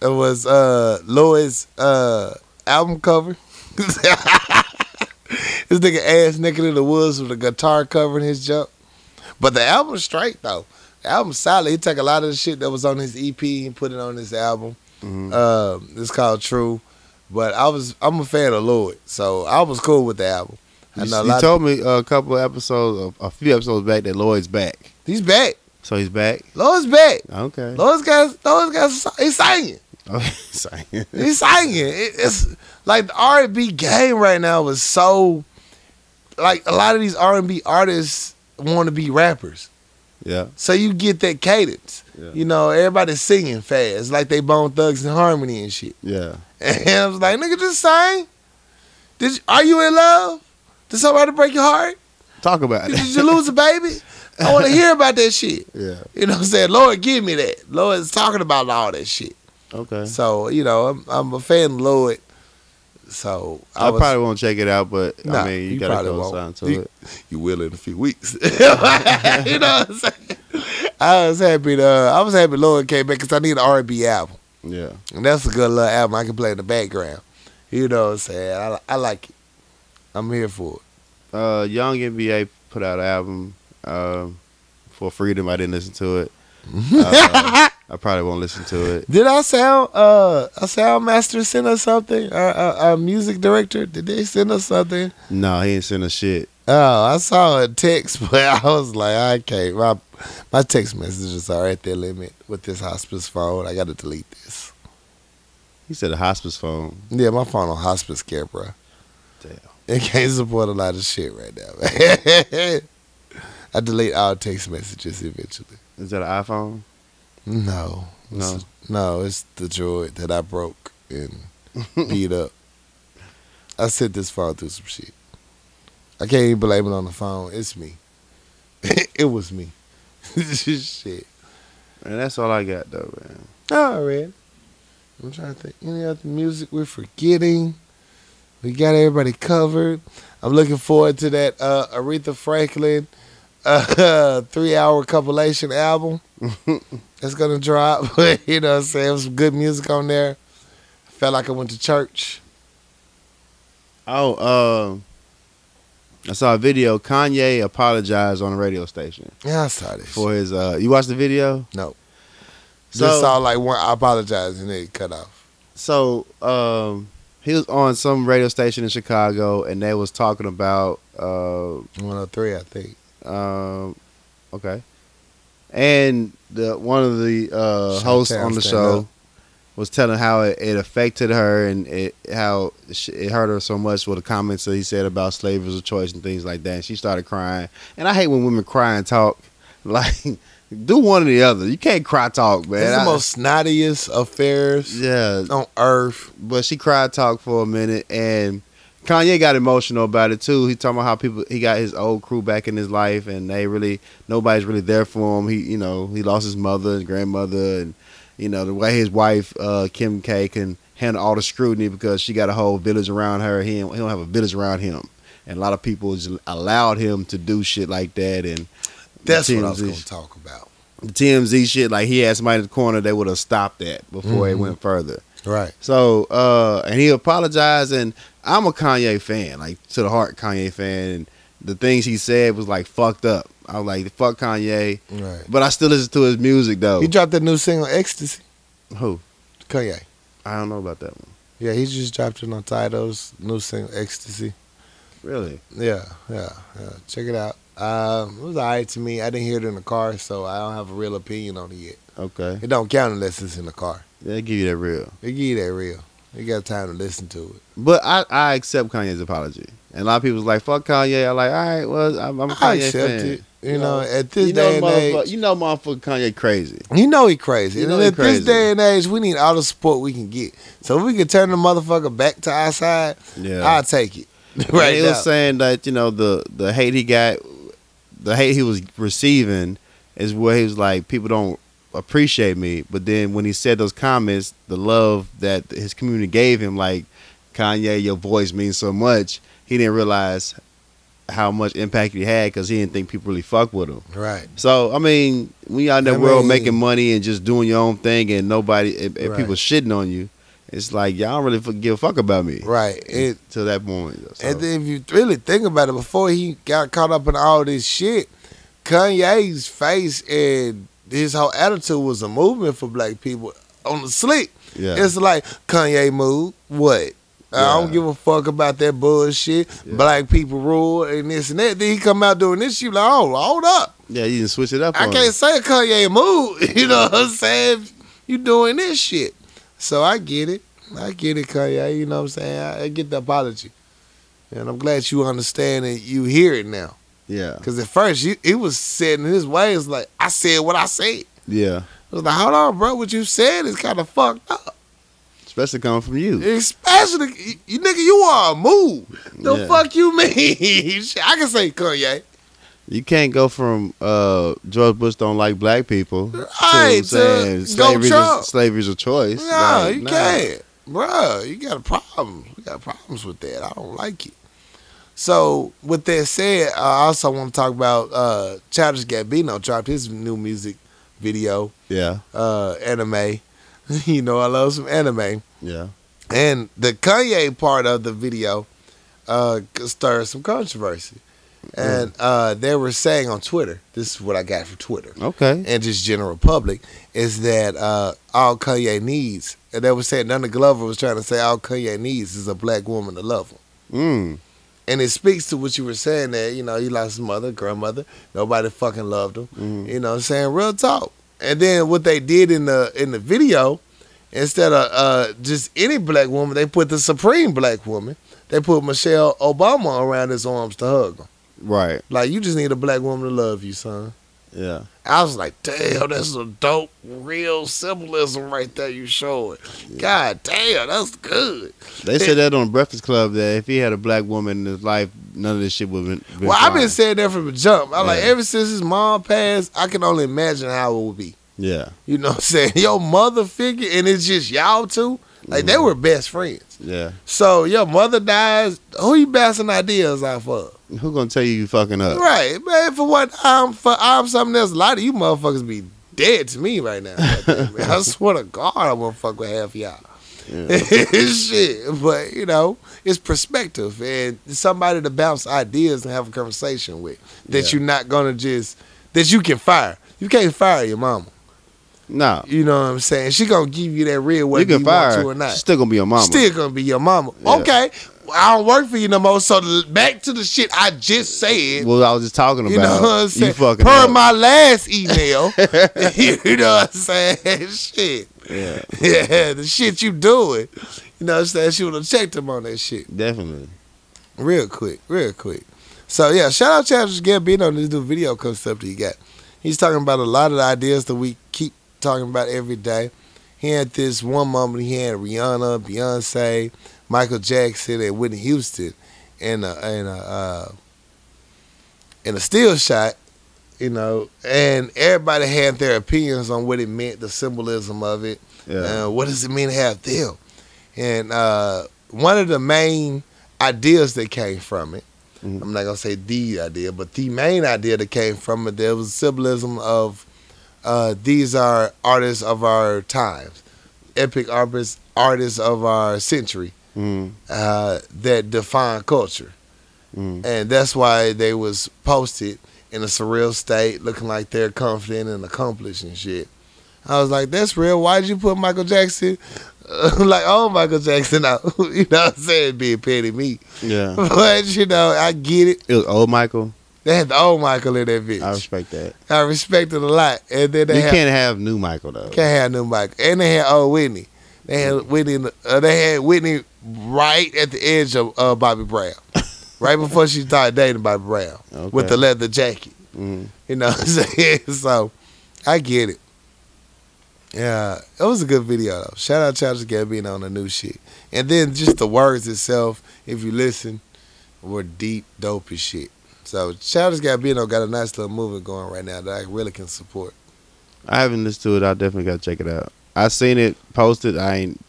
was uh Lloyd's uh album cover. this nigga ass naked in the woods with a guitar covering his jump. But the album's straight though. The album's solid. He took a lot of the shit that was on his EP and put it on his album. Mhm. Um, it's called Tru. But I was I'm a fan of Lloyd, so I was cool with the album. I You, know a you told me a couple episodes, a few episodes back, that Lloyd's back. he's back. So he's back. Lloyd's back. Okay. Lloyd's got Lloyd's got he's singing. Okay. Sorry. He's singing. It, it's like the R and B game right now is so like a lot of these R and B artists want to be rappers. Yeah. So you get that cadence. Yeah. You know, everybody's singing fast, like they Bone Thugs and Harmony and shit. Yeah. And I was like, nigga, just sing. Did you, are you in love? Did somebody break your heart? Talk about Did it. Did you lose a baby? I want to hear about that shit. yeah. You know what I'm saying? Lord, give me that. Lord is talking about all that shit. Okay. So, you know, I'm, I'm a fan of Lloyd. So I, I, was, probably won't check it out, but Nah, I mean, you, you gotta go sign to You- it. you will in a few weeks. you know what I'm saying? I was happy. To, uh, I was happy Lloyd came back because I need an R&B album, Yeah. and that's a good little album I can play in the background. You know what I'm saying? I, I like it. I'm here for it. Uh, Young NBA put out an album um, for Freedom. I didn't listen to it. Uh, I probably won't listen to it. Did I sound uh a sound master send us something? Our, our, our music director did they send us something? No, he ain't sent us shit. Oh, I saw a text, but I was like, I can't. My my text messages are at their limit with this hospice phone. I got to delete this. He said a hospice phone. Yeah, my phone on hospice care, bro. Damn. It can't support a lot of shit right now, man. I delete all text messages eventually. Is that an iPhone? No, No. It's- no, it's the droid that I broke and beat up. I sent this phone through some shit. I can't even blame it on the phone. It's me. it was me. This is shit. And that's all I got though, man. All right. I'm trying to think. Any other music we're forgetting? We got everybody covered. I'm looking forward to that uh, Aretha Franklin uh, three hour compilation album. That's gonna drop. you know what I'm saying? Some good music on there. Felt like I went to church. Oh, um, I saw a video. Kanye apologized on a radio station Yeah, I saw this. for his. Uh, you watched the video? no. So- Just saw like one I apologize and it cut off. So, um, he was on some radio station in Chicago, and they was talking about. Uh, 103, I think. Um, okay, and the one of the uh, hosts on the show up. was telling how it, it affected her and it, how sh- it hurt her so much with the comments that he said about slavery as a choice and things like that. And she started crying. And I hate when women cry and talk. Like, do one or the other. You can't cry talk, man. It's the I- most snottiest affairs yeah, on earth. but she cried talk for a minute and Kanye got emotional about it too. He talking about how people he got his old crew back in his life and they really nobody's really there for him. He you know, he lost his mother and grandmother and you know, the way his wife uh, Kim K can handle all the scrutiny because she got a whole village around her. He he don't have a village around him. And a lot of people just allowed him to do shit like that and That's what I was going to talk about. the TMZ shit like he had somebody in the corner that would have stopped that before it Mhm. went further. Right. So, uh, and he apologized, and I'm a Kanye fan, like to the heart Kanye fan, and the things he said was like fucked up. I was like, fuck Kanye, Right. but I still listen to his music though. He dropped that new single, Ecstasy. Who? Kanye. I don't know about that one. Yeah, he just dropped it on titles. New single, Ecstasy. Really? Yeah, yeah, yeah. Check it out. Um, it was alright to me. I didn't hear it in the car, so I don't have a real opinion on it yet. Okay. It don't count unless it's in the car. They give you that real. They give you that real. You got time to listen to it. But I, I accept Kanye's apology. And a lot of people's like, fuck Kanye. I'm like, all right, well, I'm, I'm a I Kanye accept fan. it. You, You know, know, at this you know, day and motherfucker, age, you know, motherfucker Kanye crazy. you know he crazy. You know and at crazy. this day and age, we need all the support we can get. So if we can turn the motherfucker back to our side, Yeah. I'll take it. Right. right he was saying that you know the the hate he got, the hate he was receiving, is where he was like people don't appreciate me. But then when he said those comments, the love that his community gave him, like Kanye, your voice means so much. He didn't realize how much impact he had because he didn't think people really fuck with him. right. So I mean, when you out in the I world mean- making money and just doing your own thing, and nobody, and, and Right. people shitting on you, it's like y'all don't really give a fuck about me. Right. It, to that moment. So. And then if you really think about it, before he got caught up in all this shit, Kanye's face and his whole attitude was a movement for black people on the slick. yeah. It's like Kanye move. What? I don't give a fuck about that bullshit. Yeah. Black people rule and this and that. Then he come out doing this shit like, oh, hold up. Yeah, you can switch it up. I can't him. say Kanye move. You know what I'm saying? You doing this shit. So I get it. I get it, Kanye. You know what I'm saying? I, I get the apology. And I'm glad you understand and you hear it now. Yeah. Because at first, you, he was setting his way. ways like, I said what I said. Yeah. I was like, hold on, bro. What you said is kind of fucked up. Especially coming from you. Especially, you, you nigga, you are a move. The Yeah. fuck you mean? I can say Kanye. You can't go from uh, George Bush don't like black people Right, to saying slavery's a, slavery's a choice. No, Like, you nah. can't. Bruh, you got a problem. You got problems with that. I don't like it. So, with that said, I also want to talk about uh Childish Gambino dropped his new music video, Yeah, uh, anime. you know, I love some anime. yeah. And the Kanye part of the video uh, stirred some controversy. And uh, they were saying on Twitter, this is what I got from Twitter Okay. and just general public, is that uh, all Kanye needs, and they were saying, Donald Glover was trying to say all Kanye needs is a black woman to love him. Mm. And it speaks to what you were saying that, you know, he lost his mother, grandmother, nobody fucking loved him. Mm. You know what I'm saying? Real talk. And then what they did in the in the video, instead of uh, just any black woman, they put the supreme black woman. They put Michelle Obama around his arms to hug him. Right. Like you just need a black woman to love you, son. Yeah. I was like, damn, that's a dope, real symbolism right there you showing. God damn, that's good. They said that on Breakfast Club that if he had a black woman in his life, none of this shit would have been. Well, I've been saying that from the jump. I like Yeah. ever since his mom passed, I can only imagine how it would be. Yeah. You know what I'm saying? Your mother figure, and it's just y'all two. Like they mm. were best friends. Yeah. So your mother dies, who you bouncing ideas off of? Who gonna tell you you fucking up? Right, man. For what I'm for, I'm something else. A lot of you motherfuckers be dead to me right now. I swear to God, I won't fuck with half y'all. Yeah. Shit, but you know, it's perspective and somebody to bounce ideas and have a conversation with that Yeah. you're not gonna just that you can fire. You can't fire your mama. No. You know what I'm saying? She gonna give you that real whether You you, can want fire. to or not. She's still gonna be your mama. Still gonna be your mama. Yeah. Okay, I don't work for you no more. So back to the shit I just said. Well, I was just talking about You know what I'm saying? you fucking per up. my last email. you know what I'm saying? Shit. yeah, Yeah, the shit you doing. You know what I'm saying? She would have checked him on that shit. definitely. Real quick, real quick. So yeah, shout out Childish Gambino on this new video concept that he got. He's talking about a lot of the ideas that we keep talking about every day. He had this one moment he had Rihanna, Beyonce, Michael Jackson, and Whitney Houston in a in a uh, in a still shot, you know, and everybody had their opinions on what it meant, the symbolism of it, Yeah, uh, what does it mean to have them? And uh, one of the main ideas that came from it, Mhm. I'm not gonna say the idea, but the main idea that came from it, there was symbolism of uh, these are artists of our times, epic artists, artists of our century mm, uh, that define culture mm. and that's why they was posted in a surreal state, looking like they're confident and accomplished and shit. I was like, that's real. Why'd you put Michael Jackson, like, oh, Michael Jackson out? you know what I'm saying? Being petty me. yeah. But, you know, I get it. It was old Michael. They had the old Michael in that bitch. I respect that. I respect it a lot. And then they you can't have new Michael though. can't have new Michael. And they had old Whitney. They had Whitney. the- Uh, they had Whitney right at the edge of uh, Bobby Brown, right before she started dating Bobby Brown with the leather jacket. Mm. You know what I'm saying? So I get it. Yeah, it was a good video though. Shout out Childish Gambino on the new shit. And then just the words itself, if you listen, were deep, dope as shit. So Childish Gambino got a nice little movement going right now that I really can support. I haven't listened to it. I definitely got to check it out. I seen it posted. I ain't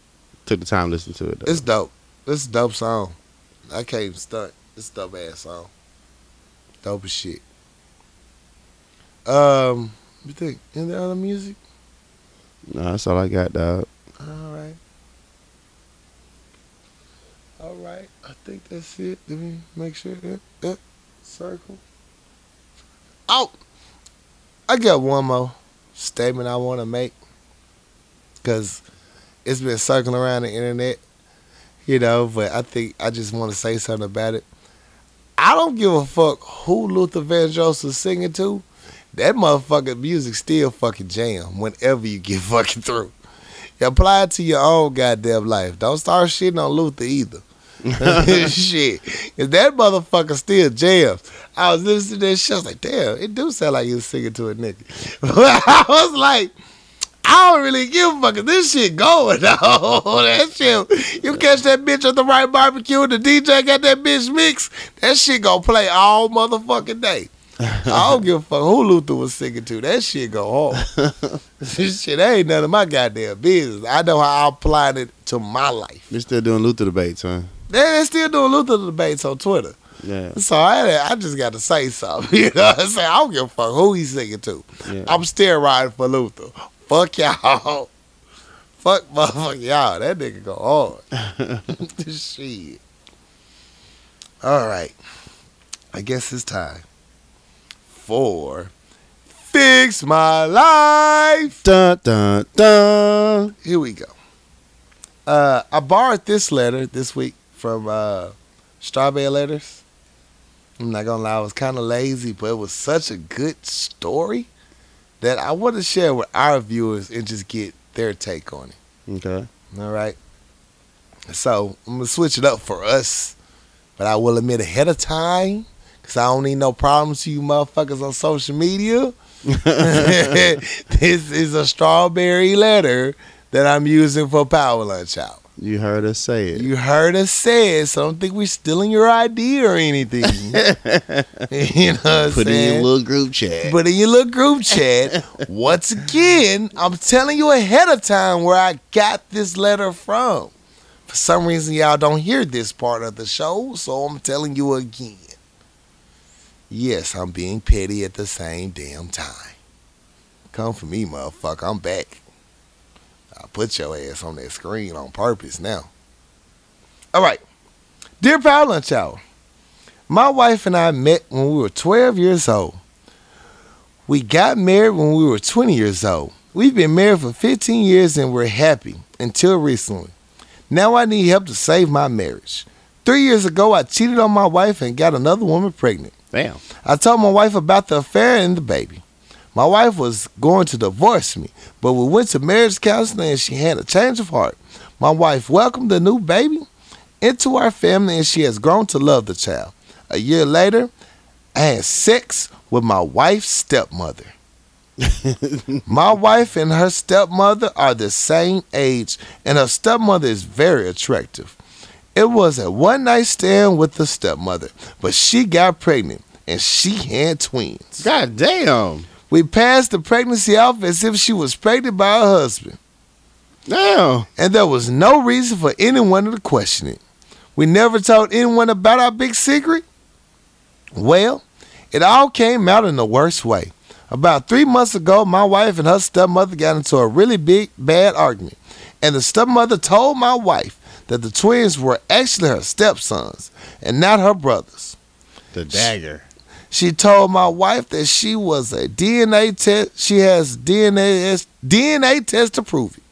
took the time to listen to it. Though. It's dope. It's a dope song. I can't even stunt. It's a dope ass song. Dope as shit. Um, you think any other music? no, that's all I got, dog. All right. All right. I think that's it. Let me make sure. Yeah, yeah. Circle. Oh, I got one more statement I want to make because it's been circling around the internet, you know. But I think I just want to say something about it. I don't give a fuck who Luther Vandross is singing to. That motherfucking music still fucking jam whenever you get fucking through. Apply it to your own goddamn life. Don't start shitting on Luther either. shit. Cause that motherfucker still jams. I was listening to that shit. I was like, damn, it do sound like you was singing to a nigga. I was like, I don't really give a fuck. 'cause This shit going though. that shit. You catch that bitch at the right barbecue and the DJ got that bitch mixed. That shit gonna play all motherfucking day. I don't give a fuck who Luther was singing to. That shit go hard. this shit ain't none of my goddamn business. I know how I'm applying it to my life. You're still doing Luther debates, huh? They, they still doing Luther debates on Twitter. Yeah. So I, I just got to say something. You know what I'm saying? I don't give a fuck who he's singing to. Yeah. I'm still riding for Luther. Fuck y'all. Fuck motherfucker y'all. That nigga go hard. Shit. All right. I guess it's time for Fix My Life. dun dun dun. Here we go. Uh, I borrowed this letter this week from uh, Strawberry Letters. I'm not gonna lie, I was kind of lazy, but it was such a good story that I want to share with our viewers and just get their take on it. Okay. All right. So I'm gonna switch it up for us, but I will admit ahead of time, cause I don't need no problems to you motherfuckers on social media. this is a strawberry letter that I'm using for Power Lunch Hour. You heard us say it. You heard us say it, so I don't think we're stealing your idea or anything. you know what I'm Put saying? in your little group chat. But in your little group chat, once again, I'm telling you ahead of time where I got this letter from. For some reason, y'all don't hear this part of the show, so I'm telling you again. Yes, I'm being petty at the same damn time. Come for me, motherfucker. I'm back. I put your ass on that screen on purpose now. All right. Dear Power Lunch Hour, my wife and I met when we were 12 years old. We got married when we were 20 years old. We've been married for 15 years and we're happy until recently. Now I need help to save my marriage. Three years ago, I cheated on my wife and got another woman pregnant. Damn. I told my wife about the affair and the baby. My wife was going to divorce me, but we went to marriage counseling and she had a change of heart. My wife welcomed the new baby into our family and she has grown to love the child. A year later, I had sex with my wife's stepmother. my wife and her stepmother are the same age, and her stepmother is very attractive. It was a one night stand with the stepmother, but she got pregnant and she had twins. God damn. We passed the pregnancy off as if she was pregnant by her husband, Damn. and there was no reason for anyone to question it. We never told anyone about our big secret. Well, it all came out in the worst way. About three months ago, my wife and her stepmother got into a really big, bad argument, and the stepmother told my wife that the twins were actually her stepsons and not her brothers. The dagger. She told my wife that she was a DNA test. She has DNA DNA test to prove it.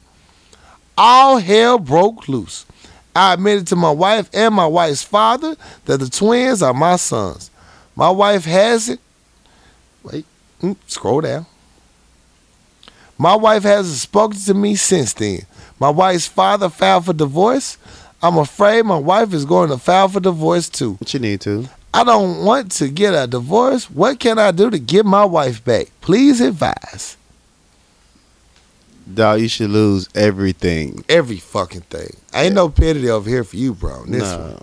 All hell broke loose. I admitted to my wife and my wife's father that the twins are my sons. My wife has it. Wait, mm, scroll down. My wife hasn't spoken to me since then. My wife's father filed for divorce. I'm afraid my wife is going to file for divorce too. You need to? I don't want to get a divorce. What can I do to get my wife back? Please advise. Dog, you should lose everything. Every fucking thing. Ain't no pity over here for you, bro. This No. one.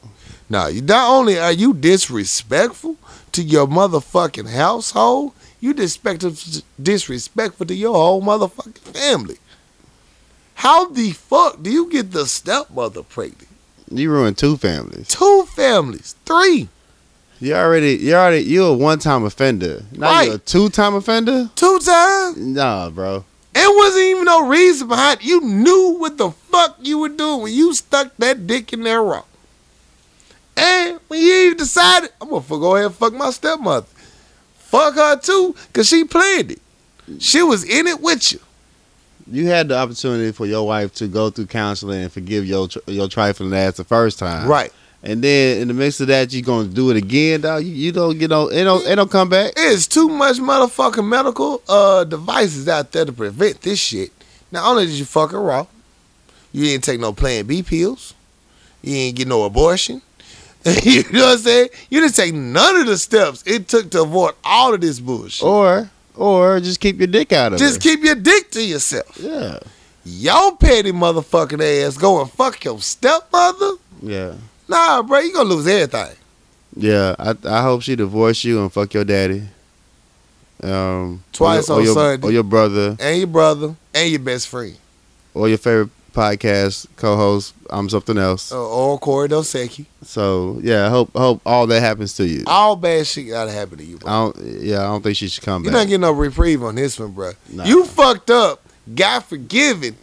No, you not only are you disrespectful to your motherfucking household, you disrespectful disrespectful to your whole motherfucking family. How the fuck do you get the stepmother pregnant? You ruined two families. Two families, three, You already, you already, you a one time offender. Now Right. you a two time offender. two times. Nah, bro. It wasn't even no reason behind it. You knew what the fuck you were doing when you stuck that dick in that rock. And when you even decided, I'm gonna go ahead and fuck my stepmother. Fuck her too, cause she planned it. She was in it with you. You had the opportunity for your wife to go through counseling and forgive your your trifling ass the first time. Right. And then in the midst of that, you're gonna do it again, dog. You, you don't get no, it don't, it don't come back. It's too much motherfucking medical uh devices out there to prevent this shit. Not only did you fuck her raw, you didn't take no Plan B pills. You ain't get no abortion. you know what I'm saying? You didn't take none of the steps it took to avoid all of this bullshit. Or or just keep your dick out of it. Just it. keep your dick to yourself. Yeah. Your petty motherfucking ass go and fuck your stepmother? Yeah. Nah, bro, you gonna lose everything. Yeah. I I hope she divorce you and fuck your daddy. Um Twice or on your, Sunday. Or your brother. And your brother and your best friend. Or your favorite podcast co-host. I'm something else. Uh, or Corey Dosecki. So yeah, I hope hope all that happens to you. All bad shit gotta happen to you, bro. I don't. Yeah, I don't think she should come You're back. not getting no reprieve on this one, bro. Nah. You fucked up, got forgiven,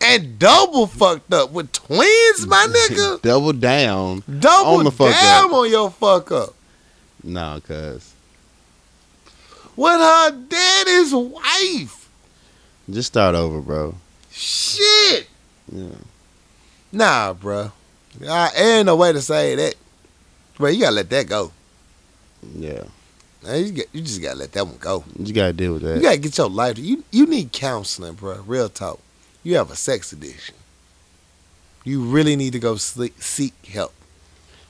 and double fucked up with twins, my nigga. Double down. Double On the fuck down up. on your fuck up. Nah, cuz. With her daddy's wife. Just start over, bro. Shit. Yeah. Nah, bro. I ain't no way to say that. Bro, you gotta let that go. Yeah. Man, you, get, you just gotta let that one go. You gotta deal with that. You gotta get your life. You you need counseling, bro. Real talk. You have a sex addiction. You really need to go sleep, seek help.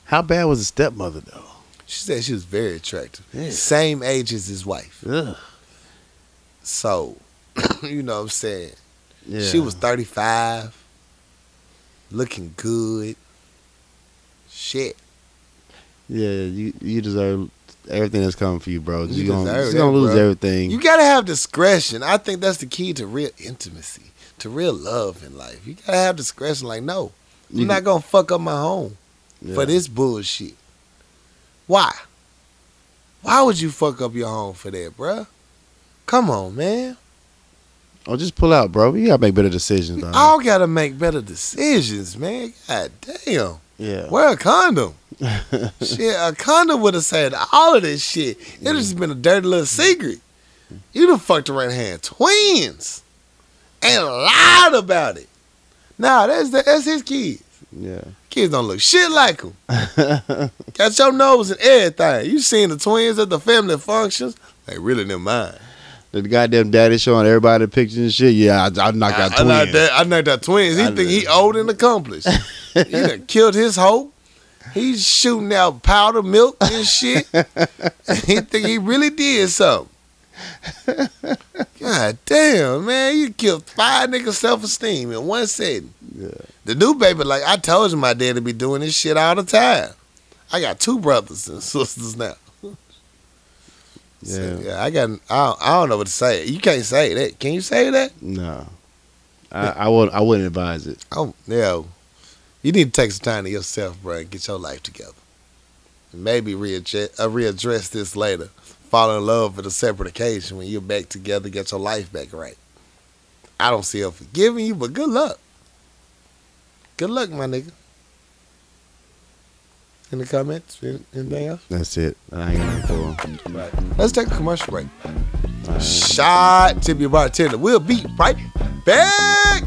How bad was the stepmother though? She said she was very attractive. Yeah. Same age as his wife. Ugh. So, you know what I'm saying? Yeah. She was 35, looking good. Shit. Yeah, you you deserve everything that's coming for you, bro. You You gonna, you gonna lose bro. everything. You gotta have discretion. I think that's the key to real intimacy, to real love in life. You gotta have discretion. Like, no, You I'm not gonna fuck up my home yeah. for this bullshit. Why? Why would you fuck up your home for that, bruh? Come on, man. Oh, just pull out, bro. You gotta make better decisions, dog. all gotta make better decisions, man. God damn. yeah. Wear a condom. shit, a condom would have said all of this shit. It would just been a dirty little secret. You done fucked around and had twins and lied about it. Nah, that's that's his kids. yeah. Kids don't look shit like him. Got your nose and everything. You seen the twins at the family functions? They really them mine. the goddamn daddy showing everybody the pictures and shit. Yeah, I, I knocked out I, I knocked twins. that, I knocked out twins. He I think he old and accomplished. he done killed his hope. He's shooting out powder milk and shit. he think he really did something. God damn, man. You killed five niggas self esteem in one setting. Yeah. The new baby, like I told you my daddy be doing this shit all the time. I got two brothers and sisters now. So, Yeah. yeah, I got. I don't, I don't know what to say. You can't say that. Can you say that? No. I, I would I wouldn't advise it. Oh, yeah. You need to take some time to yourself, bro, and get your life together. Maybe readjust, uh, readdress this later. Fall in love at a separate occasion when you're back together, get your life back right. I don't see her forgiving you, but good luck. Good luck, my nigga. In the comments? Anything else? That's it. I ain't for 'em. Right. Let's take a commercial break. Shot tip your bartender. We'll be right back.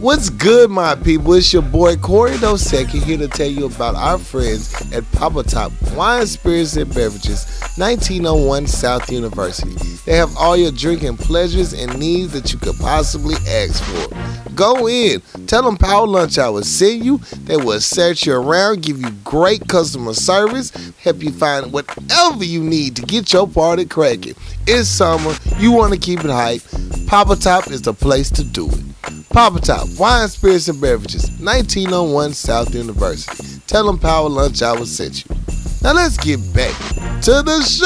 What's good, my people? It's your boy Corey Dosecki here to tell you about our friends at Papa Top Wine, Spirits, and Beverages, 1901 South University. They have all your drinking pleasures and needs that you could possibly ask for. Go in, tell them Power Lunch I Hour send you. They will search you around, give you great customer service, help you find whatever you need to get your party cracking. It's summer, you want to keep it hype. Papa Top is the place to do it. Papa Top, Wine, Spirits, and Beverages, 1901 South University. Tell them Power Lunch Hour sent you. Now let's get back to the show!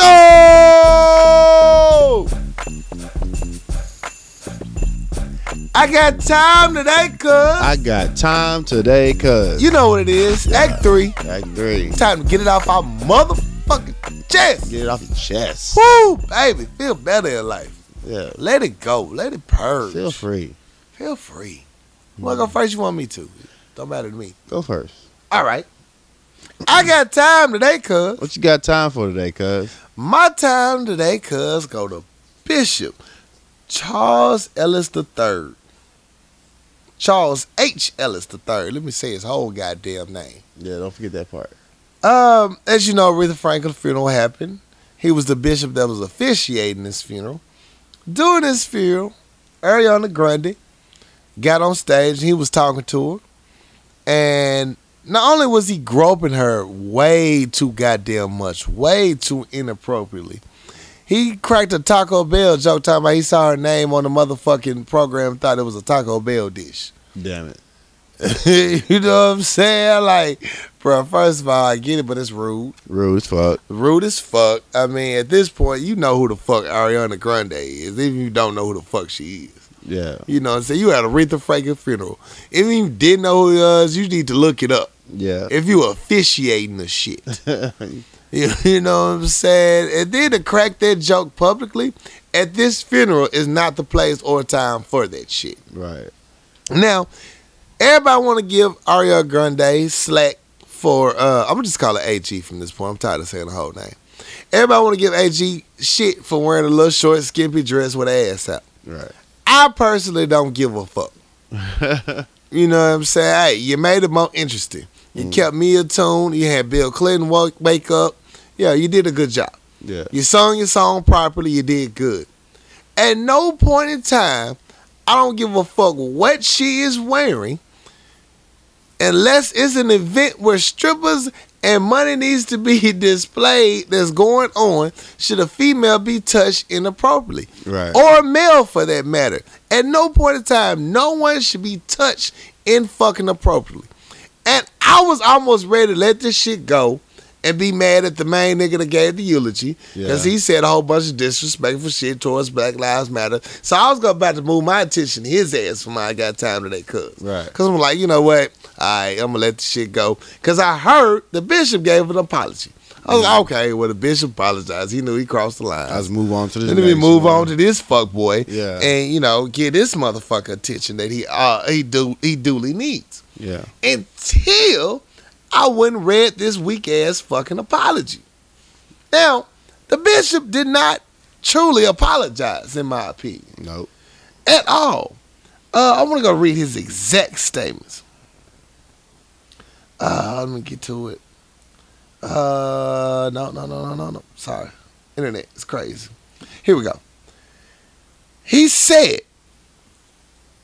I got time today, cuz. I got time today, cuz. You know what it is. Act 3. Act three. Time to get it off our motherfucking chest. Get it off your chest. Woo, baby. Feel better in life. Yeah. Let it go. Let it purge. Feel free. Feel free. What go first you want me to? Don't matter to me. Go first. All right. I got time today, cuz. What you got time for today, cuz? My time today, cuz, go to Bishop Charles Ellis III. Charles H. Ellis III. Let me say his whole goddamn name. Yeah, don't forget that part. Um, as you know, Aretha Franklin's funeral happened. He was the bishop that was officiating this funeral. During his funeral, Ariana Grande got on stage and he was talking to her. And not only was he groping her way too goddamn much, way too inappropriately, he cracked a Taco Bell joke talking about he saw her name on the motherfucking program, thought it was a Taco Bell dish. Damn it. you know what I'm saying? Like, bro, first of all, I get it, but it's rude. Rude as fuck. Rude as fuck. I mean, at this point, you know who the fuck Ariana Grande is, even if you don't know who the fuck she is. Yeah. You know what I'm saying? You had a Aretha Franklin funeral. Even if you didn't know who it was, you need to look it up. Yeah. If you officiating the shit. You, you know what I'm saying? And then to crack that joke publicly at this funeral is not the place or time for that shit. right. Now, everybody want to give Ariana Grande slack for uh I'm gonna just call it AG from this point. I'm tired of saying the whole name. Everybody want to give AG shit for wearing a little short, skimpy dress with ass out. Right. I personally don't give a fuck. You know what I'm saying? Hey, you made it more interesting. You mm. kept me attuned. You had Bill Clinton wake, wake up. Yeah, you did a good job. Yeah. You sung your song properly. You did good. At no point in time, I don't give a fuck what she is wearing, unless it's an event where strippers and money needs to be displayed that's going on. Should a female be touched inappropriately, Right. or a male for that matter? At no point in time, no one should be touched in fucking appropriately. And I was almost ready to let this shit go and be mad at the main nigga that gave the eulogy because Yeah. he said a whole bunch of disrespectful shit towards Black Lives Matter. So I was about to move my attention to his ass when I got time today, cuz. Right. Because I'm like, you know what? Right, I'm to let the shit go. Because I heard the bishop gave an apology. I was like, okay, well, the bishop apologized. He knew he crossed the line. Let's move on to this. Let me move one. on to this fuck boy, Yeah. and you know, get this motherfucker attention that he uh he do he duly needs. Yeah. Until I went and read this weak ass fucking apology. Now, the bishop did not truly apologize, in my opinion, Nope. at all. Uh, I want to go read his exact statements. Let me get to it. Uh, no, no, no, no, no, no. Sorry, internet is crazy. Here we go. He said,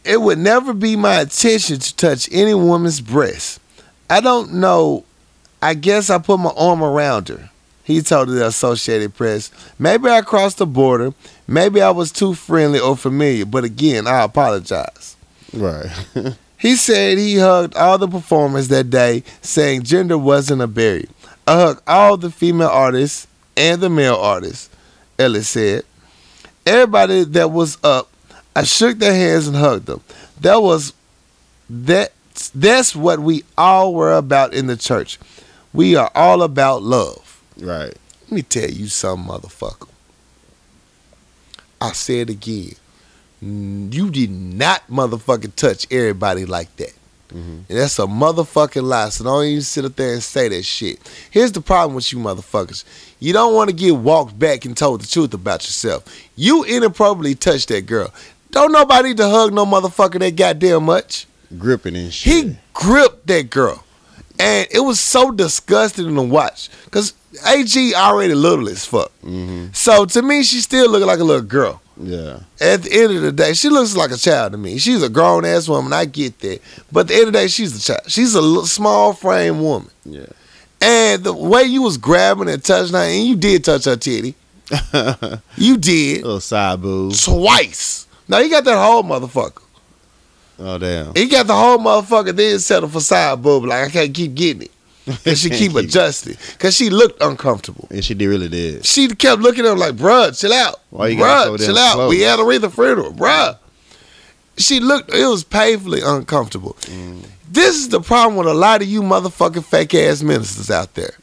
"It would never be my intention to touch any woman's breast. I don't know. I guess I put my arm around her." He told the Associated Press, "Maybe I crossed the border. Maybe I was too friendly or familiar. But again, I apologize." Right. He said he hugged all the performers that day, saying gender wasn't a barrier. I hugged all the female artists and the male artists, Ellis said. Everybody that was up, I shook their hands and hugged them. That was that that's what we all were about in the church. We are all about love. right. Let me tell you something, motherfucker. I say it again. You did not motherfucking touch everybody like that. Mhm. And that's a motherfucking lie. So don't even sit up there and say that shit. Here's the problem with you motherfuckers. You don't want to get walked back and told the truth about yourself. You inappropriately touched that girl. Don't nobody need to hug no motherfucker that goddamn much. Gripping and shit. He gripped that girl. And it was so disgusting to watch. Because AG already little as fuck. hmm So to me, she still looking like a little girl. Yeah. At the end of the day, she looks like a child to me. She's a grown ass woman. I get that. But at the end of the day, she's a child. She's a small frame woman. Yeah. And the way you was grabbing and touching her, and you did touch her titty. You did. Little side boob. Twice. Now you got that whole motherfucker. Oh damn. He got the whole motherfucker then settle for side boob. Like I can't keep getting it. And she keep adjusting. Cause she looked uncomfortable. And she did really did. She kept looking at him like, bruh, chill out. Why you bruh, chill out. slow? We had Aretha funeral, bruh. She looked, it was painfully uncomfortable. Mm. This is the problem with a lot of you motherfucking fake ass ministers out there.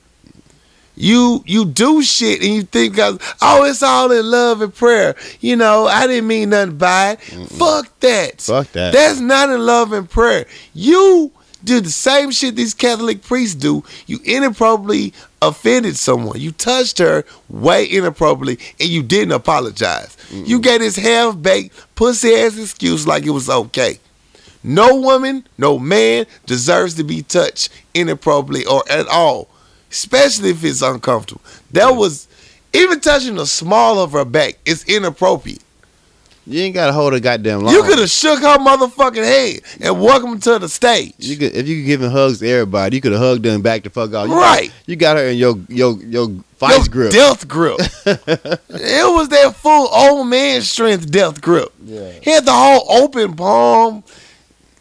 You you do shit and you think, oh, it's all in love and prayer. You know, I didn't mean nothing by it. Fuck that. Fuck that. That's not in love and prayer. You do the same shit these Catholic priests do. You inappropriately offended someone. You touched her way inappropriately and you didn't apologize. You gave this half baked pussy ass excuse like it was okay. No woman, no man deserves to be touched inappropriately or at all, especially if it's uncomfortable. That was even touching the small of her back is inappropriate. You ain't gotta hold a goddamn line. You could have shook her motherfucking head and welcome to the stage. You could if you could giving hugs to everybody, you could have hugged them back the fuck off. You Right. Got, you got her in your your your vice grip. Death grip. it was that full old man strength death grip. Yeah. He had the whole open palm.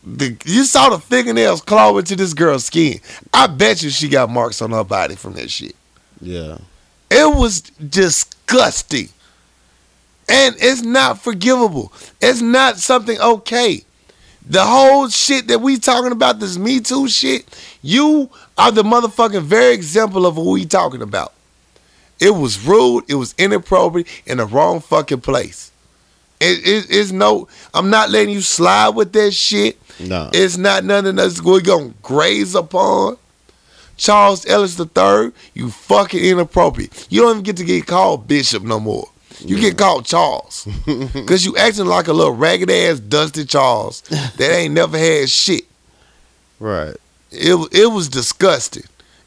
The, you saw the fingernails claw into this girl's skin. I bet you she got marks on her body from that shit. Yeah. It was disgusting. And it's not forgivable. It's not something okay. The whole shit that we talking about, this Me Too shit, you are the motherfucking very example of who we talking about. It was rude, it was inappropriate, in the wrong fucking place. It, it, it's no, I'm not letting you slide with that shit. No. It's not nothing that's we're gonna graze upon. Charles Ellis III, you fucking inappropriate. You don't even get to get called Bishop no more. You get called Charles. Cause you acting like a little ragged ass dusty Charles that ain't never had shit. Right. It, it was disgusting.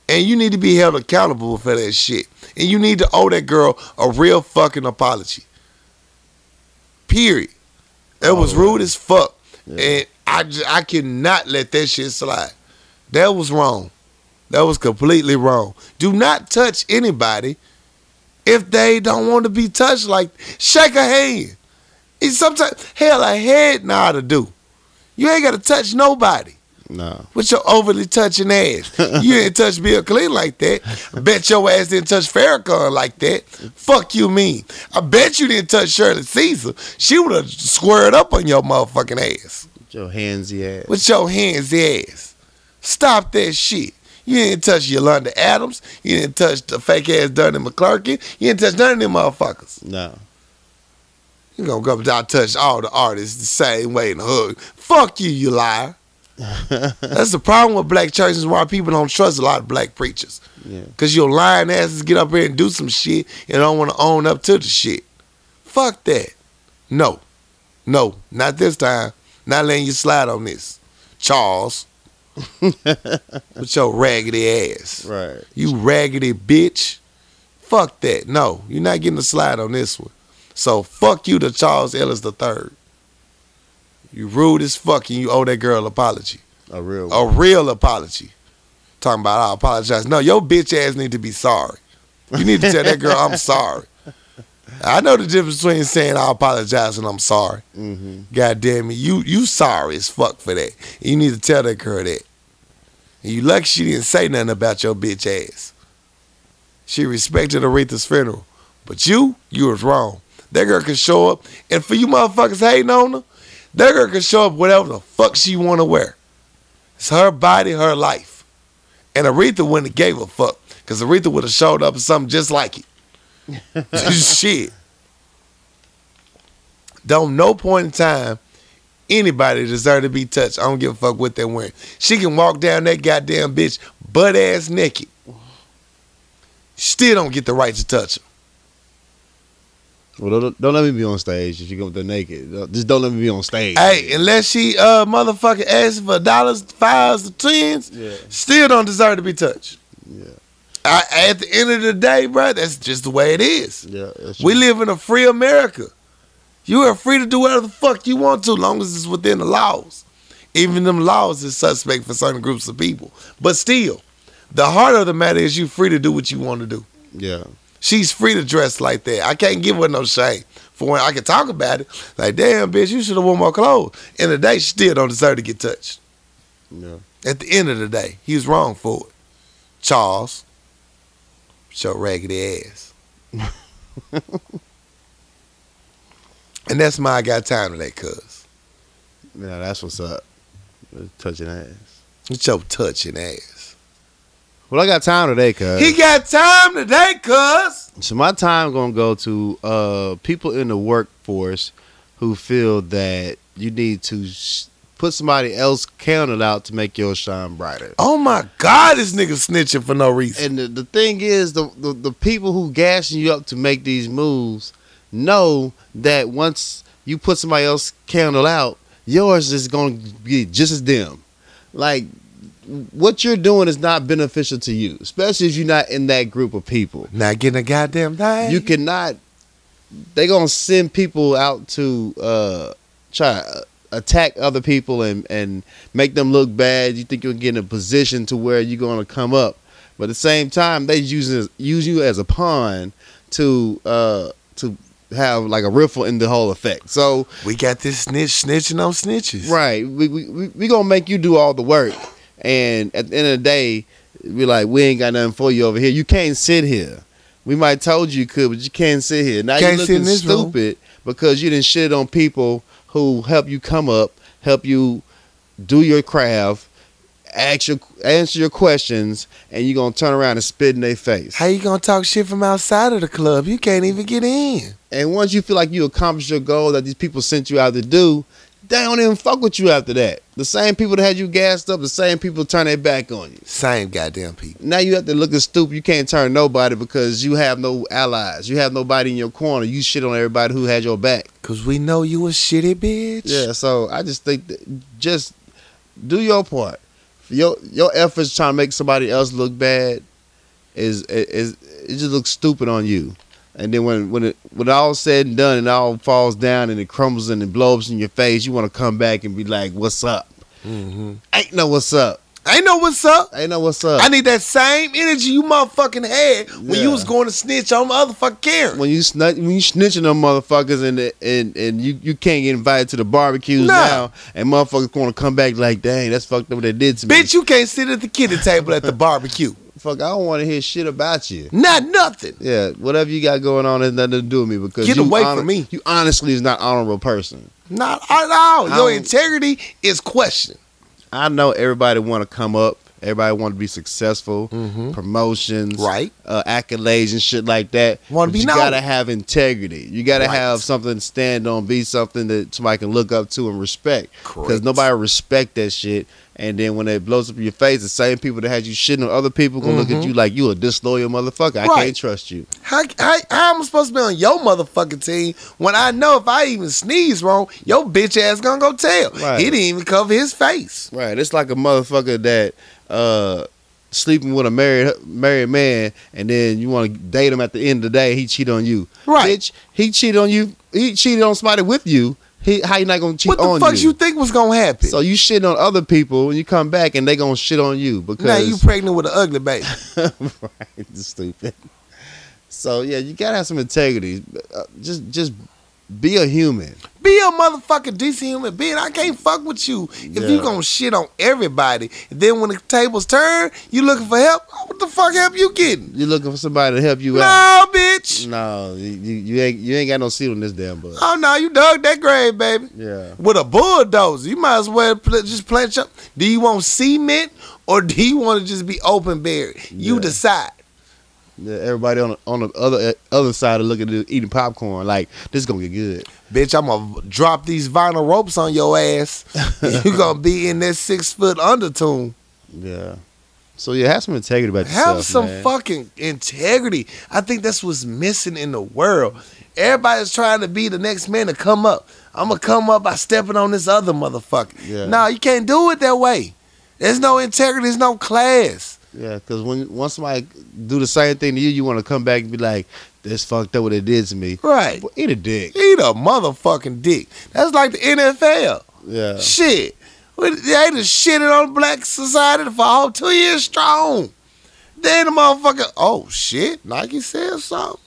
And you need to be held accountable for that shit. And you need to owe that girl a real fucking apology. Period. It was rude as fuck. Yeah. And I, j- I cannot let that shit slide. That was wrong. That was completely wrong. Do not touch anybody if they don't want to be touched. Like, shake a hand. It's sometimes, hell, a head nod to do. You ain't got to touch nobody No. with your overly touching ass. you didn't touch Bill Clinton like that. I bet your ass didn't touch Farrakhan like that. Fuck you mean. I bet you didn't touch Shirley Caesar. She would have squared up on your motherfucking ass. With your handsy ass. With your hands ass. Stop that shit. You didn't touch Yolanda Adams. You didn't touch the fake ass Donnie McClurkin. You didn't touch none of them motherfuckers. No. You gonna go down touch all the artists the same way and hug. Fuck you, you liar. That's the problem with black churches why people don't trust a lot of black preachers. Yeah. Cause your lying asses get up here and do some shit and don't want to own up to the shit. Fuck that. No. No, not this time. Not letting you slide on this. Charles. with your raggedy ass. Right. You raggedy bitch. Fuck that. No, you're not getting a slide on this one. So fuck you to Charles Ellis III. You rude as fuck and you owe that girl an apology. A real A real apology. Talking about I apologize. No, your bitch ass need to be sorry. You need to tell that girl I'm sorry. I know the difference between saying I apologize and I'm sorry. Mm-hmm. God damn it, you you sorry as fuck for that. You need to tell that girl that. And you lucky she didn't say nothing about your bitch ass. She respected Aretha's funeral. But you, you was wrong. That girl could show up, and for you motherfuckers hating on her, that girl could show up whatever the fuck she wanna wear. It's her body, her life. And Aretha wouldn't have gave a fuck. Cause Aretha would have showed up in something just like it. Shit. Don't no point in time anybody deserve to be touched. I don't give a fuck what they're wearing. She can walk down that goddamn bitch butt ass naked. Still don't get the right to touch her. Well, don't, don't let me be on stage if you go there naked. Just don't let me be on stage. Hey, unless she uh motherfucking asks for dollars, fives, or tens, Yeah. still don't deserve to be touched. Yeah. I, at the end of the day, bro, that's just the way it is. Yeah. We live in a free America. You are free to do whatever the fuck you want to, as long as it's within the laws. Even them laws is suspect for certain groups of people. But still, the heart of the matter is you free to do what you want to do. Yeah. She's free to dress like that. I can't give her no shame. For when I can talk about it, like, damn, bitch, you should have worn more clothes. In the day, she still don't deserve to get touched. Yeah. At the end of the day, he was wrong for it. Charles, show raggedy ass. and that's my I got time to that, cuz. Yeah. That's what's up. Touching ass. It's your touching ass. Well, I got time today, cuz. He got time today, cuz. So my time gonna go to uh, people in the workforce who feel that you need to sh- put somebody else counted out to make yours shine brighter. Oh my God, this nigga snitching for no reason. And the, the thing is, the, the the people who gassing you up to make these moves know that once you put somebody else candle out, yours is gonna be just as dim. Like what you're doing is not beneficial to you, especially if you're not in that group of people. Not getting a goddamn thing. You cannot They're gonna send people out to uh, try to attack other people and and make them look bad. You think you'll get in a position to where you're gonna come up, but at the same time they use use you as a pawn to uh to have like a riffle in the whole effect. So We got this snitch snitching on snitches. right, we we we, we gonna make you do all the work, and at the end of the day, we like we ain't got nothing for you over here. You can't sit here. We might told you you could, but you can't sit here. Now Can't you're looking this room. stupid because you didn't shit on people who help you come up, help you do your craft, ask your answer your questions, and you're gonna turn around and spit in their face. How you gonna talk shit from outside of the club? You can't even get in. And once you feel like you accomplished your goal that these people sent you out to do, they don't even fuck with you after that. The same people that had you gassed up, the same people turn their back on you. Same goddamn people. Now you have to look at stupid. You can't turn nobody because you have no allies. You have nobody in your corner. You shit on everybody who had your back. Cause we know you a shitty bitch. Yeah, so I just think that just do your part. Your your efforts trying to make somebody else look bad is is it just looks stupid on you. And then when when it when it all said and done and it all falls down and it crumbles and it blows in your face, you want to come back and be like, "What's up?" Mm-hmm. Ain't no what's up. I know what's up. Ain't no what's up. I need that same energy you motherfucking had when you was going to snitch on motherfucking Karen. when you snut, when you snitching on motherfuckers and and and you, you can't get invited to the barbecues Nah. now, and motherfuckers want to come back like, dang, that's fucked up what they did to me. Bitch, you can't sit at the kiddie table at the barbecue. Fuck, I don't want to hear shit about you. Not nothing. Yeah, whatever you got going on has nothing to do with me because Get you away hon- from me. You honestly is not honorable person. Not at all. Your integrity is questioned. I know everybody want to come up. Everybody want to be successful. Mhm. Promotions, Right. Uh, accolades and shit like that. Wanna But be you known. gotta have integrity. You gotta Right. have something to stand on. Be something that somebody can look up to and respect. Because nobody respect that shit. And then when it blows up in your face, the same people that had you shitting on other people gonna look at you like you a disloyal motherfucker. I Mm-hmm. Right. can't trust you. How, how, how am I supposed to be on your motherfucking team when I know if I even sneeze wrong, your bitch ass gonna go tell. Right. He didn't even cover his face. Right. It's like a motherfucker that uh sleeping with a married married man and then you want to date him at the end of the day, he cheat on you. Right. Bitch, he cheated on you. He cheated on somebody with you. He how you not gonna cheat on you? What the fuck you? you think was gonna happen? So you shit on other people and you come back and they gonna shit on you because now you pregnant with an ugly baby. right, stupid. So yeah, you gotta have some integrity. Uh, just just be a human. Be a motherfucking decent human being. I can't fuck with you if you Yeah. gonna shit on everybody. Then when the tables turn, you looking for help. Oh, what the fuck help you getting? You're looking for somebody to help you out. No, bitch. No, you, you you ain't you ain't got no seat on this damn bus. Oh no, you dug that grave, baby. Yeah. With a bulldozer, you might as well just plant your. Do you want cement or do you want to just be open buried? You Yeah. decide. Everybody on the, on the other other side of looking at eating popcorn like this is gonna get good. Bitch, I'm gonna drop these vinyl ropes on your ass. you gonna be in that six foot undertone. Yeah. So yeah, have some integrity about Have yourself, some man. fucking integrity. I think that's what's missing in the world. Everybody's trying to be the next man to come up. I'm gonna come up by stepping on this other motherfucker. Yeah. No, you can't do it that way. There's no integrity. There's no class. Yeah, because when once somebody do the same thing to you, you want to come back and be like, "This fucked up what it did to me." Right. Well, eat a dick. Eat a motherfucking dick. That's like the NFL. Yeah. Shit. They just shitted on black society for all two years strong. Then the motherfucker, oh shit, Nike said something.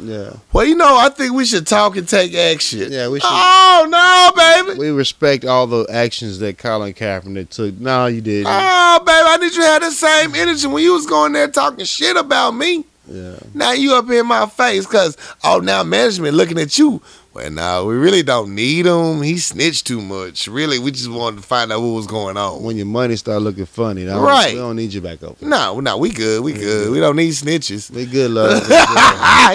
Yeah. Well, you know, I think we should talk and take action. Yeah, we should- Oh no, baby. We respect all the actions that Colin Kaepernick took. No, you didn't. Oh, baby, I need you to have the same energy when you was going there talking shit about me. yeah. Now you up in my face because, oh, now management looking at you. Well, no, we really don't need him. He snitched too much. Really, we just wanted to find out what was going on. When your money start looking funny, now Right. We don't need you back up. No, no, we good. We good. We don't need snitches. We good, love. We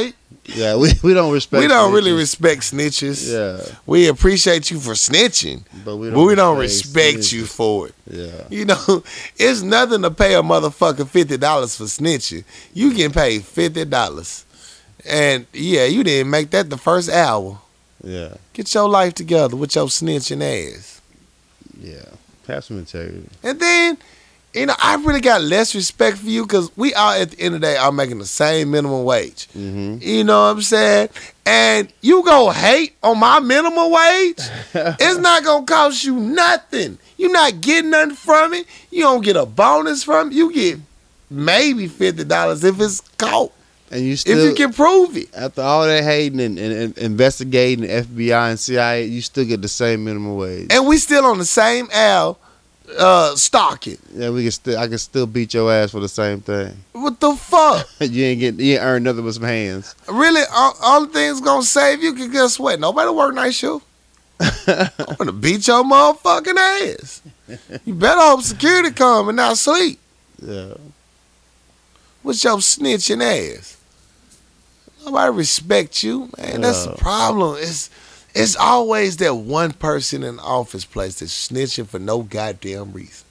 good. Yeah, we, we don't respect. We don't really respect snitches. Yeah, We appreciate you for snitching, but we don't. we don't respect snitches. you for it. Yeah. You know, it's nothing to pay a motherfucker fifty dollars for snitching. You get paid fifty dollars, and yeah, you didn't make that the first hour. Yeah. Get your life together with your snitching ass, Yeah. Have some integrity. and then You know, I really got less respect for you because we all at the end of the day are making the same minimum wage. Mm-hmm. You know what I'm saying? And you go hate on my minimum wage, it's not gonna cost you nothing. You're not getting nothing from it. You don't get a bonus from it. You get maybe fifty dollars if it's caught. And you still, if you can prove it. after all that hating and, and, and investigating the FBI and CIA, you still get the same minimum wage. And we still on the same L uh stalking. yeah, we can still, I can still beat your ass for the same thing. What the fuck? you ain't get, you ain't earned nothing but some hands. really, all, all the things gonna save you can guess what? Nobody work night shift. I'm gonna beat your motherfucking ass. You better hope security come and not sleep. Yeah, What's your snitching ass. Nobody respect you, man. That's the problem. It's it's always that one person in the office place that's snitching for no goddamn reason.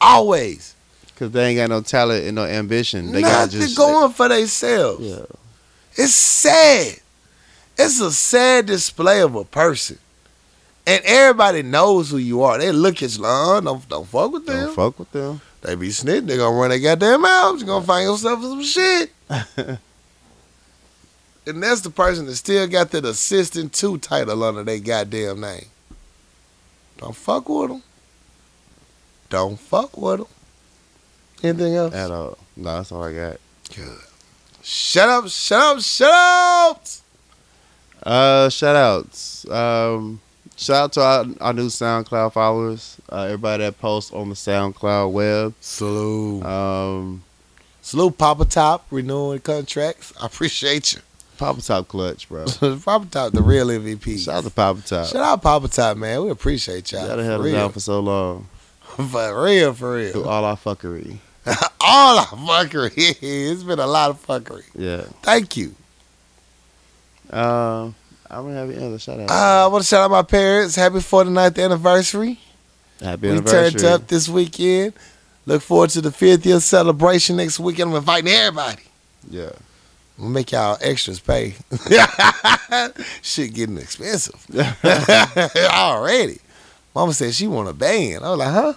Always. because they ain't got no talent and no ambition. They got Nothing just going for themselves. Yeah, It's sad. It's a sad display of a person. And everybody knows who you are. They look at you like, oh, don't, don't fuck with them. don't fuck with them. They be snitching. They gonna run their goddamn mouths. You gonna find yourself some shit. and that's the person that still got that assistant two title under their goddamn name. Don't fuck with them. Don't fuck with them. Anything else? At all. No, that's all I got. Good. Shut up! Shut up! Shut up! Uh, shout outs. Um, shout out to our, our new SoundCloud followers. Uh, everybody that posts on the SoundCloud web. Salute. Um, Salute Papa Top renewing contracts. I appreciate you. Papa Top Clutch, bro. Papa Top, the real MVP. Shout out to Papa Top. Shout out Papa Top, man. We appreciate y'all. Y'all done held down for so long. For real, for Through real. all our fuckery. All our fuckery. it's been a lot of fuckery. Yeah. Thank you. Um, I don't have any other shout out. Uh, I want to shout out my parents. Happy 49th anniversary. Happy we anniversary. We turned up this weekend. Look forward to the 50th celebration next weekend. I'm inviting everybody. Yeah. We'll make y'all extras pay. Shit getting expensive already. Mama said she want a band. I was like, huh?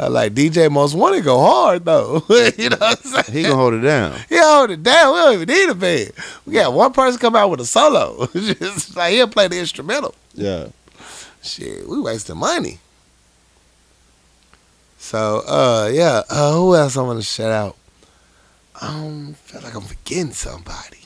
I like DJ Most want to go hard though. you know what I'm saying? He gonna hold it down. He hold it down. We don't even need a band. We got one person come out with a solo. Just like he'll play the instrumental. Yeah. Shit, we wasting money. So, uh, yeah. Uh, who else I want to shout out? I um, feel like I'm forgetting somebody.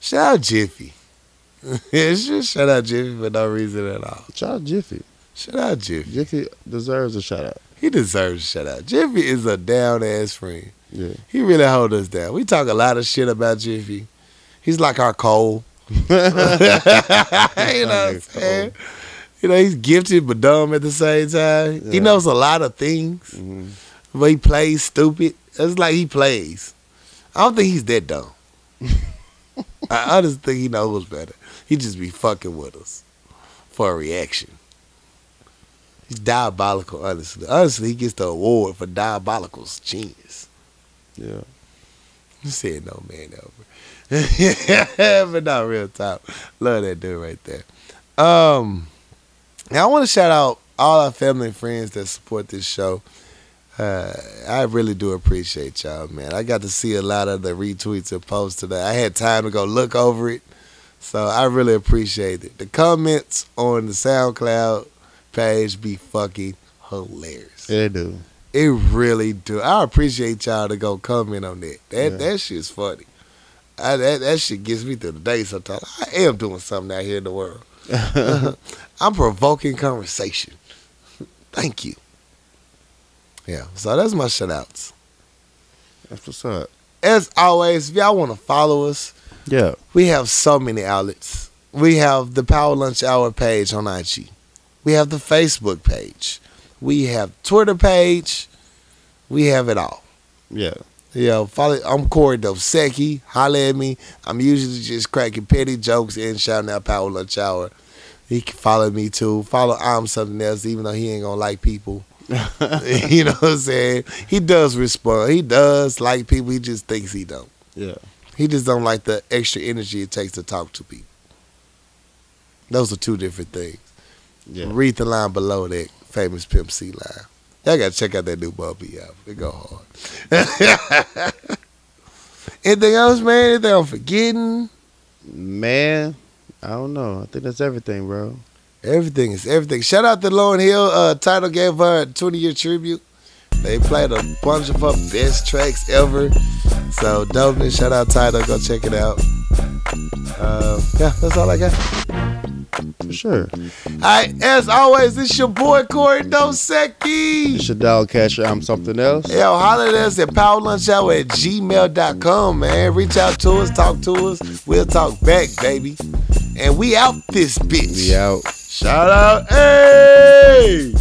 Shout out Jiffy. yeah, just shout out Jiffy for no reason at all. Shout out Jiffy. Shout out Jiffy. Jiffy deserves a shout out. He deserves a shout out. Jiffy is a down ass friend. Yeah. He really hold us down. We talk a lot of shit about Jiffy. He's like our Cole. you know what I'm saying? You know, he's gifted but dumb at the same time. He knows a lot of things, Mhm. But he plays stupid. It's like he plays. I don't think he's that dumb. I honestly think he knows better. He just be fucking with us for a reaction. He's diabolical, honestly. Honestly, he gets the award for diabolical's genius. Yeah. You said no man ever. but not real top. Love that dude right there. Um now I want to shout out all our family and friends that support this show. Uh, I really do appreciate y'all, man. I got to see a lot of the retweets and posts today. I had time to go look over it. So I really appreciate it. The comments on the SoundCloud page be fucking hilarious. They do. It really do. I appreciate y'all to go comment on that. That Yeah. that shit's funny. I, that that shit gets me through the day sometimes. I am doing something out here in the world. I'm provoking conversation. Thank you. Yeah, so that's my shout outs. That's what's up. As always, if y'all want to follow us, Yeah. we have so many outlets. We have the Power Lunch Hour page on IG. We have the Facebook page. We have Twitter page. We have it all. Yeah. Yo, follow. I'm Corey Dosecki. Holla at me. I'm usually just cracking petty jokes and shouting out Power Lunch Hour. He can follow me too. Follow I'm something else, even though he ain't gonna like people. you know what I'm saying? He does respond. He does like people. He just thinks he don't. Yeah. He just don't like the extra energy it takes to talk to people. Those are two different things. Yeah. Read the line below that famous Pimp C line. Y'all gotta check out that new Bun B album. It go hard. Anything else, man? Anything I'm forgetting? Man, I don't know. I think that's everything, bro. Everything is everything. Shout out to Lauryn Hill. Uh, Tidal gave her a 20 year tribute. They played a bunch of her best tracks ever. So dopeness. Shout out Tidal. Go check it out. Uh, yeah, that's all I got. For sure. All right, as always, it's your boy Corey Dosecki. It's your dog catcher. I'm something else. Yo, holler at us at powerlunchhour at gmail.com, man. Reach out to us, talk to us. We'll talk back, baby. And we out this bitch. We out. Shout out, hey!